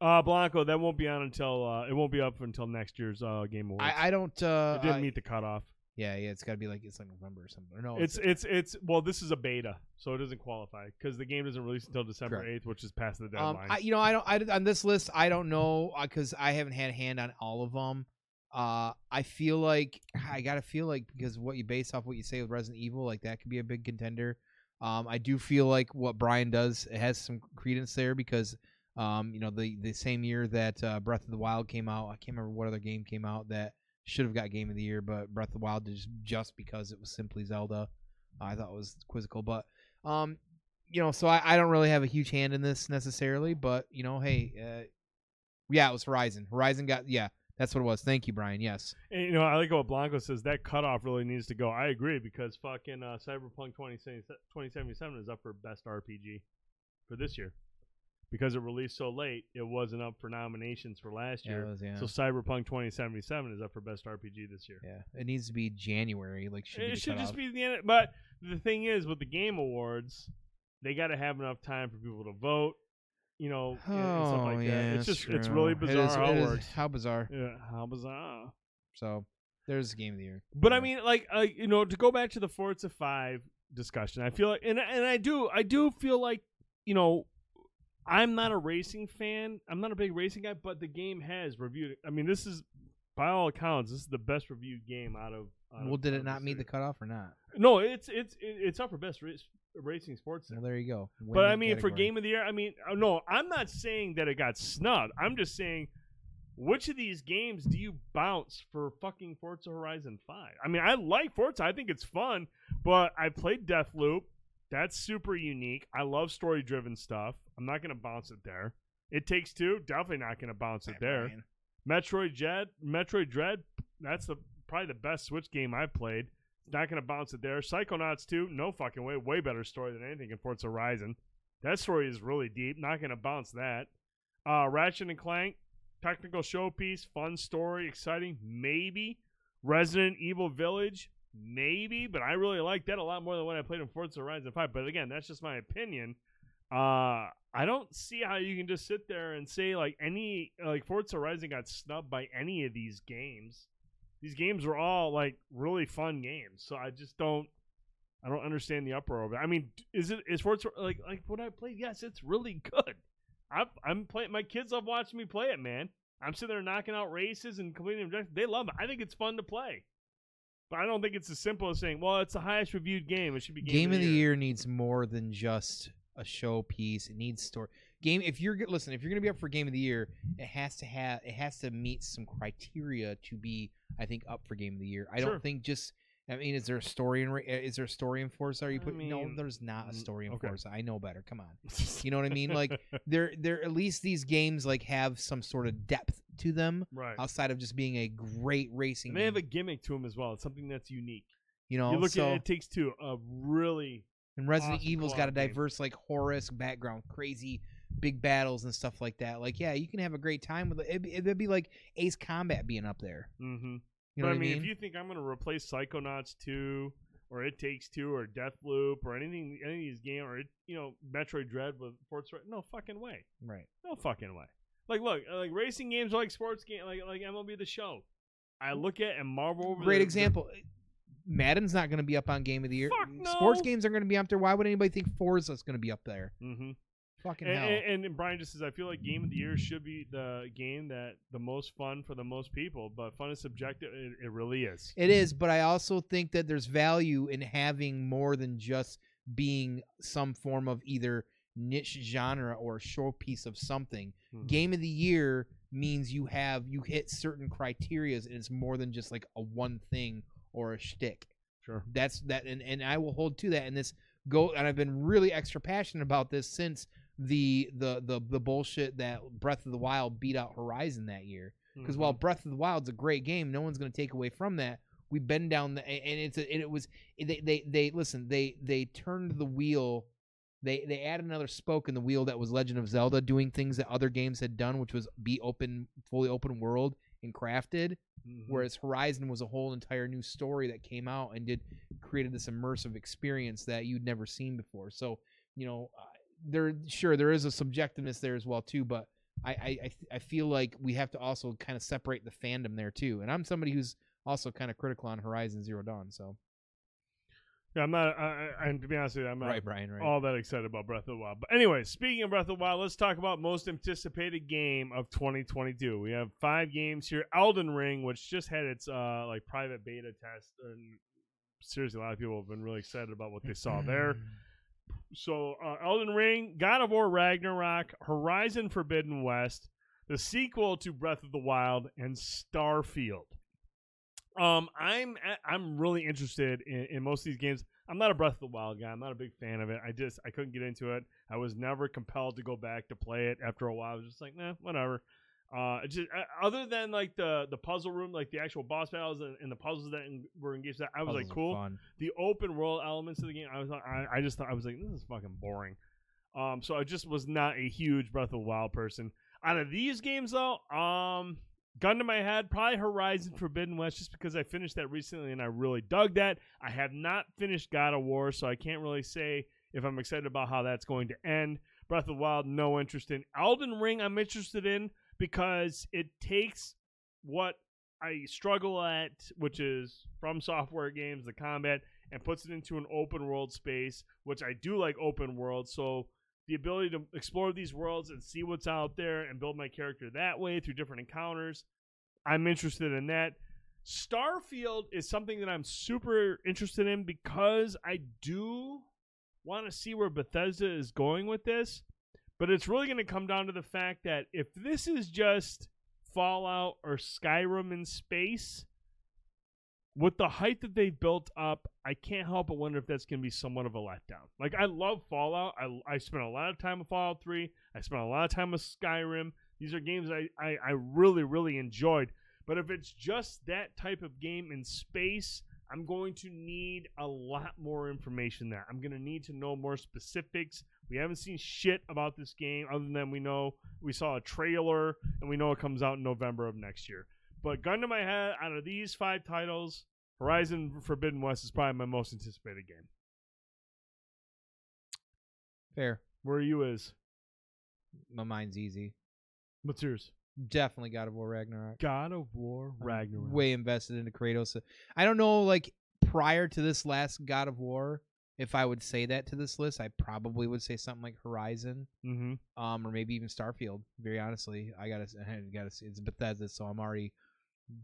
Uh, Blanco. That won't be on until uh, it won't be up until next year's uh, Game Awards. I, I don't. Uh, it didn't I- meet the cutoff. Yeah, yeah, it's got to be like it's like November or something. Or no, It's it's it's well, this is a beta, so it doesn't qualify because the game doesn't release until December Correct. eighth, which is past the um, deadline. I, you know, I don't. I, on this list, I don't know because I haven't had a hand on all of them. Uh, I feel like I gotta feel like because what you base off what you say with Resident Evil, like that could be a big contender. Um, I do feel like what Brian does it has some credence there because, um, you know, the the same year that uh, Breath of the Wild came out, I can't remember what other game came out that should have got Game of the Year, but Breath of the Wild just just because it was simply Zelda, I thought was quizzical. But um, you know, so I, I don't really have a huge hand in this necessarily, but you know, hey, uh, yeah, it was Horizon. Horizon got yeah, that's what it was. Thank you, Brian. Yes, And, you know, I like what Blanco says. That cutoff really needs to go. I agree because fucking uh, Cyberpunk 2077 2077 is up for best RPG for this year because it released so late. It wasn't up for nominations for last yeah, year. was, yeah. So Cyberpunk 2077 is up for best RPG this year. yeah, it needs to be January. Like should be it the should just cutoff. be the end. But the thing is, with the Game Awards, they got to have enough time for people to vote. You know, and- and stuff Oh like yeah, that. It's that's just it's true. really It bizarre is- how it it is- works. How bizarre. Yeah, how bizarre. So there's the game of the year. But I Yeah. mean, like, uh, you know, to go back to the Forza Five discussion, I feel like, and and I do, I do feel like, you know, I'm not a racing fan. I'm not a big racing guy, but the game has reviewed. I mean, this is, by all accounts, this is the best reviewed game out of. out well, of- did it not meet the cutoff or not? No, it's it's it's up for best race, racing sports. Well, there you go. Win But I mean, for game of the year, I mean, uh, no, I'm not saying that it got snubbed. I'm just saying, which of these games do you bounce for fucking Forza Horizon Five? I mean, I like Forza. I think it's fun, but I played Deathloop. That's super unique. I love story-driven stuff. I'm not gonna bounce it there. It takes two. Definitely not gonna bounce it there. Brian. Metroid Dread, Metroid Dread, that's the probably the best Switch game I've played. Not gonna bounce it there. Psychonauts 2, no fucking way. Way better story than anything in Forza Horizon. That story is really deep. Not gonna bounce that. Uh, Ratchet and Clank, technical showpiece, fun story, exciting, maybe. Resident Evil Village, maybe, but I really like that a lot more than when I played in Forza Horizon 5. But again, that's just my opinion. Uh, I don't see how you can just sit there and say like any like Forza Horizon got snubbed by any of these games. These games were all like really fun games, so I just don't. I don't understand the uproar of it. I mean, is it is Forza like like what I played? Yes, it's really good. I'm I'm playing. My kids love watching me play it, man. I'm sitting there knocking out races and completing objectives. They love it. I think it's fun to play. But I don't think it's as simple as saying, "Well, it's the highest reviewed game. It should be game, Game of the year needs more than just a showpiece. It needs story. Game. If you're listen, if you're gonna be up for game of the year, it has to have it has to meet some criteria to be, I think, up for game of the year. I Sure. don't think just. I mean, is there a story in Ra- uh, is there a story in Forza? Are you I put no? There's not a story in okay. Forza. I know better. Come on. You know what I mean? Like there, there. At least these games like have some sort of depth to them right. outside of just being a great racing. And they have a gimmick to them as well. It's something that's unique. you know. you look so, at it takes two. A really And Resident awesome Evil's got a game. diverse like horror background, crazy big battles and stuff like that. Like, yeah, you can have a great time with it. It'd, be- it'd be like Ace Combat being up there. mm-hmm. You know but what I mean, if you think I'm going to replace Psychonauts 2 or It Takes Two or Deathloop or anything, any of these games or it, you know Metroid Dread with Forza, no fucking way, right? no fucking way. Like, look, uh, like racing games are like sports game, like like MLB The Show. I look at and marvel over. Great the- example. Madden's not going to be up on Game of the Year. Fuck no. Sports games are going to be up there. Why would anybody think Forza's going to be up there? Mm-hmm. Fucking And, hell. and, and Brian just says, I feel like game of the year should be the game that the most fun for the most people, but fun is subjective. It, it really is. It is, but I also think that there's value in having more than just being some form of either niche genre or a showpiece of something. Mhm. Game of the year means you have you hit certain criterias and it's more than just like a one thing or a shtick. Sure. That's that and, and I will hold to that and this go and I've been really extra passionate about this since the the the the bullshit that Breath of the Wild beat out Horizon that year. Because Mhm. while Breath of the Wild's a great game, no one's going to take away from that. We've been down the and it's a, and it was they, they they listen they they turned the wheel. They they added another spoke in the wheel that was Legend of Zelda doing things that other games had done, which was be open, fully open world and crafted. Mhm. Whereas Horizon was a whole entire new story that came out and did created this immersive experience that you'd never seen before. So you know, uh, there sure there is a subjectiveness there as well too, but I I I, I feel like we have to also kind of separate the fandom there too. And I'm somebody who's also kind of critical on Horizon Zero Dawn. So Yeah, I'm not. I, I, and to be honest with you, I'm not right, Brian, right. all that excited about Breath of the Wild. But anyway, speaking of Breath of the Wild, let's talk about most anticipated game of 2022. We have five games here. Elden Ring, which just had its uh like private beta test, and seriously, a lot of people have been really excited about what they saw there. So, uh, Elden Ring, God of War Ragnarok, Horizon Forbidden West, the sequel to Breath of the Wild, and Starfield. Um, I'm I'm really interested in, in most of these games. I'm not a Breath of the Wild guy. I'm not a big fan of it. I just I couldn't get into it. I was never compelled to go back to play it. After a while, I was just like, nah, whatever. Uh, just uh, other than like the the puzzle room, like the actual boss battles and, and the puzzles that in, were engaged, that I was Puzzles like, cool fun. the open world elements of the game, I was like, I, I just thought I was like, this is fucking boring. Um, so I just was not a huge Breath of the Wild person. Out of these games, though, um, gun to my head, probably Horizon Forbidden West, just because I finished that recently and I really dug that. I have not finished God of War, so I can't really say if I'm excited about how that's going to end. Breath of the Wild, no interest in. Elden Ring, I'm interested in because it takes what I struggle at, which is from software games, the combat, and puts it into an open world space, which I do like open world. So the ability to explore these worlds and see what's out there and build my character that way through different encounters, I'm interested in that. Starfield is something that I'm super interested in because I do want to see where Bethesda is going with this. But it's really going to come down to the fact that if this is just Fallout or Skyrim in space, with the height that they've built up, I can't help but wonder if that's going to be somewhat of a letdown. Like I love Fallout. I I spent a lot of time with Fallout 3. I spent a lot of time with Skyrim. These are games I, I, I really, really enjoyed. But if it's just that type of game in space, I'm going to need a lot more information there. I'm going to need to know more specifics. We haven't seen shit about this game other than we know we saw a trailer and we know it comes out in November of next year. But gun to my head, out of these five titles, Horizon Forbidden West is probably my most anticipated game. Fair. Where are you is? My mind's easy. What's yours? Definitely God of War Ragnarok. God of War I'm Ragnarok. Way invested into Kratos. I don't know, like prior to this last God of War, if I would say that to this list, I probably would say something like Horizon, Mm-hmm. um, or maybe even Starfield. Very honestly, I gotta, I gotta see. It's Bethesda, so I'm already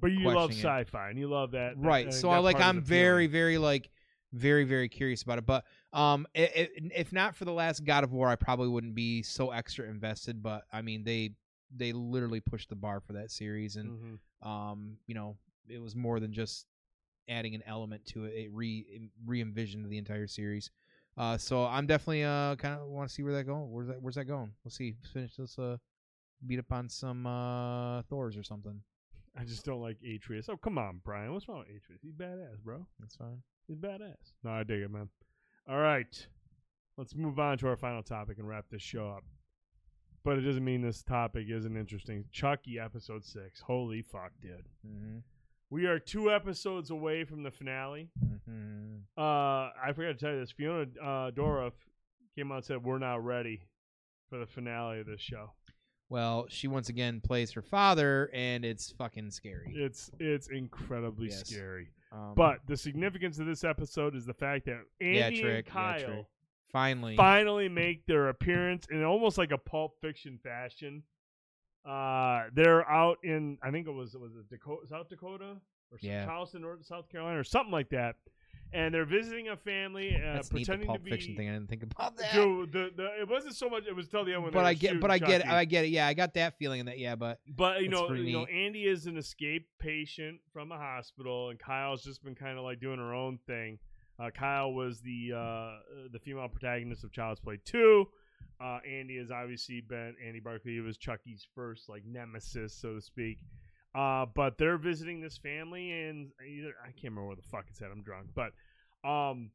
But you love it. sci-fi and you love that, that- right. uh, so that I like, I'm very, very like, very, very curious about it. But um, i i if not for the last God of War, I probably wouldn't be so extra invested. But I mean, they they literally pushed the bar for that series, and Mhm. um, you know, it was more than just adding an element to it. It re re envisioned the entire series. Uh, so I'm definitely uh kind of want to see where that going. Where's that Where's that going? We'll see. Finish this. Uh, beat up on some uh Thors or something. I just don't like Atreus. Oh come on, Brian. What's wrong with Atreus? He's badass, bro. That's fine. He's badass. No, I dig it, man. All right. Let's move on to our final topic and wrap this show up. But it doesn't mean this topic isn't interesting. Chucky episode six. Holy fuck, dude. Mm-hmm. We are two episodes away from the finale. Mm-hmm. Uh, I forgot to tell you this. Fiona uh, Dourif came out and said we're not ready for the finale of this show. Well, she once again plays her father, and it's fucking scary. It's it's incredibly Yes. scary. Um, But the significance of this episode is the fact that yeah, Andy trick, and Kyle yeah. Finally. finally make their appearance in almost like a Pulp Fiction fashion. Uh, they're out in I think it was was it Dakota, South Dakota or Yeah. Charleston, North South Carolina, or something like that. And they're visiting a family, uh, That's neat. The pretending Pulp to be. Fiction thing. I didn't think about that. Dude, the, the, it wasn't so much. It was till the end when but I get, but I get, it, I get it. Yeah, I got that feeling in that. Yeah, but But you know, you know. Andy is an escaped patient from a hospital, and Kyle's just been kind of like doing her own thing. Uh, Kyle was the uh, the female protagonist of Child's Play two. Uh, Andy has obviously been Andy Barclay was Chucky's first like nemesis, so to speak. Uh, but they're visiting this family, and either I can't remember where the fuck it's at. I'm drunk, but um,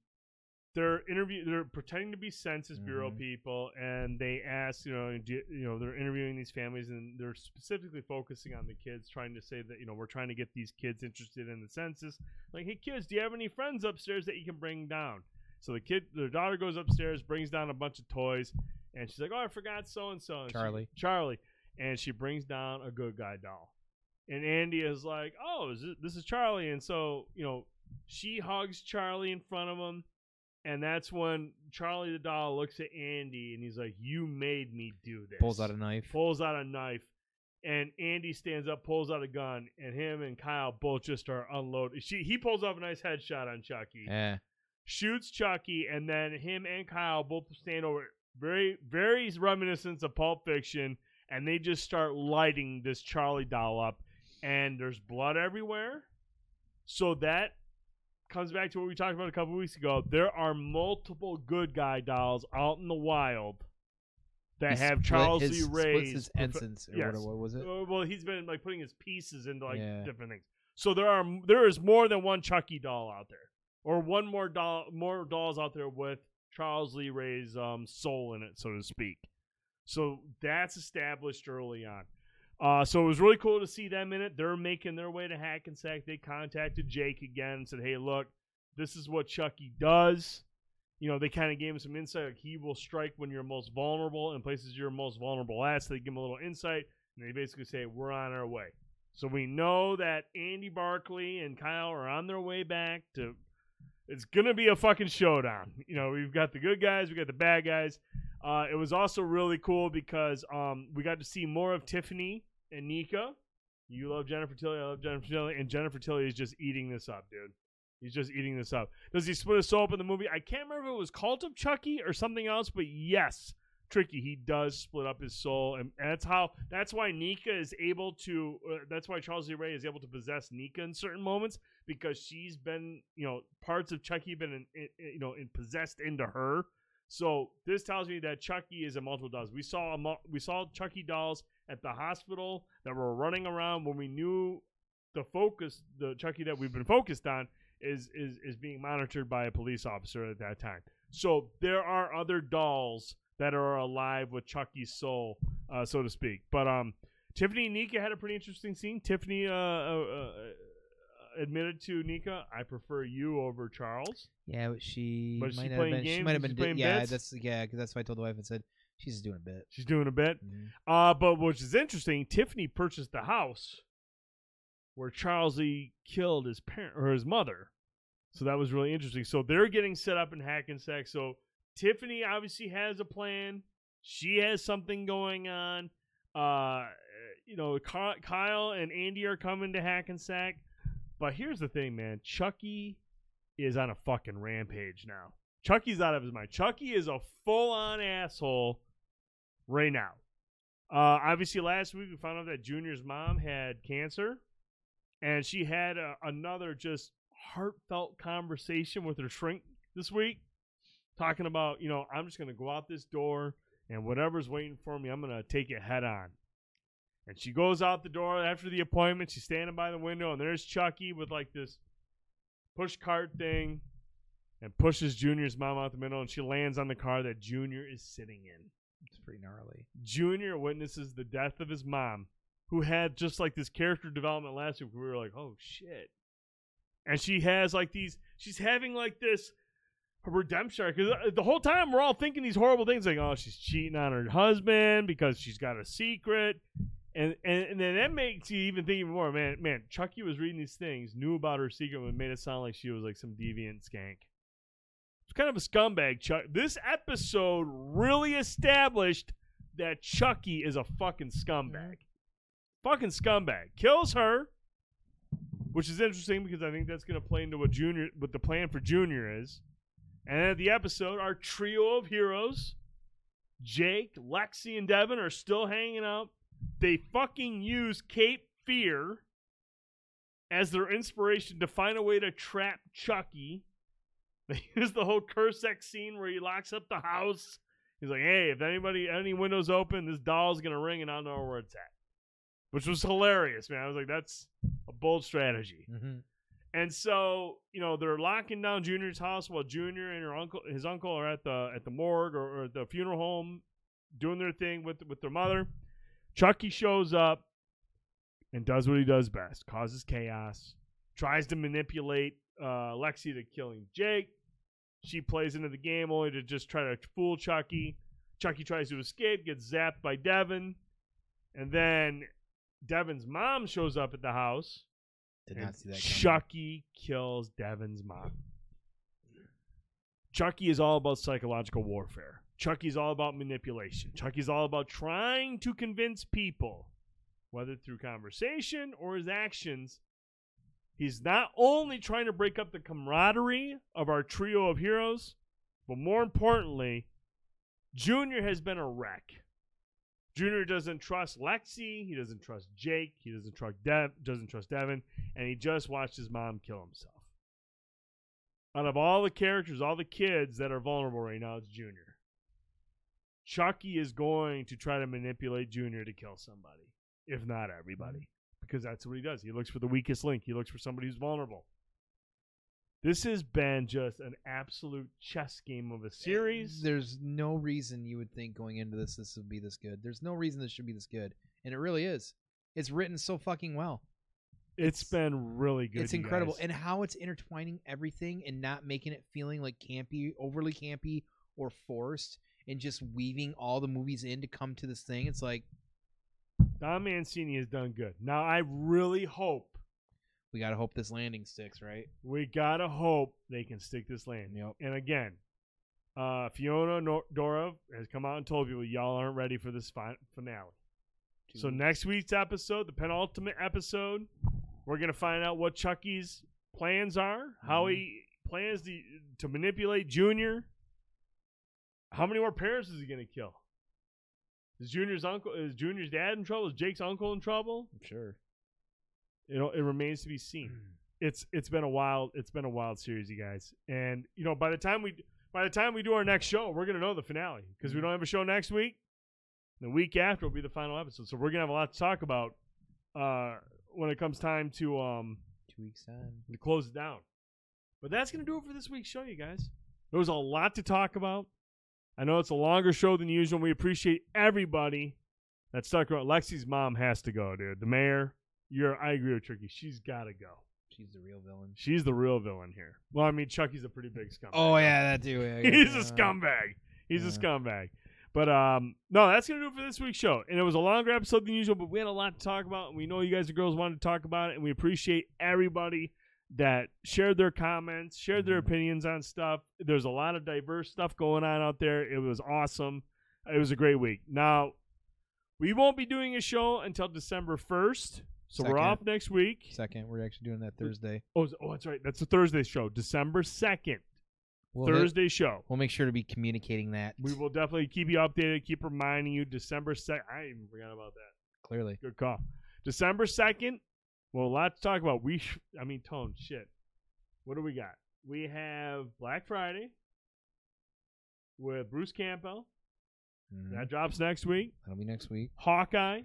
they're interview they're pretending to be census bureau Mhm. people and they ask you know do, you know they're interviewing these families and they're specifically focusing on the kids trying to say that you know we're trying to get these kids interested in the census like hey kids do you have any friends upstairs that you can bring down so the kid their daughter goes upstairs brings down a bunch of toys and she's like oh i forgot so and so Charlie. charlie and she brings down a good guy doll and andy is like oh is this, this is charlie and so you know she hugs charlie in front of him and that's when Charlie the doll looks at Andy and he's like, "You made me do this." pulls out a knife. pulls out a knife, and Andy stands up, pulls out a gun, and him and Kyle both just are unloaded. She he pulls off a nice headshot on Chucky, Yeah. shoots Chucky, and then him and Kyle both stand over. Very very reminiscent of Pulp Fiction, and they just start lighting this Charlie doll up, and there's blood everywhere. So that comes back to what we talked about a couple weeks ago. There are multiple good guy dolls out in the wild that He have Charles his, Lee Ray's his prof-. Or yes. what, what was it? uh, well, he's been like putting his pieces into like Yeah. different things. So there are there is more than one Chucky doll out there, or one more doll, more dolls out there with Charles Lee Ray's um, soul in it, so to speak. So that's established early on. Uh, so it was really cool to see them in it. They're making their way to Hackensack. They contacted Jake again and said, "Hey, look, this is what Chucky does." You know, they kind of gave him some insight. Like he will strike when you're most vulnerable in places you're most vulnerable at. So they give him a little insight, and they basically say, "We're on our way." So we know that Andy Barclay and Kyle are on their way back to. It's gonna be a fucking showdown. You know, we've got the good guys, we got the bad guys. Uh, it was also really cool because um, we got to see more of Tiffany and Nica. You love Jennifer Tilly, I love Jennifer Tilly, and Jennifer Tilly is just eating this up, dude. He's just eating this up. Does he split his soul up in the movie? I can't remember if it was Cult of Chucky or something else, but yes, Tricky, he does split up his soul, and, that's how. That's why Nica is able to. Uh, that's why Charles Lee Ray is able to possess Nica in certain moments because she's been, you know, parts of Chucky been, in, in, you know, in possessed into her. So this tells me that Chucky is a multiple dolls. We saw a we saw Chucky dolls at the hospital that were running around when we knew the focus, the Chucky that we've been focused on, is is is being monitored by a police officer at that time. So there are other dolls that are alive with Chucky's soul, uh, so to speak. But um, Tiffany and Nica had a pretty interesting scene. Tiffany uh, uh, admitted to Nica, "I prefer you over Charles." Yeah, but she But is might she have playing been. She games? might have Is she been. playing yeah, bits? that's yeah, because that's why I told the wife and said she's just doing a bit. She's doing a bit. Mhm. Uh, but which is interesting, Tiffany purchased the house where Charles Lee killed his parent or his mother. So that was really interesting. So they're getting set up in Hackensack. So Tiffany obviously has a plan. She has something going on. Uh, you know, Ky- Kyle and Andy are coming to Hackensack. But here's the thing, man. Chucky is on a fucking rampage now. Chucky's out of his mind. Chucky is a full on asshole right now. Uh, obviously, last week we found out that Junior's mom had cancer, and she had a, another just heartfelt conversation with her shrink this week, talking about, you know, I'm just going to go out this door, and whatever's waiting for me, I'm going to take it head on. And she goes out the door after the appointment. She's standing by the window, and there's Chucky with like this push cart thing and pushes Junior's mom out the window, and she lands on the car that Junior is sitting in. It's pretty gnarly. Junior witnesses the death of his mom, who had just like this character development last week. Where we were like, oh shit. And she has like these, she's having like this redemption. Because uh, the whole time we're all thinking these horrible things like, oh, she's cheating on her husband because she's got a secret. And, and and then that makes you even think even more, man. Man, Chucky was reading these things, knew about her secret, and made it sound like she was like some deviant skank. It's kind of a scumbag. Chuck. This episode really established that Chucky is a fucking scumbag. Mm-hmm. Fucking scumbag. Kills her, which is interesting because I think that's going to play into what Junior, what the plan for Junior is. And at the episode, our trio of heroes, Jake, Lexi, and Devon, are still hanging out. They fucking use Cape Fear as their inspiration to find a way to trap Chucky. They use the whole curse X scene where he locks up the house. He's like, "Hey, if anybody any windows open, this doll's gonna ring, and I don't know where it's at." Which was hilarious, man. I was like, "That's a bold strategy." Mm-hmm. And so, you know, they're locking down Junior's house while Junior and her uncle, his uncle, are at the at the morgue or, or at the funeral home, doing their thing with with their mother. Chucky shows up and does what he does best: causes chaos, tries to manipulate uh, Lexi to killing Jake. She plays into the game only to just try to fool Chucky. Chucky tries to escape, gets zapped by Devon, and then Devon's mom shows up at the house. Did not see that. coming. Chucky kills Devon's mom. Chucky is all about psychological warfare. Chucky's all about manipulation. Chucky's all about trying to convince people, whether through conversation or his actions. He's not only trying to break up the camaraderie of our trio of heroes, but more importantly, Junior has been a wreck. Junior doesn't trust Lexi. He doesn't trust Jake. He doesn't trust Dev. Doesn't trust Devon and he just watched his mom kill himself. Out of all the characters, all the kids that are vulnerable right now, it's Junior. Chucky is going to try to manipulate Junior to kill somebody, if not everybody, mm-hmm. because that's what he does. He looks for the weakest link, he looks for somebody who's vulnerable. This has been just an absolute chess game of a eh, series. There's no reason you would think going into this this would be this good. There's no reason this should be this good, and it really is. It's written so fucking well. it's been really good. it's incredible, guys. and how it's intertwining everything and not making it feeling like campy, overly campy or forced, and just weaving all the movies in to come to this thing. It's like Don Mancini has done good. Now I really hope we gotta hope this landing sticks, right? We gotta hope they can stick this land. Yep. And again, uh, Fiona Nor- Dourif has come out and told people y'all aren't ready for this fi- finale. So next week's episode, the penultimate episode, we're gonna find out what Chucky's plans are, how he plans to to manipulate Junior. How many more parents is he gonna kill? Is Junior's uncle? Is Junior's dad in trouble? Is Jake's uncle in trouble? I'm sure. You know, it remains to be seen. it's it's been a wild it's been a wild series, you guys. And you know, by the time we by the time we do our next show, we're gonna know the finale because we don't have a show next week. The week after will be the final episode, so we're gonna have a lot to talk about uh, when it comes time to um Two weeks time. to close it down. But that's gonna do it for this week's show, you guys. There was a lot to talk about. I know it's a longer show than usual. We appreciate everybody that stuck around. Lexi's mom has to go, dude. The mayor. You're. I agree with Tricky. She's got to go. She's the real villain. She's the real villain here. Well, I mean, Chucky's a pretty big scumbag. Oh yeah, that too. Yeah, yeah, he's a scumbag. He's a scumbag. But um, no, that's gonna do it for this week's show. And it was a longer episode than usual, but we had a lot to talk about, and we know you guys and girls wanted to talk about it, and we appreciate everybody that shared their comments, shared their Mhm. opinions on stuff. There's a lot of diverse stuff going on out there. It was awesome. It was a great week. Now, we won't be doing a show until December first, so we're off next week. Second, we're actually doing that Thursday. Oh, oh, that's right. That's the Thursday show, December second. We'll hit- Thursday show. we'll make sure to be communicating that. We will definitely keep you updated, keep reminding you. December 2nd. I even forgot about that. clearly. Good call. December 2nd. Well, a lot to talk about. We, sh- I mean, Tone, shit. What do we got? We have Black Friday with Bruce Campbell. Mhm. That drops next week. That'll be next week. Hawkeye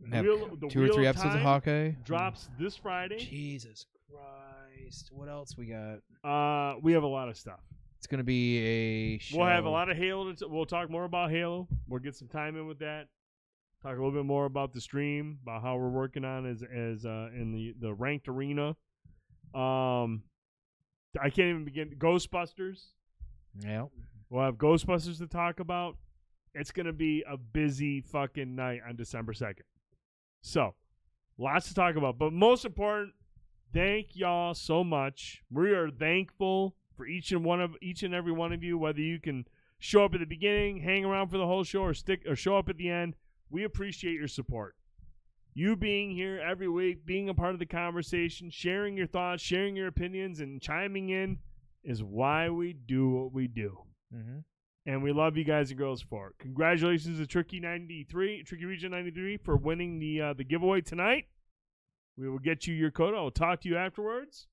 Wheel- two or three episodes of Hawkeye. drops this Friday. Jesus Christ! What else we got? Uh, we have a lot of stuff. It's gonna be a. Show. We'll have a lot of Halo. To t- we'll talk more about Halo. We'll get some time in with that. Talk a little bit more about the stream, about how we're working on as as uh, in the the ranked arena. Um, I can't even begin. Ghostbusters. Yeah. We'll have Ghostbusters to talk about. It's gonna be a busy fucking night on December second. So, lots to talk about. But most important, thank y'all so much. We are thankful for for each and one of each and every one of you, whether you can show up at the beginning, hang around for the whole show, or stick or show up at the end. We appreciate your support. You being here every week, being a part of the conversation, sharing your thoughts, sharing your opinions, and chiming in is why we do what we do. Mm-hmm. And we love you guys and girls for it. Congratulations to Tricky ninety three, Tricky Region ninety three for winning the uh, the giveaway tonight. We will get you your code. I will talk to you afterwards.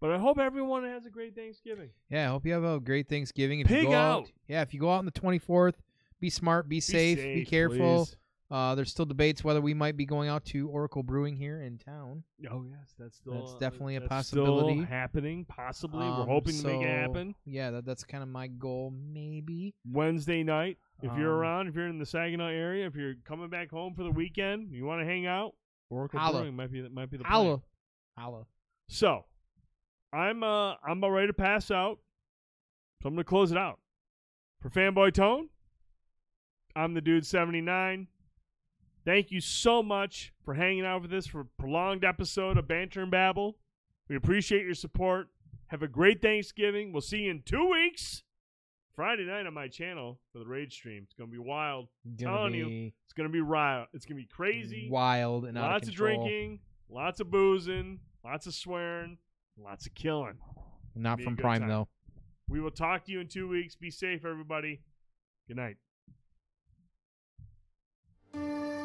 But I hope everyone has a great Thanksgiving. Yeah, I hope you have a great Thanksgiving. If Pig you go out. Yeah, if you go out on the 24th, be smart, be, safe, be careful. please. Uh, there's still debates whether we might be going out to Oracle Brewing here in town. Oh yes, that's still That's definitely a that's still possibility. happening. Possibly, we're Um, hoping to make it happen Yeah, that, that's kind of my goal, maybe. Wednesday night. If you're Um, around, if you're in the Saginaw area, if you're coming back home for the weekend, you want to hang out, Oracle Holla. Brewing might be might be the plan. Holla. Holla. So, I'm uh I'm about ready to pass out. So I'm gonna close it out. For Fanboy Tone, I'm the dude 79. Thank you so much for hanging out with us for a prolonged episode of Banter and Babble. We appreciate your support. Have a great Thanksgiving. We'll see you in two weeks. Friday night on my channel for the Rage stream. It's gonna be wild. Gonna Telling you, It's gonna be wild. It's gonna be crazy. wild and out Lots of of drinking, lots of boozing, lots of swearing, lots of killing. Not from Prime time. though. We will talk to you in two weeks. Be safe, everybody. Good night. Música